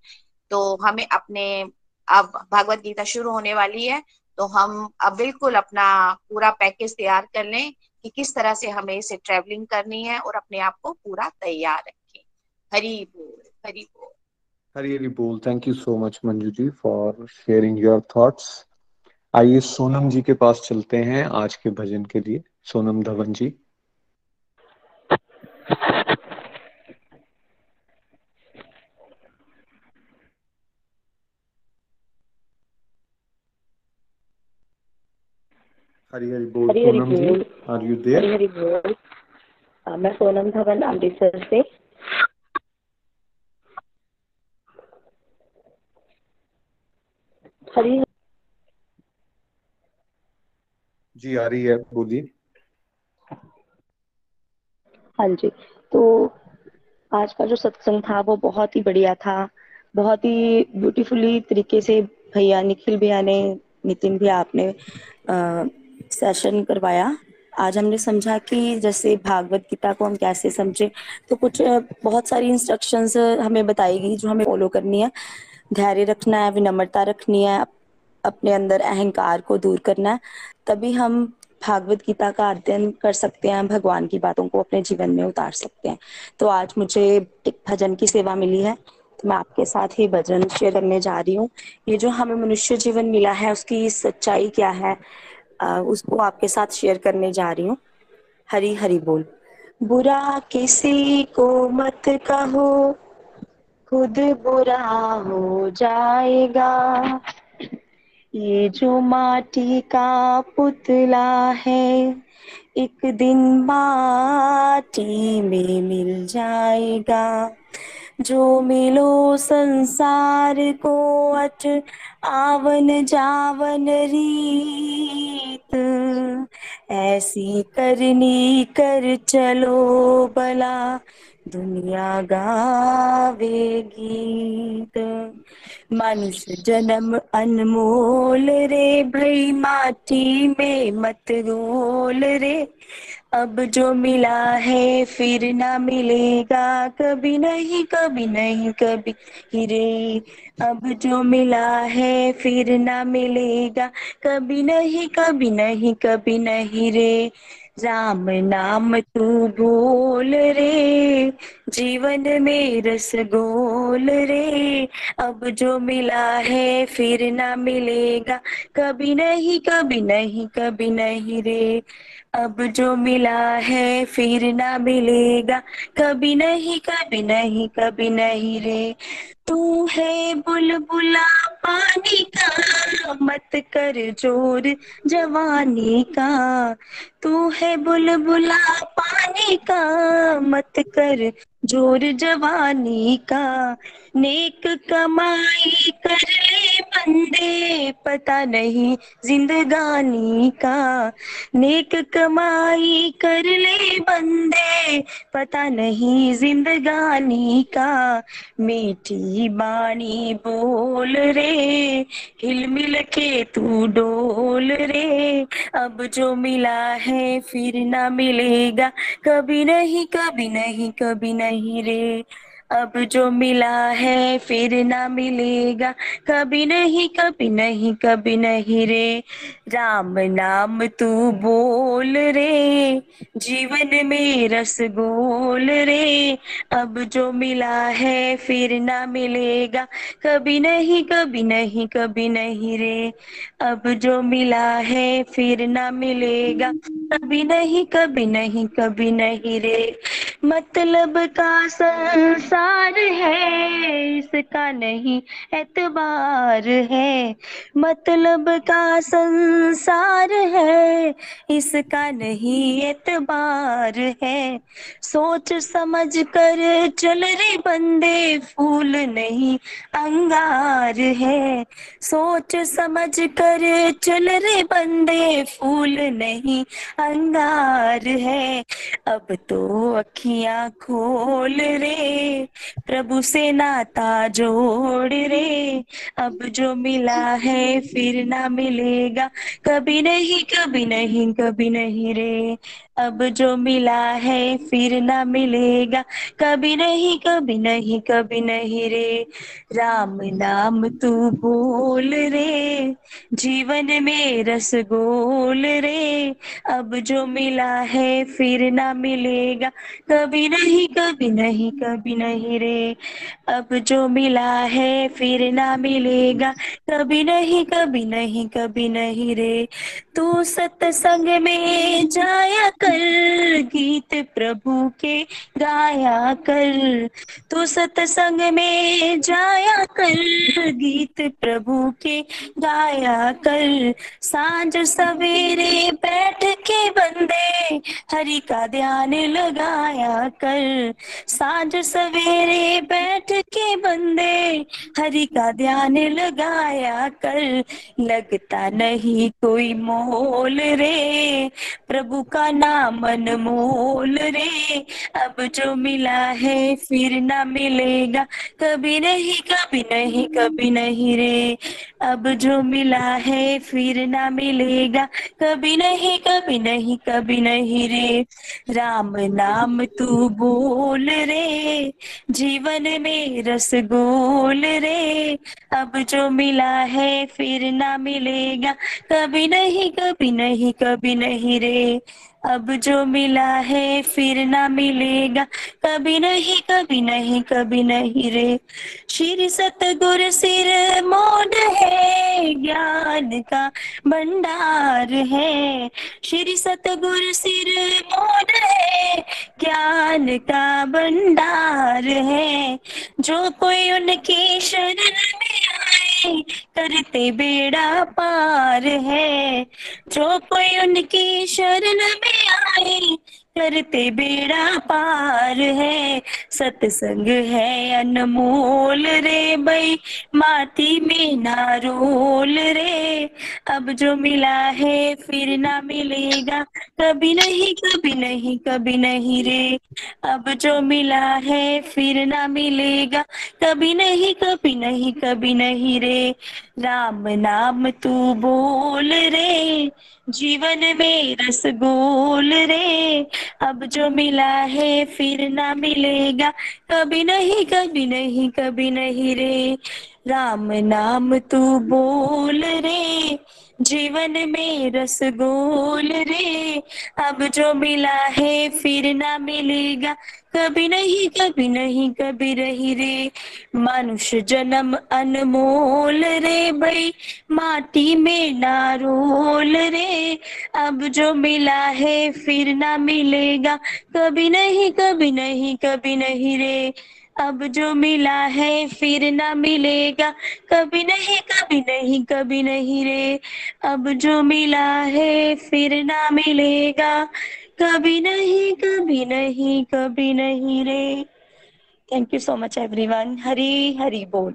तो हमें अपने, अब भागवत गीता शुरू होने वाली है तो हम अब बिल्कुल अपना पूरा पैकेज तैयार कर लें कि किस तरह से हमें इसे ट्रेवलिंग करनी है और अपने आप को पूरा तैयार रखें। हरी बोल हरी बोल। हरी हरी बोल। Thank you so much Manju ji for sharing your thoughts आइए सोनम जी के पास चलते हैं आज के भजन के लिए। सोनम धवन जी। हरी हरी बोल हरी हरी बोल। आर यू देयर हरी बोल। अ, मैं सोनम धवन अमृतसर से। हरी जी आ रही है बोलिए। हाँ जी तो आज का जो सत्संग था वो बहुत ही बढ़िया था। बहुत ही ब्यूटीफुली तरीके से भैया निखिल भैया ने नितिन भैया आपने सेशन करवाया। आज हमने समझा कि जैसे भागवत गीता को हम कैसे समझे तो कुछ बहुत सारी इंस्ट्रक्शंस हमें बताई गई जो हमें फॉलो करनी है। धैर्य रखना है, विनम्रता रखनी है अपने अंदर अहंकार को दूर करना है। तभी हम भागवत गीता का अध्ययन कर सकते हैं, भगवान की बातों को अपने जीवन में उतार सकते हैं। तो आज मुझे एक भजन की सेवा मिली है। तो मैं आपके साथ ही भजन शेयर करने जा रही हूँ। ये जो हमें मनुष्य जीवन मिला है, उसकी सच्चाई क्या है? उसको आपके साथ शेयर करने जा रही हूँ। हरी हरी बोल। बुरा किसी को मत कहो, खुद बुरा हो जाएगा। ये जो माटी का पुतला है, एक दिन माटी में मिल जाएगा। जो मिलो संसार को अट आवन जावन रीत। ऐसी करनी कर चलो भला, दुनिया गावे गीत। मनुष्य जन्म अनमोल रे, भई माटी में मत रोल रे। अब जो मिला है फिर ना मिलेगा, कभी नहीं कभी नहीं, कभी ही रे अब जो मिला है फिर ना मिलेगा, कभी नहीं कभी नहीं कभी नहीं रे। राम नाम तू बोल रे, जीवन में रस गोल रे। अब जो मिला है फिर ना मिलेगा, कभी नहीं कभी नहीं कभी नहीं रे। अब जो मिला है फिर ना मिलेगा। कभी नहीं कभी नहीं कभी नहीं रे। तू है बुलबुला, पानी का मत कर ज़ोर, जवानी का। तू है बुलबुला, पानी का मत कर ज़ोर, जवानी का। नेक कमाई कर ले बंदे पता नहीं जिंदगानी का। नेक कमाई कर ले बंदे, पता नहीं जिंदगानी का। मीठी बाणी बोल रे, हिल मिल के तू डोल रे। अब जो मिला है फिर ना मिलेगा, कभी नहीं कभी नहीं कभी नहीं रे। अब जो मिला है फिर ना मिलेगा। कभी नहीं कभी नहीं कभी नहीं रे। राम नाम तू बोल रे। जीवन में रस गोल रे। अब जो मिला है फिर ना मिलेगा। कभी नहीं कभी नहीं कभी नहीं रे। अब जो मिला है फिर ना मिलेगा। कभी नहीं कभी नहीं कभी नहीं रे। मतलब का संसार है, इसका नहीं एतबार है। मतलब का संसार है, इसका नहीं एतबार है। सोच समझ कर चल रे बंदे, फूल नहीं अंगार है। सोच समझ कर चल रे बंदे, फूल नहीं अंगार है। अब तो अखियाँ खोल रे। प्रभु से नाता जोड़ रे। अब जो मिला है फिर ना मिलेगा। कभी नहीं कभी नहीं कभी नहीं रे। अब जो मिला है फिर ना मिलेगा। कभी नहीं कभी नहीं कभी नहीं रे। राम नाम तू बोल रे। जीवन में रस गोल रे। अब जो मिला है फिर ना मिलेगा। कभी नहीं कभी नहीं कभी नहीं रे। अब जो मिला है फिर ना मिलेगा। कभी नहीं कभी नहीं कभी नहीं रे। तू सत्संग में जाया कर, गीत प्रभु के गाया कर। तू सत्संग में जाया कर, गीत प्रभु के गाया कर। साँझ सवेरे बैठ के बंदे, हरि का ध्यान लगाया कर। साँझ सवेरे बैठ के बंदे, हरि का ध्यान लगाया कर। लगता नहीं कोई मोल रे, प्रभु का नाम अनमोल रे। अब जो मिला है फिर ना मिलेगा, कभी नहीं कभी नहीं कभी नहीं रे। अब जो मिला है फिर ना मिलेगा, कभी नहीं कभी नहीं कभी नहीं रे। राम नाम तू बोल रे, जीवन में रस गोल रे। अब जो मिला है फिर ना मिलेगा, कभी नहीं कभी नहीं कभी नहीं रे। अब जो मिला है फिर ना मिलेगा। कभी नहीं कभी नहीं कभी नहीं रे। श्री सतगुर सिर मोड है, ज्ञान का भंडार है। श्री सतगुर सिर मोड है, ज्ञान का भंडार है। जो कोई उनकी शरण में करते बेड़ा पार है। जो कोई उनकी शरण में आए करते बेड़ा पार है। सत्संग है अनमोल रे भाई माती में ना रोल रे। अब जो मिला है फिर ना मिलेगा, कभी नहीं कभी नहीं कभी नहीं रे। अब जो मिला है फिर ना मिलेगा, कभी नहीं कभी नहीं कभी नहीं रे। राम नाम तू बोल रे। जीवन में रस गोल रे। अब जो मिला है फिर ना मिलेगा। कभी नहीं कभी नहीं कभी नहीं रे। राम नाम तू बोल रे। जीवन में रसगोल रे। अब जो मिला है फिर ना मिलेगा। कभी नहीं कभी नहीं, कभी रही रे। मनुष्य जन्म अनमोल रे भाई। माटी में ना रोल रे। अब जो मिला है फिर ना मिलेगा। कभी नहीं कभी नहीं कभी नहीं रे। अब जो मिला है फिर ना मिलेगा। कभी नहीं कभी नहीं कभी नहीं रे। अब जो मिला है फिर ना मिलेगा। कभी नहीं कभी नहीं कभी नहीं रे। Thank you so much everyone Hari Hari बोल।